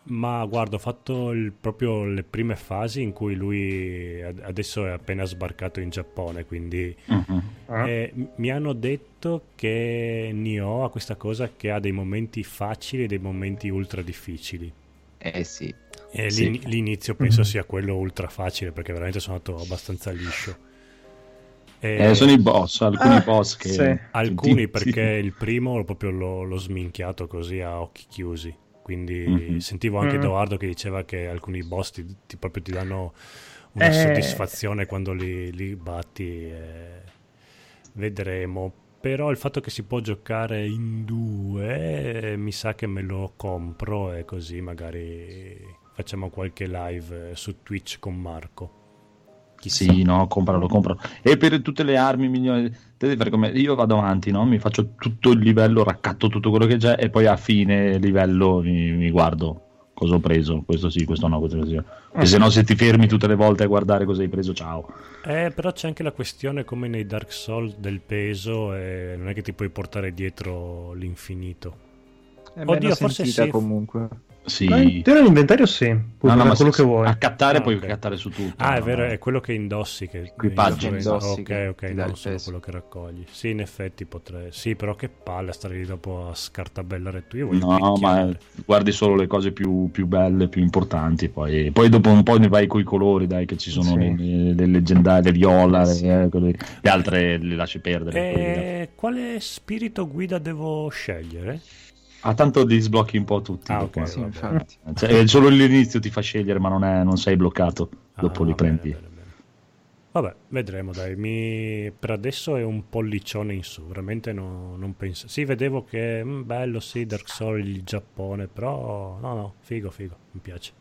Ma guarda, ho fatto il, proprio le prime fasi in cui lui adesso è appena sbarcato in Giappone, quindi uh-huh. eh, mi hanno detto che Nioh ha questa cosa che ha dei momenti facili e dei momenti ultra difficili. Eh sì. E sì. l'inizio penso uh-huh. sia quello ultra facile perché veramente sono andato abbastanza liscio. E... Eh, sono i boss, alcuni ah, boss che... Sì. Alcuni perché il primo proprio l'ho, l'ho sminchiato così a occhi chiusi quindi mm-hmm. sentivo anche mm-hmm. Edoardo che diceva che alcuni boss ti, ti proprio ti danno una eh... soddisfazione quando li, li batti eh, vedremo però il fatto che si può giocare in due eh, mi sa che me lo compro e così magari facciamo qualche live su Twitch con Marco Chissà. Sì, no, compralo, compralo. E per tutte le armi migliori, io vado avanti, no? mi faccio tutto il livello, raccatto tutto quello che c'è e poi a fine livello mi, mi guardo cosa ho preso. Questo sì, questo no, questo sì. E se no, se ti fermi tutte le volte a guardare cosa hai preso, ciao. Eh, però c'è anche la questione come nei Dark Souls del peso e non è che ti puoi portare dietro l'infinito. È Oddio, forse sì. comunque. Sì. Eh, te l'inventario sì, puoi no, no, quello che vuoi. Accattare ah, puoi okay. cattare su tutto. Ah, no, è vero, è quello che indossi. Che Equipaggi indossi. Ok, ok, non solo quello che raccogli. Sì, in effetti potrei. Sì, però che palle stare lì dopo a scartabellare tu. Io voglio no, picchiare. ma guardi solo le cose più, più, belle, più importanti. Poi, poi dopo un po' ne vai con i colori, dai, che ci sono sì. le, le, leggendarie, viola, sì. le, le, le, altre le lasci perdere. E eh, quale spirito guida devo scegliere? Ah, tanto li sblocchi un po' tutti. Ah, ok. Sì, cioè, solo l'inizio ti fa scegliere, ma non, è, non sei bloccato. Ah, dopo li prendi. Bene, bene. Vabbè, vedremo, dai. Mi... Per adesso è un pollicione in su, veramente no, non penso. Sì, vedevo che mh, mm, bello, sì, Dark Souls, il Giappone, però no, no, figo, figo, mi piace.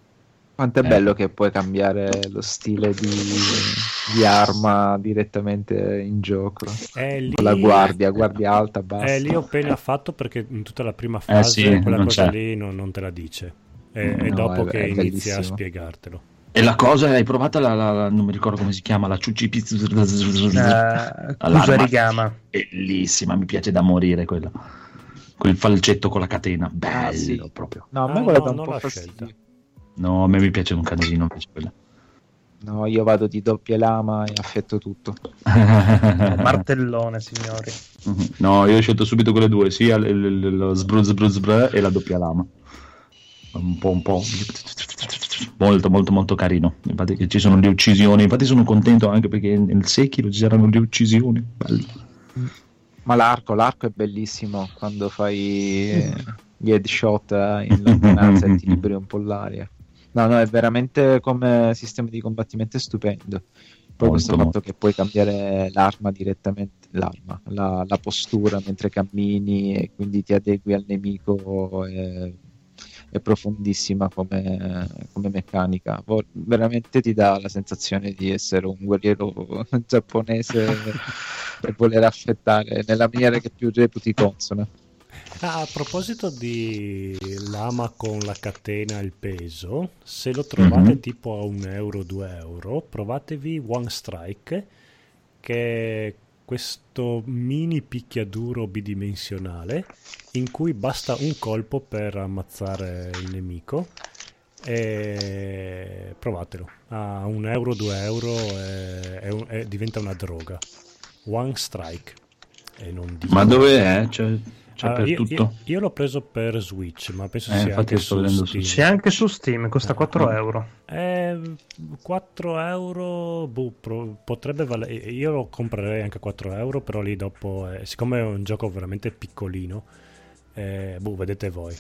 Quanto è eh. bello che puoi cambiare lo stile di, di arma direttamente in gioco. Lì, con la guardia, guardia alta, basta. È lì ho appena fatto perché in tutta la prima fase eh sì, quella cosa c'è. lì non, non, te la dice. È, no, è dopo è, che è inizia a spiegartelo. E la cosa, hai provato la, la, la, non mi ricordo come si chiama, la Ciucci Pizza uh, Bellissima, mi piace da morire quella. Quel falcetto con la catena, bello ah, sì. proprio. No, a me ah, quella no, un po' fastidio. No, a me mi piace un casino invece quella. No, io vado di doppia lama e affetto tutto. Martellone, signori. No, io ho scelto subito quelle due, sia l- l- lo sbru sbru sbru e la doppia lama. Un po', un po'. Molto, molto, molto carino. Infatti che ci sono le uccisioni. Infatti sono contento anche perché nel Sekiro ci saranno le uccisioni. Bello. Ma l'arco, l'arco è bellissimo quando fai gli headshot eh, in lontananza e ti liberi un po' l'aria. No, no, è veramente come sistema di combattimento stupendo. Poi Molto, questo fatto molto. che puoi cambiare l'arma direttamente, l'arma, la, la postura mentre cammini e quindi ti adegui al nemico è, è profondissima come, come meccanica. Veramente ti dà la sensazione di essere un guerriero giapponese e voler affettare nella maniera che più reputi consona. Ah, a proposito di lama con la catena e il peso, se lo trovate Mhm. tipo a un euro, due euro, provatevi One Strike, che è questo mini picchiaduro bidimensionale in cui basta un colpo per ammazzare il nemico. E provatelo a un euro, due euro, è- è è- diventa una droga. One Strike. E non dico. Ma dove è? C'è, c'è Allora, per io, tutto? io- io l'ho preso per Switch, ma penso Eh, sia infatti anche sto su Steam. su- C'è anche su Steam, costa 4 euro. Eh, 4 euro, boh, pro- potrebbe valere. Io lo comprerei anche a 4 euro, però lì dopo, eh, siccome è un gioco veramente piccolino, eh, boh, vedete voi.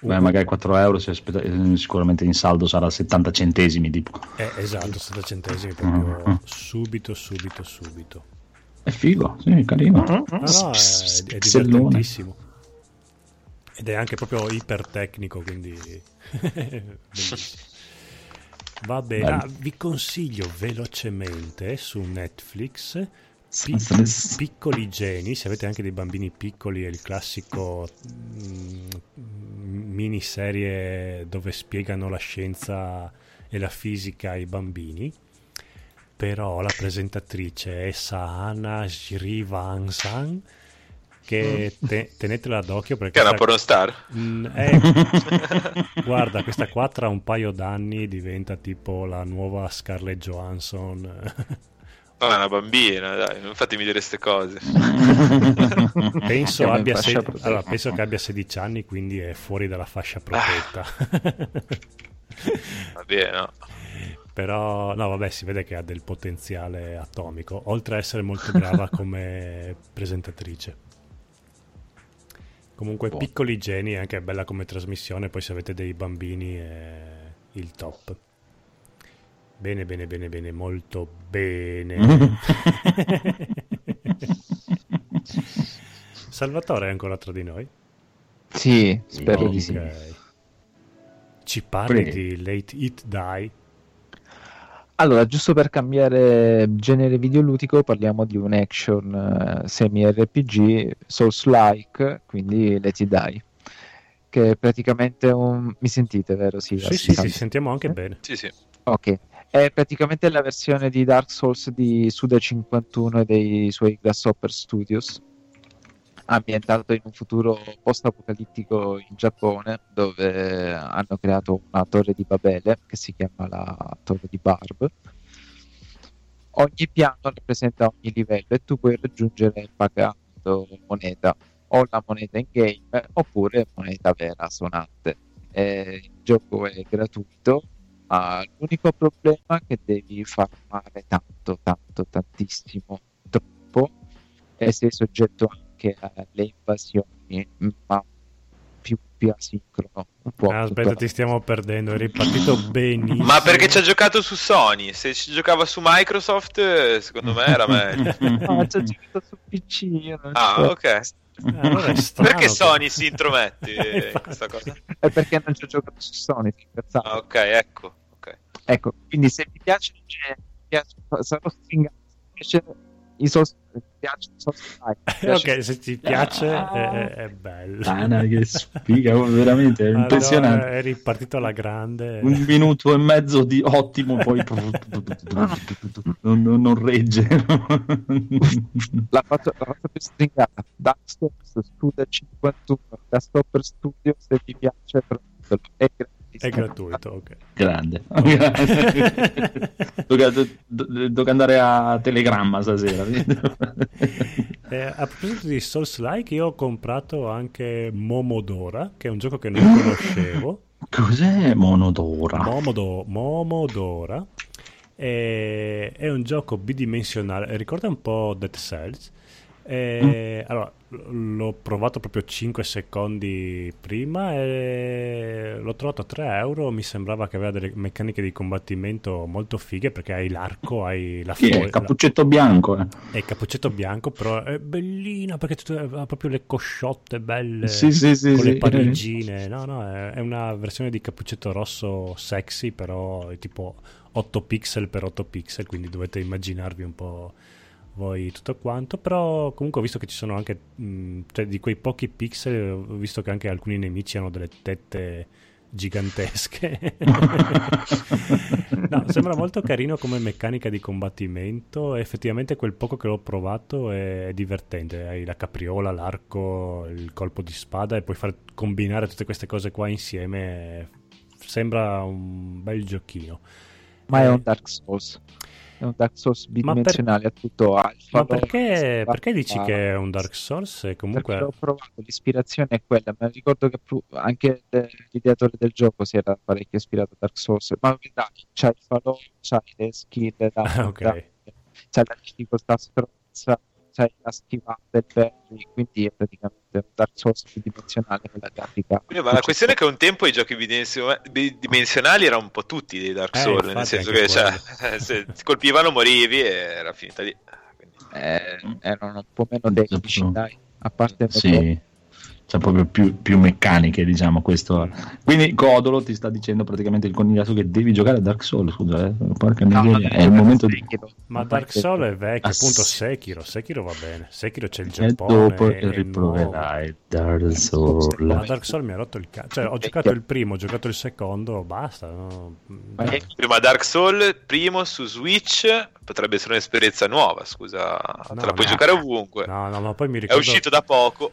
Beh, magari 4 euro se aspetta- eh, sicuramente in saldo sarà 70 centesimi tipo. Eh, esatto, 7 centesimi proprio Mm. subito, subito, subito. È figo, sì, carino. Mm, mm. No, no, è, è divertentissimo. Ed è anche proprio ipertecnico, quindi bellissimo. Va bene, ah, vi consiglio velocemente su Netflix Pi- Senza- piccoli geni, se avete anche dei bambini piccoli, è il classico mm, miniserie dove spiegano la scienza e la fisica ai bambini. Però la presentatrice è Sahana Srivansan, che te- tenetela d'occhio perché Che è una sta- pornostar. Mm, eh, guarda, questa qua tra un paio d'anni diventa tipo la nuova Scarlett Johansson. No, è una bambina, dai, non fatemi dire queste cose. Penso Siamo abbia, se- allora, penso che abbia 16 anni, quindi è fuori dalla fascia protetta. Va bene, no. Però, no, vabbè, si vede che ha del potenziale atomico, oltre a essere molto brava come presentatrice. Comunque, Buono. piccoli geni, è anche bella come trasmissione, poi se avete dei bambini è il top. Bene, bene, bene, bene, molto bene. Salvatore è ancora tra di noi? Sì, spero di sì. Ci parli Prego. di Late It Die? Allora, giusto per cambiare genere videoludico, parliamo di un action eh, semi-RPG, Souls-like, quindi Let It Die, che è praticamente un... Mi sentite, vero? Sì, Sì, sì, sì, ti sentiamo anche bene. Sì, sì. Ok, è praticamente la versione di Dark Souls di Suda 51 e dei suoi Grasshopper Studios, ambientato in un futuro post-apocalittico in Giappone, dove hanno creato una torre di Babele che si chiama la torre di Barb. Ogni piano rappresenta ogni livello e tu puoi raggiungere pagando moneta, o la moneta in game oppure moneta vera suonante. Eh, il gioco è gratuito, ma l'unico problema è che devi farmare tanto, tanto, tantissimo, troppo, e sei soggetto anche alle invasioni, ma più, più asincrono. Un po' Ah, aspetta, ti stiamo perdendo. Eri partito benissimo. Ma perché ci ha giocato su Sony? Se ci giocava su Microsoft, eh, secondo me era meglio. No, c'è giocato su PC. Ah, ci- ok. Ah, allora è strano Perché Sony si intromette in Infatti. questa cosa? È perché non ci ho giocato su Sony. Ah, ok, ecco. ok. Ecco, quindi se mi piace, mi piace sarò stringato. Se mi piace i sos- mi piace i sos- dai, mi piace- ok, se ti piace Ah. è, è- è bello. Che sfiga, oh, veramente è Allora, impressionante. eri partito alla grande. Un minuto e mezzo di ottimo, poi non, non- non regge. l'ha fatto più stringata. Dark Souls Studio 51 da Stopper Studio se vi piace è gratis È gratuito, ok. Grande. Tocca, andare a Telegramma stasera. Eh, a proposito di Souls-like, io ho comprato anche Momodora, che è un gioco che non conoscevo. Cos'è Monodora? Momodo- Momodora. Eh, è un gioco bidimensionale, ricorda un po' Dead Cells. Eh, Allora, l- l'ho provato proprio 5 secondi prima e l'ho trovato a 3 euro. Mi sembrava che aveva delle meccaniche di combattimento molto fighe perché hai l'arco, hai la Chi è? foil- Cappuccetto bianco. eh. è il cappuccetto bianco, però è bellina perché ha proprio le cosciotte belle Sì, sì, sì, con le sì. parigine. No, no, è, è una versione di cappuccetto rosso sexy, però è tipo 8 pixel per 8 pixel, quindi dovete immaginarvi un po' voi tutto quanto. Però comunque ho visto che ci sono anche, mh, cioè di quei pochi pixel, ho visto che anche alcuni nemici hanno delle tette gigantesche. no, sembra molto carino come meccanica di combattimento. e Effettivamente, quel poco che l'ho provato è divertente. Hai la capriola, l'arco, il colpo di spada e puoi far combinare tutte queste cose qua insieme. Sembra un bel giochino. Ma è Eh, un Dark Souls. È un Dark Souls Ma per- bidimensionale a tutto alfa. Ma perché, perché dici Ah, che è un Dark Souls? E Perché comunque. l'ho provato, l'ispirazione è quella. Ma ricordo che anche l'ideatore del gioco si era parecchio ispirato a Dark Souls. Ma vedrai, c'hai il falò, c'hai le skill, la Ah, ok. c'hai la difficoltà stronza, c'hai la schivata del berry, quindi è praticamente un Dark Souls bidimensionale con la grafica. Quindi, ma la questione è che un tempo i giochi bidimensi- bidimensionali erano un po' tutti dei Dark Eh, Souls, nel infatti, senso che cioè, se ti colpivano morivi e era finita lì. Quindi- Eh, erano un po' meno tecnici, Esatto. dai. A parte Sì, c'è proprio più, più meccaniche, diciamo. Questo. Quindi Codolo ti sta dicendo praticamente il conigliato che devi giocare a Dark Souls. Scusa, eh. porca No, miseria. è il momento di. Ma Dark Souls è vecchio, Ah, appunto. Sekiro. Sekiro va bene. Sekiro c'è il E Giappone. dopo è- è riproverai Dark. Souls. Ma Dark Souls mi ha rotto il cazzo. Cioè, ho giocato il primo, ho giocato il secondo, basta. no? Ma è- Prima Dark Souls, primo su Switch, potrebbe essere un'esperienza nuova, scusa, te No, la puoi no. giocare ovunque. No, no, ma poi mi È ricordo. uscito da poco.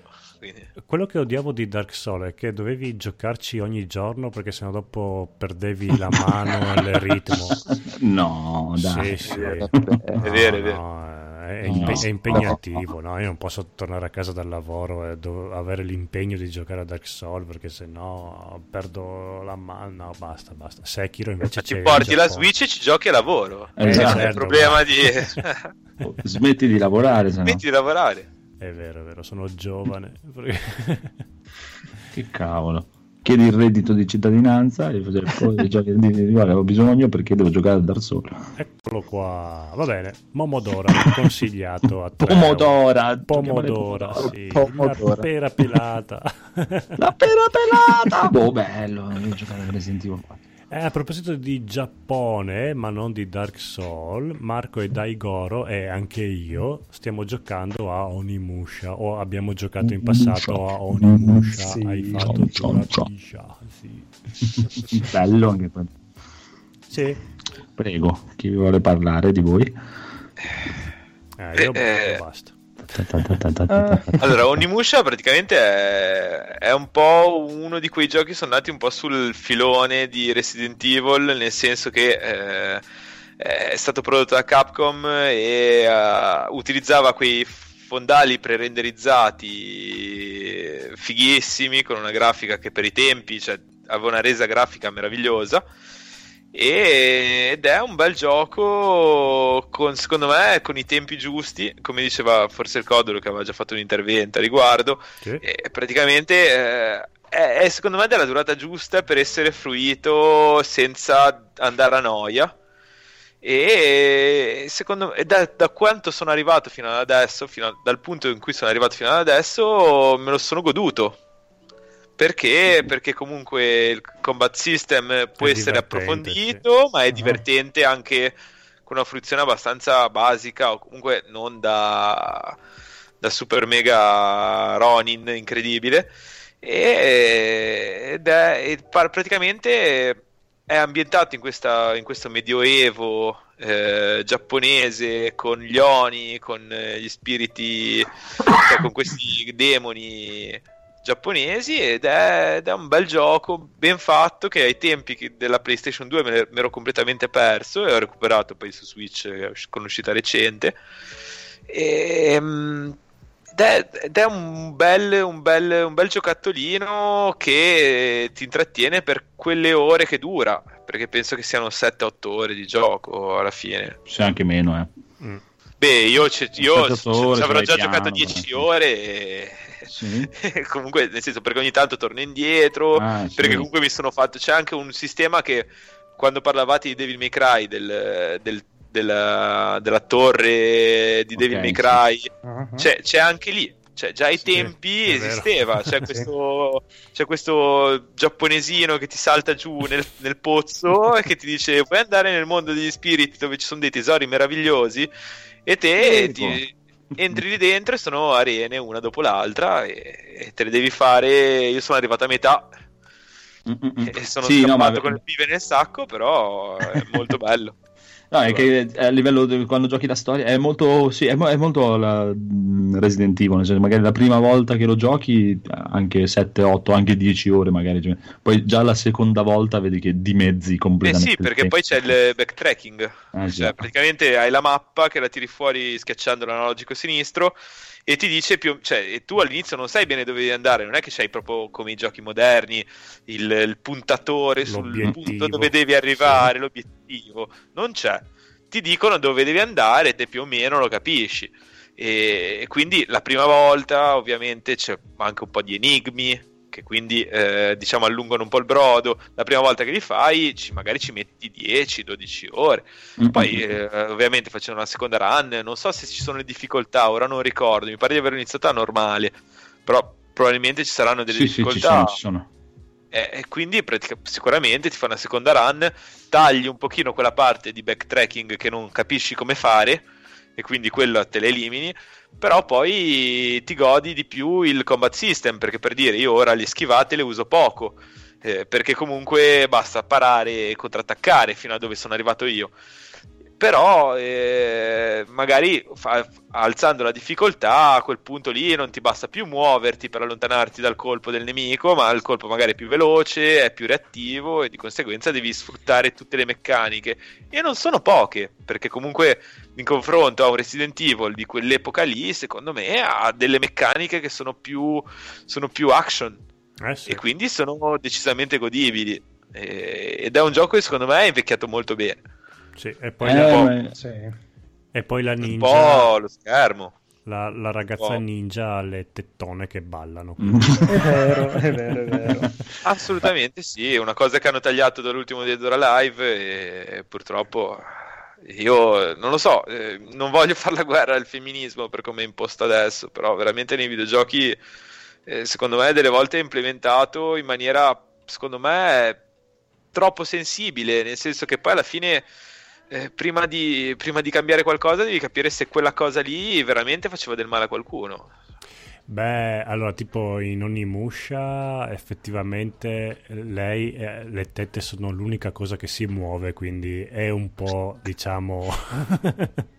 Quindi... Quello che odiavo di Dark Souls è che dovevi giocarci ogni giorno perché sennò dopo perdevi la mano e il ritmo. No, dai. Sì, sì. È No, vero, è vero. no, è, No. impe- è impegnativo, no? Io non posso tornare a casa dal lavoro e do- avere l'impegno di giocare a Dark Souls perché sennò perdo la mano. No, basta, basta. Sekiro invece il porti la. Switch e ci giochi a lavoro. Eh, Esatto. È il certo, problema ma- di... Smetti di lavorare, se no. Smetti di lavorare. È vero, è vero, sono giovane. Che cavolo. Chiedi il reddito di cittadinanza e poi di di- guarda, ho bisogno perché devo giocare a Dark Souls. Eccolo qua. Va bene. Momodora, consigliato a euro. Pomodora. Pomodora, sì. Pomodora. La pera pelata. La pera pelata. boh, bello. Devo giocare a Resident Evil 4. Eh, a proposito di Giappone, ma non di Dark Soul, Marco e Daigoro e anche io stiamo giocando a Onimusha o abbiamo giocato in passato a Onimusha. Sì, Hai fatto ciao, ciao, ciao. piscia, sì. Bello anche quello. Sì. Prego, chi vuole parlare di voi? Eh, io, Eh, io basta. Allora, Onimusha praticamente è, è un po' uno di quei giochi che sono andati un po' sul filone di Resident Evil, nel senso che eh, è stato prodotto da Capcom e eh, utilizzava quei fondali pre-renderizzati fighissimi con una grafica che per i tempi cioè, aveva una resa grafica meravigliosa ed è un bel gioco con, secondo me con i tempi giusti. Come diceva forse il Codolo che aveva già fatto un intervento a riguardo. Sì. praticamente eh, è, è, secondo me della durata giusta per essere fruito senza andare a noia. E secondo me da, da quanto sono arrivato fino ad adesso fino a- dal punto in cui sono arrivato fino ad adesso me lo sono goduto perché? Perché comunque il combat system può È essere approfondito, ma è Ah. divertente anche con una fruizione abbastanza basica o comunque non da, da super mega Ronin incredibile. E, ed è par- praticamente è ambientato in, questa, in questo medioevo eh, giapponese con gli oni, con eh, gli spiriti, cioè con questi demoni giapponesi ed è, ed è, un bel gioco ben fatto che ai tempi della PlayStation 2 me ero completamente perso e ho recuperato poi su Switch con uscita recente. E, ehm, ed è, ed è un, bel, un, bel, un bel giocattolino che ti intrattiene per quelle ore che dura perché penso che siano 7-8 ore di gioco alla fine. Se anche meno eh. Mm. beh io, c- io c- c- avrò già piano, giocato 10 ore e sì. comunque, nel senso, perché ogni tanto torno indietro. Ah, perché sì. comunque mi sono fatto. C'è anche un sistema che quando parlavate di Devil May Cry, del, del, della, della, torre di okay, Devil May Cry, sì. uh-huh. c'è, c'è, anche lì. Cioè, già ai tempi esisteva. C'è questo, c'è questo, giapponesino che ti salta giù nel, nel pozzo e che ti dice: Puoi andare nel mondo degli spiriti dove ci sono dei tesori meravigliosi. E te ti, entri lì dentro e sono arene una dopo l'altra e, e te le devi fare. Io sono arrivato a metà Mm-mm. e sono sì, scappato no, ma... con il pive nel sacco, però è molto bello. No, è che a livello di, quando giochi la storia è molto, sì, è, è molto la, mm, Resident Evil, nel senso, magari la prima volta che lo giochi anche 7, 8, anche 10 ore magari, cioè, poi già la seconda volta vedi che dimezzi completamente. Eh sì, perché poi c'è il backtracking, ah, cioè, praticamente hai la mappa che la tiri fuori schiacciando l'analogico sinistro e ti dice più, cioè, tu all'inizio non sai bene dove devi andare, non è che c'hai proprio come i giochi moderni il, il puntatore sul punto dove devi arrivare, sì. l'obiettivo, non c'è. Ti dicono dove devi andare e te più o meno lo capisci. E quindi la prima volta ovviamente c'è anche un po' di enigmi, che quindi eh, diciamo allungano un po' il brodo. La prima volta che li fai, ci, magari ci metti 10-12 ore. Mm-hmm. Poi, eh, ovviamente, facendo una seconda run, non so se ci sono le difficoltà, ora non ricordo. Mi pare di aver iniziato a normale, però probabilmente ci saranno delle sì, difficoltà. Sì, ci sono, ci sono. Eh, e quindi pratica, sicuramente ti fa una seconda run, tagli un pochino quella parte di backtracking che non capisci come fare e quindi quello te l'elimini però poi ti godi di più il combat system perché per dire io ora le schivate le uso poco eh, perché comunque basta parare e contrattaccare fino a dove sono arrivato io però eh, magari fa, alzando la difficoltà a quel punto lì non ti basta più muoverti per allontanarti dal colpo del nemico ma il colpo magari è più veloce è più reattivo e di conseguenza devi sfruttare tutte le meccaniche. E non sono poche perché comunque in confronto a un Resident Evil di quell'epoca lì secondo me ha delle meccaniche che sono più, sono più action. Eh sì. e quindi sono decisamente godibili. E, ed è un gioco che secondo me è invecchiato molto bene sì, e, poi eh, la... ma... sì. e poi la ninja. Un po' lo schermo. La, la ragazza ninja ha le tettone che ballano. è vero, è vero, è vero. Assolutamente sì, è una cosa che hanno tagliato dall'ultimo Dead or Live e purtroppo io non lo so, eh, non voglio fare la guerra al femminismo per come è imposto adesso, però veramente nei videogiochi eh, secondo me delle volte è implementato in maniera, secondo me, troppo sensibile, nel senso che poi alla fine eh, prima, di, prima di cambiare qualcosa devi capire se quella cosa lì veramente faceva del male a qualcuno. Beh, allora, tipo in ogni muscia, effettivamente lei, eh, le tette sono l'unica cosa che si muove, quindi è un po', diciamo,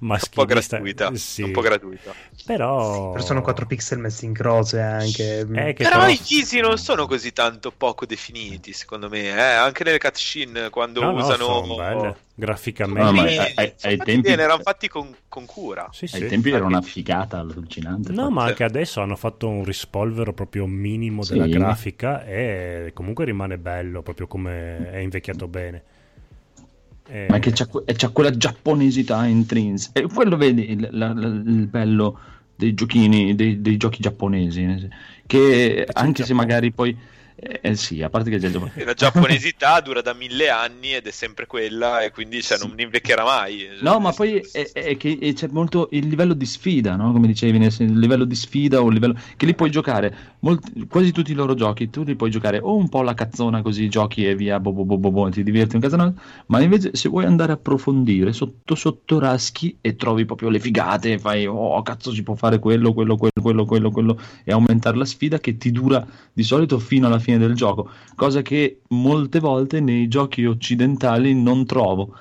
maschilista. Un po' gratuita. Sì. Un po' gratuita. Però... Però sono 4 pixel messi in croce anche. Eh, però, però, i visi non sono così tanto poco definiti, secondo me. Eh? Anche nelle cutscene, quando no, usano... No, graficamente. No, ai, ai, ai tempi bene, erano fatti con, con cura. Sì, sì. Ai tempi era una figata allucinante. No, ma anche adesso hanno fatto un rispolvero proprio minimo della sì. grafica e comunque rimane bello, proprio come è invecchiato bene. E... Ma che c'ha, c'ha, quella giapponesità intrinseca. E quello vedi il, la, la, il bello dei giochini, dei, dei giochi giapponesi, che anche se magari poi eh, eh, sì, a parte che già... la giapponesità dura da mille anni ed è sempre quella e quindi cioè, sì. non invecchierà mai. No, ma poi è, è che c'è molto il livello di sfida, no? come dicevi, il livello di sfida o il livello che li puoi giocare, molti, quasi tutti i loro giochi, tu li puoi giocare o un po' la cazzona così giochi e via, bo, bo, bo, bo, ti diverti un cazzone, ma invece se vuoi andare a approfondire sotto sotto raschi e trovi proprio le figate, fai oh cazzo si può fare quello, quello, quello, quello, quello, quello e aumentare la sfida che ti dura di solito fino alla fine fine del gioco, cosa che molte volte nei giochi occidentali non trovo.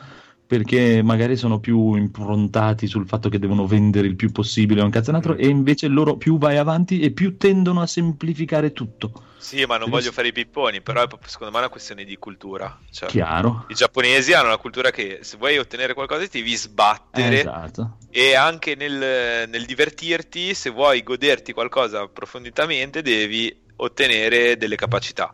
Perché magari sono più improntati sul fatto che devono vendere il più possibile un cazzanatro e invece loro più vai avanti e più tendono a semplificare tutto. Sì, ma non Perché- voglio fare i pipponi, però è proprio, secondo me è una questione di cultura. Cioè, Chiaro. I giapponesi hanno una cultura che se vuoi ottenere qualcosa ti devi sbattere Esatto. e anche nel, nel divertirti, se vuoi goderti qualcosa approfonditamente, devi ottenere delle capacità.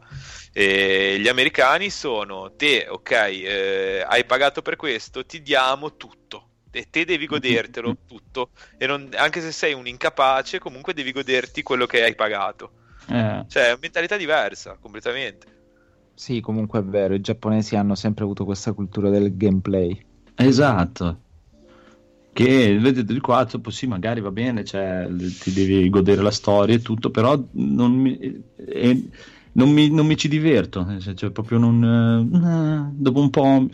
E gli americani sono te, ok, eh, hai pagato per questo, ti diamo tutto. E te devi godertelo tutto. E non- anche se sei un incapace, comunque devi goderti quello che hai pagato. Eh, Cioè, è una mentalità diversa, completamente. Sì, comunque è vero, i giapponesi hanno sempre avuto questa cultura del gameplay. esatto. Che vedete il 4, poi sì, magari va bene, cioè, ti devi godere la storia e tutto, però non mi, eh, non mi, non mi ci diverto, cioè, proprio non, eh, dopo un po'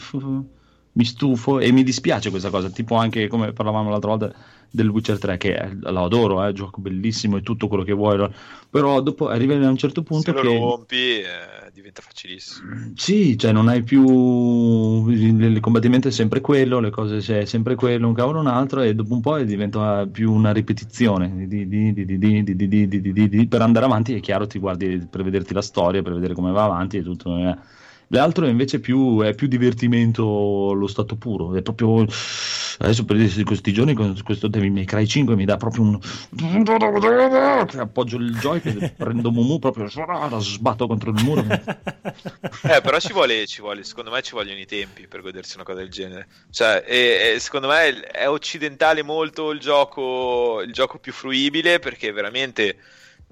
mi stufo e mi dispiace questa cosa, tipo anche come parlavamo l'altra volta del Witcher 3 che è, lo adoro, è eh, un gioco bellissimo e tutto quello che vuoi, però dopo arrivi a un certo punto Se che lo rompi eh, diventa facilissimo. Sì, cioè non hai più il, combattimento è sempre quello, le cose c'è sempre quello, un cavolo un altro e dopo un po' diventa più una ripetizione di, di, di, per andare avanti è chiaro ti guardi per vederti la storia, per vedere come va avanti e tutto eh L'altro invece è più, è più divertimento lo stato puro, è proprio adesso per dire, questi giorni con questo Devil May Cry 5 mi dà proprio un appoggio il joypad prendo Mumu proprio sbatto contro il muro Eh, però ci vuole, ci vuole, secondo me ci vogliono i tempi per godersi una cosa del genere. Cioè, e- e secondo me è occidentale molto il gioco, il gioco più fruibile perché veramente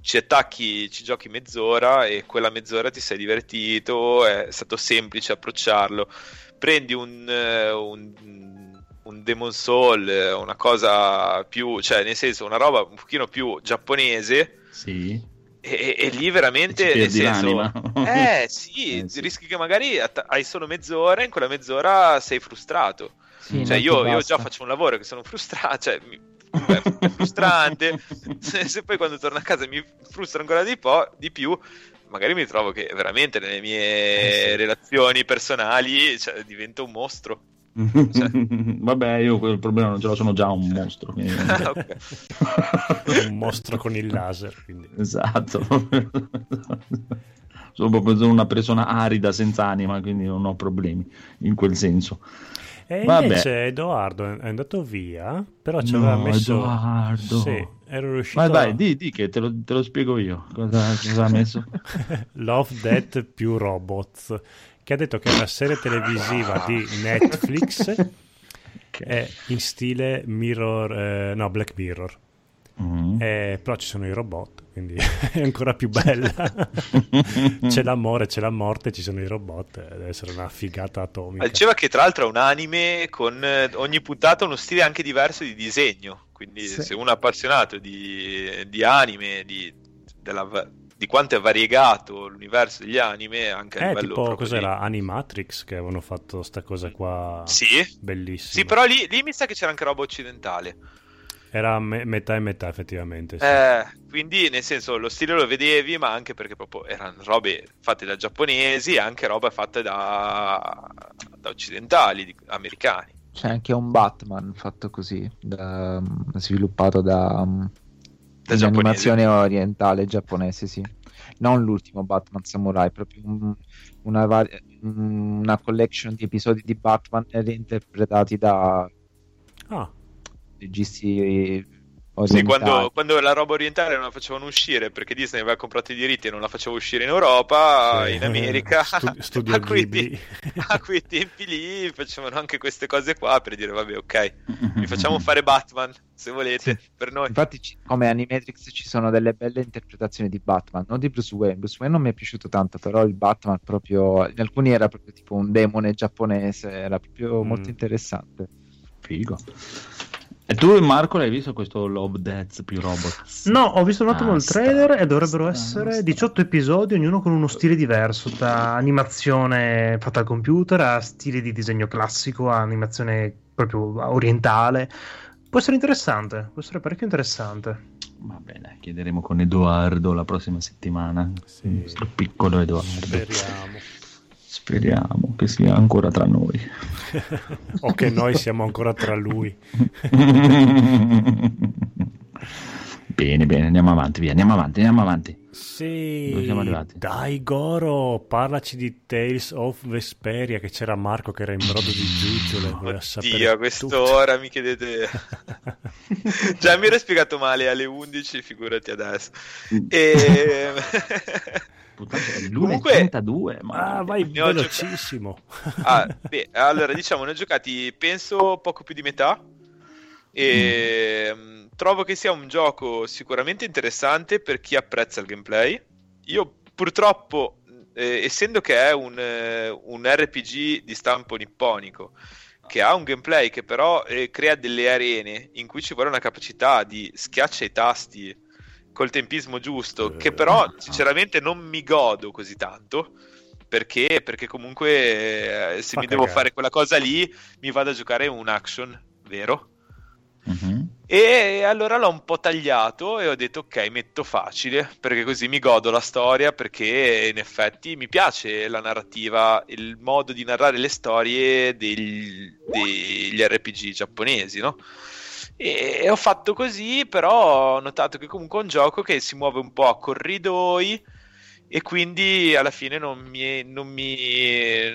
ci attacchi, ci giochi mezz'ora e quella mezz'ora ti sei divertito, è stato semplice approcciarlo. Prendi un, eh, un, un Demon Soul, eh, una cosa più, cioè nel senso una roba un pochino più giapponese sì e, e lì veramente nel senso, l'anima. eh sì, Eh, sì. rischi che magari att- hai solo mezz'ora e in quella mezz'ora sei frustrato. Sì, cioè io, io già faccio un lavoro che sono frustrato, cioè mi- è frustrante, se, se poi quando torno a casa mi frustra ancora di, po', di più, magari mi trovo che veramente nelle mie Eh, sì. relazioni personali cioè, divento un mostro. Vabbè, io quel problema non ce l'ho, sono già un mostro. quindi- Ah, un mostro con il laser. Quindi. esatto. sono proprio una persona arida, senza anima, quindi non ho problemi in quel senso. E Vabbè. invece Edoardo è andato via, però ci aveva No, messo... Edoardo. Sì, ero riuscito Ma a... dai, di, di che te lo, te lo spiego io. Cosa, cosa ha messo? Love, Death più Robots, che ha detto che è una serie televisiva di Netflix è in stile Mirror, eh, no, Black Mirror. Mm. Eh, però ci sono i robot, quindi è ancora più bella. c'è l'amore, c'è la morte, ci sono i robot, eh, deve essere una figata atomica. Diceva che tra l'altro è un anime con eh, ogni puntata uno stile anche diverso di disegno. Quindi, Sì. se uno è appassionato di, di anime, di, della di quanto è variegato l'universo degli anime, anche a Eh, livello tipo, cos'era? Animatrix che avevano fatto sta cosa qua di- Sì, bellissima. sì, però lì, lì mi sa che c'era anche roba occidentale. Era me- metà e metà, effettivamente. sì. Eh, quindi, nel senso, lo stile lo vedevi, ma anche perché proprio erano robe fatte da giapponesi e anche robe fatte da, da occidentali, di- americani. C'è anche un Batman fatto così, da- sviluppato da, Da in giapponesi. animazione orientale giapponese, sì. Non l'ultimo Batman Samurai, proprio un- una, vari- una collection di episodi di Batman reinterpretati da Ah, registi Sì, orientali. quando, quando la roba orientale non la facevano uscire perché Disney aveva comprato i diritti e non la faceva uscire in Europa, Sì. in America, Stu- studio a, quei Ghibli. te- a quei tempi lì facevano anche queste cose qua per dire vabbè ok, vi facciamo fare Batman se volete, per noi. Infatti, come Animatrix ci sono delle belle interpretazioni di Batman, non di Bruce Wayne. Bruce Wayne non mi è piaciuto tanto, però il Batman proprio in alcuni era proprio tipo un demone giapponese, era proprio Mm. molto interessante. Figo. E tu, Marco, l'hai visto questo Love Death più Robots? No, ho visto un attimo Ah, il sta- trailer e dovrebbero sta- essere sta. 18 episodi, ognuno con uno stile diverso, da animazione fatta al computer a stile di disegno classico, a animazione proprio orientale. Può essere interessante, può essere parecchio interessante. Va bene, chiederemo con Edoardo la prossima settimana. Sì. Il nostro piccolo Edoardo. speriamo. Speriamo che sia ancora tra noi. o che noi siamo ancora tra lui. bene, bene, andiamo avanti, via, andiamo avanti, andiamo avanti. Sì, dai Goro, parlaci di Tales of Vesperia, che c'era Marco che era in brodo di giuggiole. Oddio, a quest'ora mi chiedete... Già mi ero spiegato male alle 11, figurati adesso. E... Comunque, 32, ma ah, vai velocissimo. Gioca... Ah, beh, allora diciamo, ne ho giocati penso poco più di metà e mm. trovo che sia un gioco sicuramente interessante per chi apprezza il gameplay. Io purtroppo, eh, essendo che è un, eh, un, RPG di stampo nipponico, che ha un gameplay che però eh, crea delle arene in cui ci vuole una capacità di schiaccia i tasti col tempismo giusto, che però eh. sinceramente non mi godo così tanto. Perché? Perché comunque eh, se Fa mi cagare. devo fare quella cosa lì, mi vado a giocare un action, vero? Uh-huh. E allora l'ho un po' tagliato e ho detto ok, metto facile perché così mi godo la storia perché in effetti mi piace la narrativa, il modo di narrare le storie degli, degli RPG giapponesi, no? E ho fatto così, però ho notato che comunque è un gioco che si muove un po' a corridoi e quindi alla fine non mi, non mi,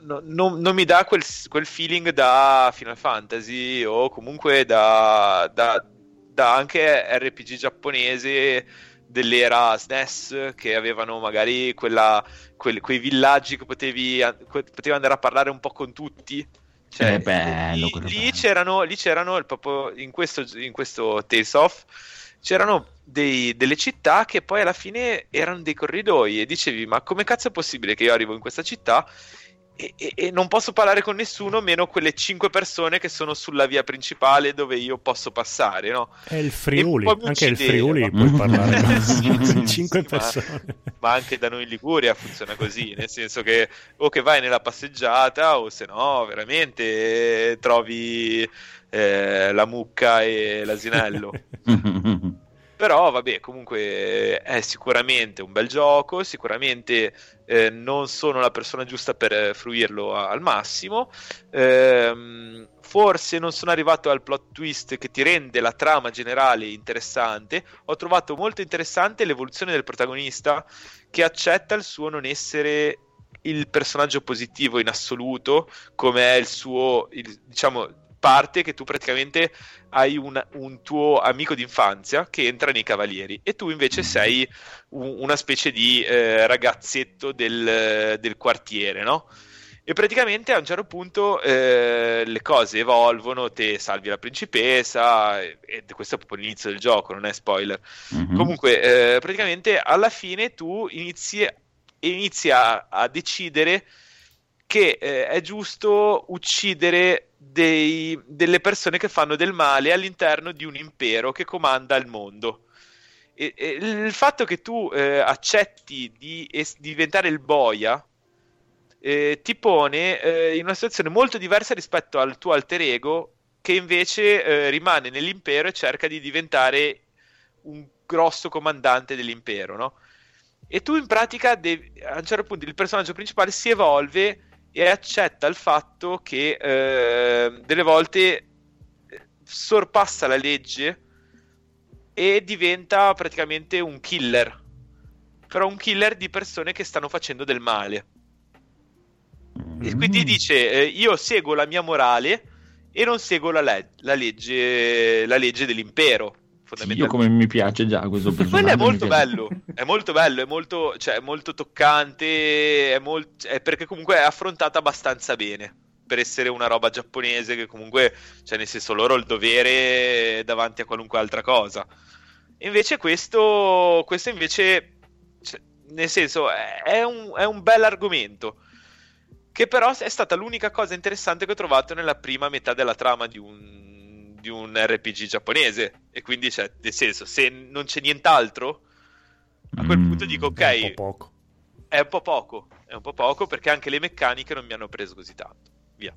non, non, non mi dà quel, quel, feeling da Final Fantasy o comunque da, da, da anche RPG giapponese dell'era SNES che avevano magari quella, quel, quei villaggi che potevi, potevi andare a parlare un po' con tutti cioè, è bello, lì, lì c'erano, lì c'erano proprio in questo, in questo Tales of c'erano dei, delle città che poi alla fine erano dei corridoi e dicevi ma come cazzo è possibile che io arrivo in questa città e, e, e, non posso parlare con nessuno meno quelle cinque persone che sono sulla via principale dove io posso passare, no? È il Friuli, anche il Friuli puoi parlare con sì, cinque persone. Ma, ma, anche da noi in Liguria funziona così, nel senso che o che vai nella passeggiata o se no veramente trovi eh, la mucca e l'asinello. Però vabbè, comunque è sicuramente un bel gioco, sicuramente eh, non sono la persona giusta per eh, fruirlo a- al massimo. Ehm, forse non sono arrivato al plot twist che ti rende la trama generale interessante. Ho trovato molto interessante l'evoluzione del protagonista che accetta il suo non essere il personaggio positivo in assoluto, come è il suo, il, diciamo, parte che tu praticamente hai un, un, tuo amico d'infanzia che entra nei cavalieri e tu invece mm-hmm. sei un, una specie di eh, ragazzetto del, del, quartiere, no? E praticamente a un certo punto eh, le cose evolvono, te salvi la principessa, e, e questo è proprio l'inizio del gioco, non è spoiler. Mm-hmm. Comunque, eh, praticamente alla fine tu inizi, inizi a, a decidere che eh, è giusto uccidere dei, delle persone che fanno del male all'interno di un impero che comanda il mondo. E, e il fatto che tu eh, accetti di es- diventare il boia eh, ti pone eh, in una situazione molto diversa rispetto al tuo alter ego che invece eh, rimane nell'impero e cerca di diventare un grosso comandante dell'impero, no? E tu in pratica devi, a un certo punto il personaggio principale si evolve e accetta il fatto che eh, delle volte sorpassa la legge e diventa praticamente un killer. Però un killer di persone che stanno facendo del male. Mm. E quindi dice: eh, Io seguo la mia morale e non seguo la, le- la, legge, la legge dell'impero. Sì, io come mi piace già questo personaggio. Quello è molto bello, è molto bello, è molto, cioè, molto toccante, è molt... è perché comunque è affrontata abbastanza bene per essere una roba giapponese che comunque, cioè nel senso loro il dovere davanti a qualunque altra cosa. Invece questo, questo invece, cioè, nel senso, è un, è un bel argomento che però è stata l'unica cosa interessante che ho trovato nella prima metà della trama di un, di un RPG giapponese. E quindi, cioè, nel senso, se non c'è nient'altro, a quel punto dico, ok, è un po' poco. È un po' poco, è un po' poco perché anche le meccaniche non mi hanno preso così tanto. Via.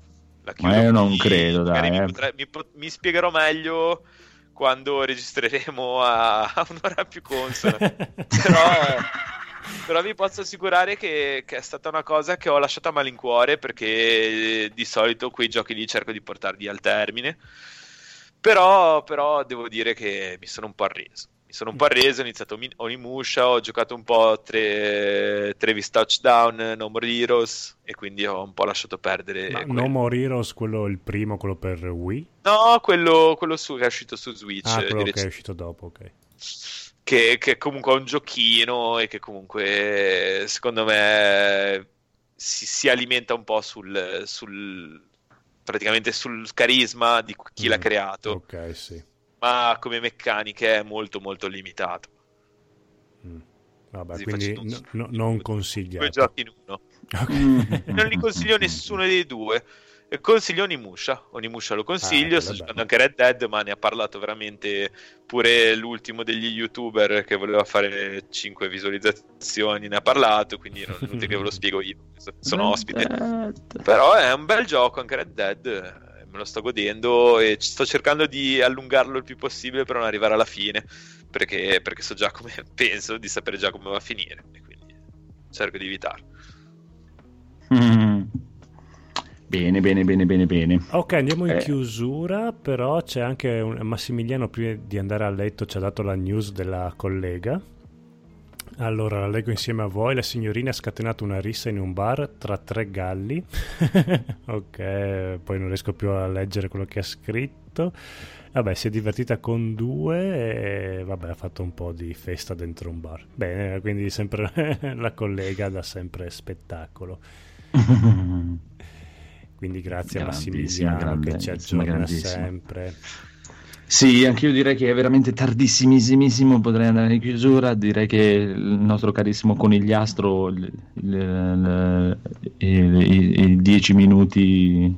Ma io non credo, dai. Mi, eh. potrei, mi, mi, spiegherò meglio quando registreremo a, a un'ora più consona. Però però vi posso assicurare che, che, è stata una cosa che ho lasciato a malincuore perché di solito quei giochi lì cerco di portarli al termine. Però, però devo dire che mi sono un po' arreso mi sono un po' arreso, ho iniziato Onimusha, ho giocato un po' tre, Travis Touchdown, No More Heroes e quindi ho un po' lasciato perdere. Ma no More Heroes, quello il primo, quello per Wii? No, quello, quello su, che è uscito su Switch. Ah, quello che è uscito dopo, ok. Che, che comunque è un giochino e che comunque secondo me si, si alimenta un po' sul, sul praticamente sul carisma di chi mm, l'ha creato. Ok, sì ma come meccaniche è molto molto limitato. Mm. Vabbè, Così quindi no, no, non consiglio. Due giochi in uno. Okay. non li consiglio nessuno dei due. Consiglio Onimusha. Onimusha lo consiglio. Ah, sto giocando anche Red Dead, ma ne ha parlato veramente pure l'ultimo degli youtuber che voleva fare 5 visualizzazioni. Ne ha parlato, quindi non, non che ve lo spiego io. Sono ospite. Però è un bel gioco anche Red Dead me lo sto godendo e sto cercando di allungarlo il più possibile per non arrivare alla fine, perché, perché so già come penso di sapere già come va a finire, e quindi cerco di evitarlo. Mm. Bene, bene, bene, bene, bene. Ok, andiamo in eh. chiusura, però c'è anche un... Massimiliano prima di andare a letto ci ha dato la news della collega allora, la leggo insieme a voi. La signorina ha scatenato una rissa in un bar tra tre galli. ok, poi non riesco più a leggere quello che ha scritto. Vabbè, si è divertita con due e vabbè, ha fatto un po' di festa dentro un bar. Bene, quindi sempre la collega dà sempre spettacolo. quindi grazie a Massimiliano che ci aggiorna sempre. Sì, anche io direi che è veramente tardissimissimo, potrei andare in chiusura, direi che il nostro carissimo conigliastro, i 10 minuti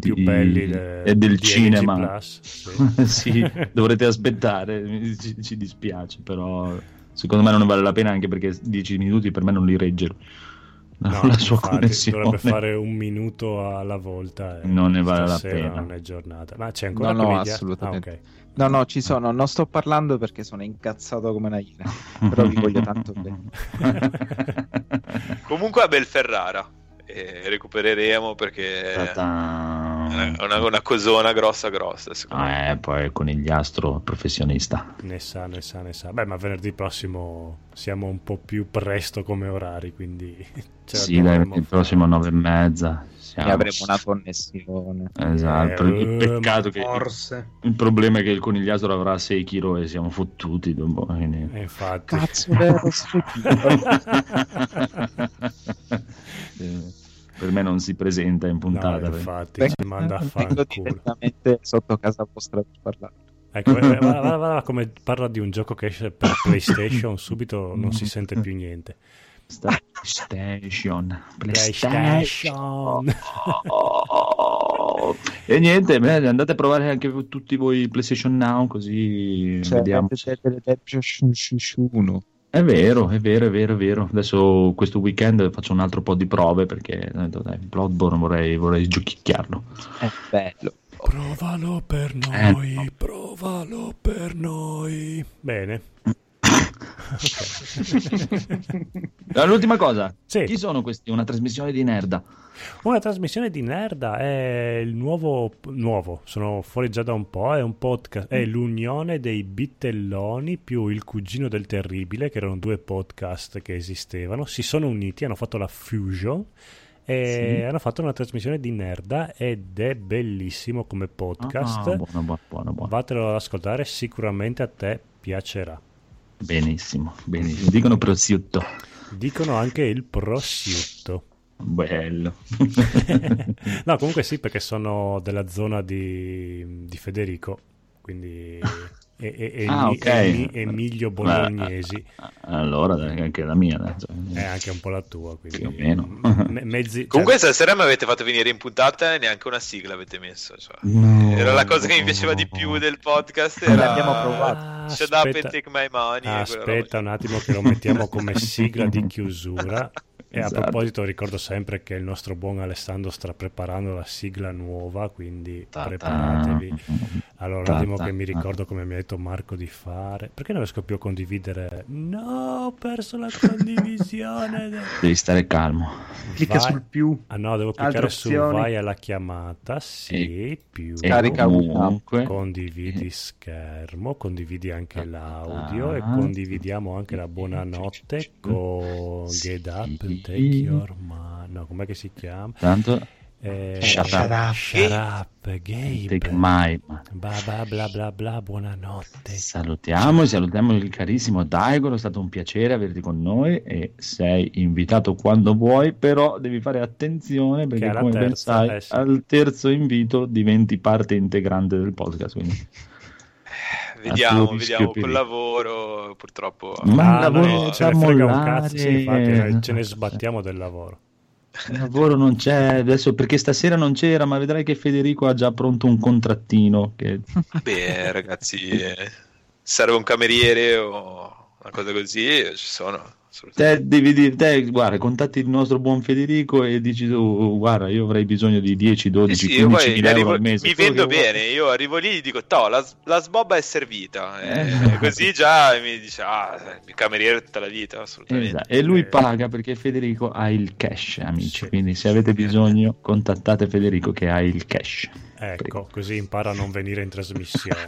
più di, belli de, del cinema, Plus, sì. sì, dovrete aspettare, ci, ci dispiace, però secondo me non ne vale la pena anche perché 10 minuti per me non li reggero. No, la sua infatti, connessione. Dovrebbe fare un minuto alla volta. non ne vale la pena. Non è giornata. Ma c'è ancora No, no, assolutamente. Ah, okay. No, no, ci sono. Non sto parlando perché sono incazzato come una iena. Però vi voglio tanto bene. Comunque a Belferrara recupereremo perché è una, una, cosona grossa grossa ah, eh, poi con il conigliastro professionista. Ne sa ne sa ne sa. Beh ma venerdì prossimo siamo un po' più presto come orari quindi sì dai, il prossimo nove e mezza siamo... e avremo una connessione. Esatto eh, il peccato che forse. il problema è che il conigliastro avrà 6 kg e siamo fottuti dopo, quindi... Eh, infatti. Cazzo vero per me non si presenta in puntata. No, infatti, perché... ci manda a fanculo. direttamente sotto casa vostra per parlare. Ecco, guarda, guarda, guarda, come parla di un gioco che esce per PlayStation, subito non si sente più niente. PlayStation, PlayStation. Oh. E niente, andate a provare anche tutti voi PlayStation Now, così cioè, vediamo. PlayStation 1. È vero, è vero, è vero, è vero. Adesso questo weekend faccio un altro po' di prove perché dai, Bloodborne vorrei, vorrei giochicchiarlo. È bello. Provalo per noi, eh. provalo per noi. Bene. L'ultima cosa, sì. chi sono questi? Una trasmissione di Nerda. Una trasmissione di Nerda è il nuovo, nuovo, sono fuori già da un po', è un podcast, è l'unione dei Bittelloni più il cugino del terribile, che erano due podcast che esistevano, si sono uniti, hanno fatto la fusion e sì. hanno fatto una trasmissione di Nerda ed è bellissimo come podcast. Ah, buono, buono, buono, buono. Vatelo ad ascoltare, sicuramente a te piacerà. Benissimo, benissimo. Dicono prosciutto. Dicono anche il prosciutto. Bello. no, comunque sì, perché sono della zona di, di Federico, quindi e, e, e, ah, okay. Emilio Bolognesi. Allora anche la mia. Dai. È anche un po' la tua. Quindi, Più o meno. Me, mezzi, Comunque cioè... stasera mi avete fatto venire in puntata e neanche una sigla avete messo. Cioè. No, era la cosa che mi piaceva di più del podcast. Era... L'abbiamo provato. Shut up and take my money. Aspetta un attimo che lo mettiamo come sigla di chiusura. E esatto. a proposito ricordo sempre che il nostro buon Alessandro sta preparando la sigla nuova, quindi Ta-ta. preparatevi Allora, un attimo che mi ricordo come mi ha detto Marco di fare. Perché non riesco più a condividere? No, ho perso la condivisione. Devi stare calmo. Clicca Vai. sul più. Ah no, devo Altre cliccare su vai alla chiamata. Sì, più. E Carica comunque, Condividi schermo, condividi anche l'audio e condividiamo anche la buonanotte con Get Up, Sì. Take Your Man. No, com'è che si chiama? tanto Eh, Shut up. Shut up, Gabe. take my Bla bla bla bla bla, buonanotte. Salutiamo, salutiamo il carissimo Daigoro, è stato un piacere averti con noi e sei invitato quando vuoi, però devi fare attenzione perché come ben terza, sai eh sì. al terzo invito diventi parte integrante del podcast. Quindi. Vediamo, rischio vediamo. e Col lavoro, purtroppo. Ma Ah, il no, lavoro ce ne frega un mollare, cazzo, sì, infatti, eh, ce ne sbattiamo del lavoro. Il lavoro non c'è adesso perché stasera non c'era, ma vedrai che Federico ha già pronto un contrattino. Che... Beh, ragazzi, eh, serve un cameriere o una cosa così, ci sono. Te devi dire, te, guarda, contatti il nostro buon Federico e dici tu, guarda, io avrei bisogno di 10, 12, Sì, sì, io 15 poi mila euro al mese. mi vendo che vuoi. bene, io arrivo lì e dico, "Toh, la, la sbobba è servita. E Eh. così già mi dice, ah, il cameriere tutta la vita, assolutamente. Esatto, E lui Eh. paga perché Federico ha il cash, amici. Sì. Quindi se avete bisogno, contattate Federico che ha il cash. Ecco, così impara a non venire in trasmissione.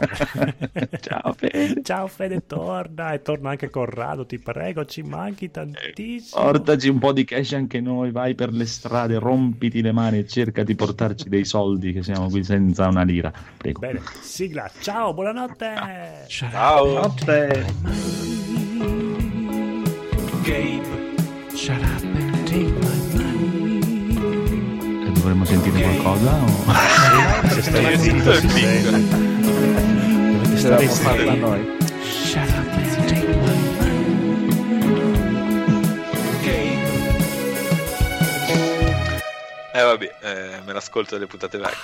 Ciao, Fede. Ciao Fede, torna e torna anche Corrado, ti prego, ci manchi tantissimo. Portaci un po' di cash anche noi, vai per le strade, rompiti le mani e cerca di portarci dei soldi che siamo qui senza una lira. Prego. Bene, sigla, ciao, buonanotte. Ciao. Notte. Gabe, shut up and take dovremmo sentire qualcosa? O... Se stai Io zitto sento si il click. sente. Dovete Ce stare la farla zitti. noi. Shut up Eh vabbè, eh, me l'ascolto delle puntate vecchie.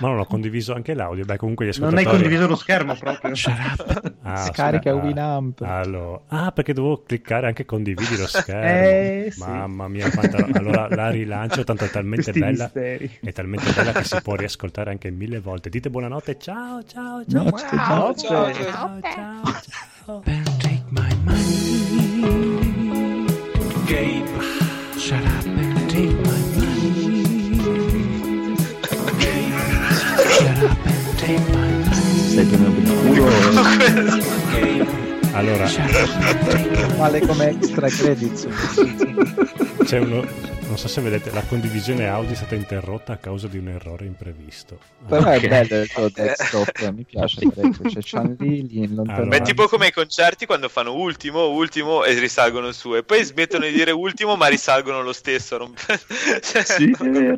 Ma non ho condiviso anche l'audio. Beh, comunque gli Non hai ascoltatori... condiviso lo schermo proprio. Ah, Scarica ah, Winamp. Allora, ah, perché dovevo cliccare anche condividi lo schermo. Eh, sì. Mamma mia, quanta allora la rilancio, tanto è talmente Questi bella. misteri. È talmente bella che si può riascoltare anche mille volte. Dite buonanotte, ciao, ciao, ciao. Notte, ciao, notte. ciao, ciao, ciao, ciao. take my money. Gabe, shut up Stai prendendo per il culo? Allora, Vale come extra credits. c'è uno. Non so se vedete, la condivisione audio è stata interrotta a causa di un errore imprevisto. Però Ok. è bello il tuo desktop, mi piace. C'è Chan lì, lì in lontananza. Allora. Beh, tipo come ai concerti quando fanno ultimo, ultimo e risalgono su e poi smettono di dire ultimo ma risalgono lo stesso. non- Cioè, Sì, è vero.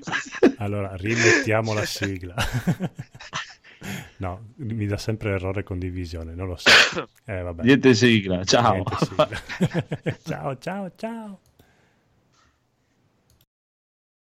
Allora, rimettiamo la sigla. No, mi dà sempre errore condivisione, non lo so. Eh, vabbè. Niente sigla, ciao. Niente sigla. ciao, ciao, ciao.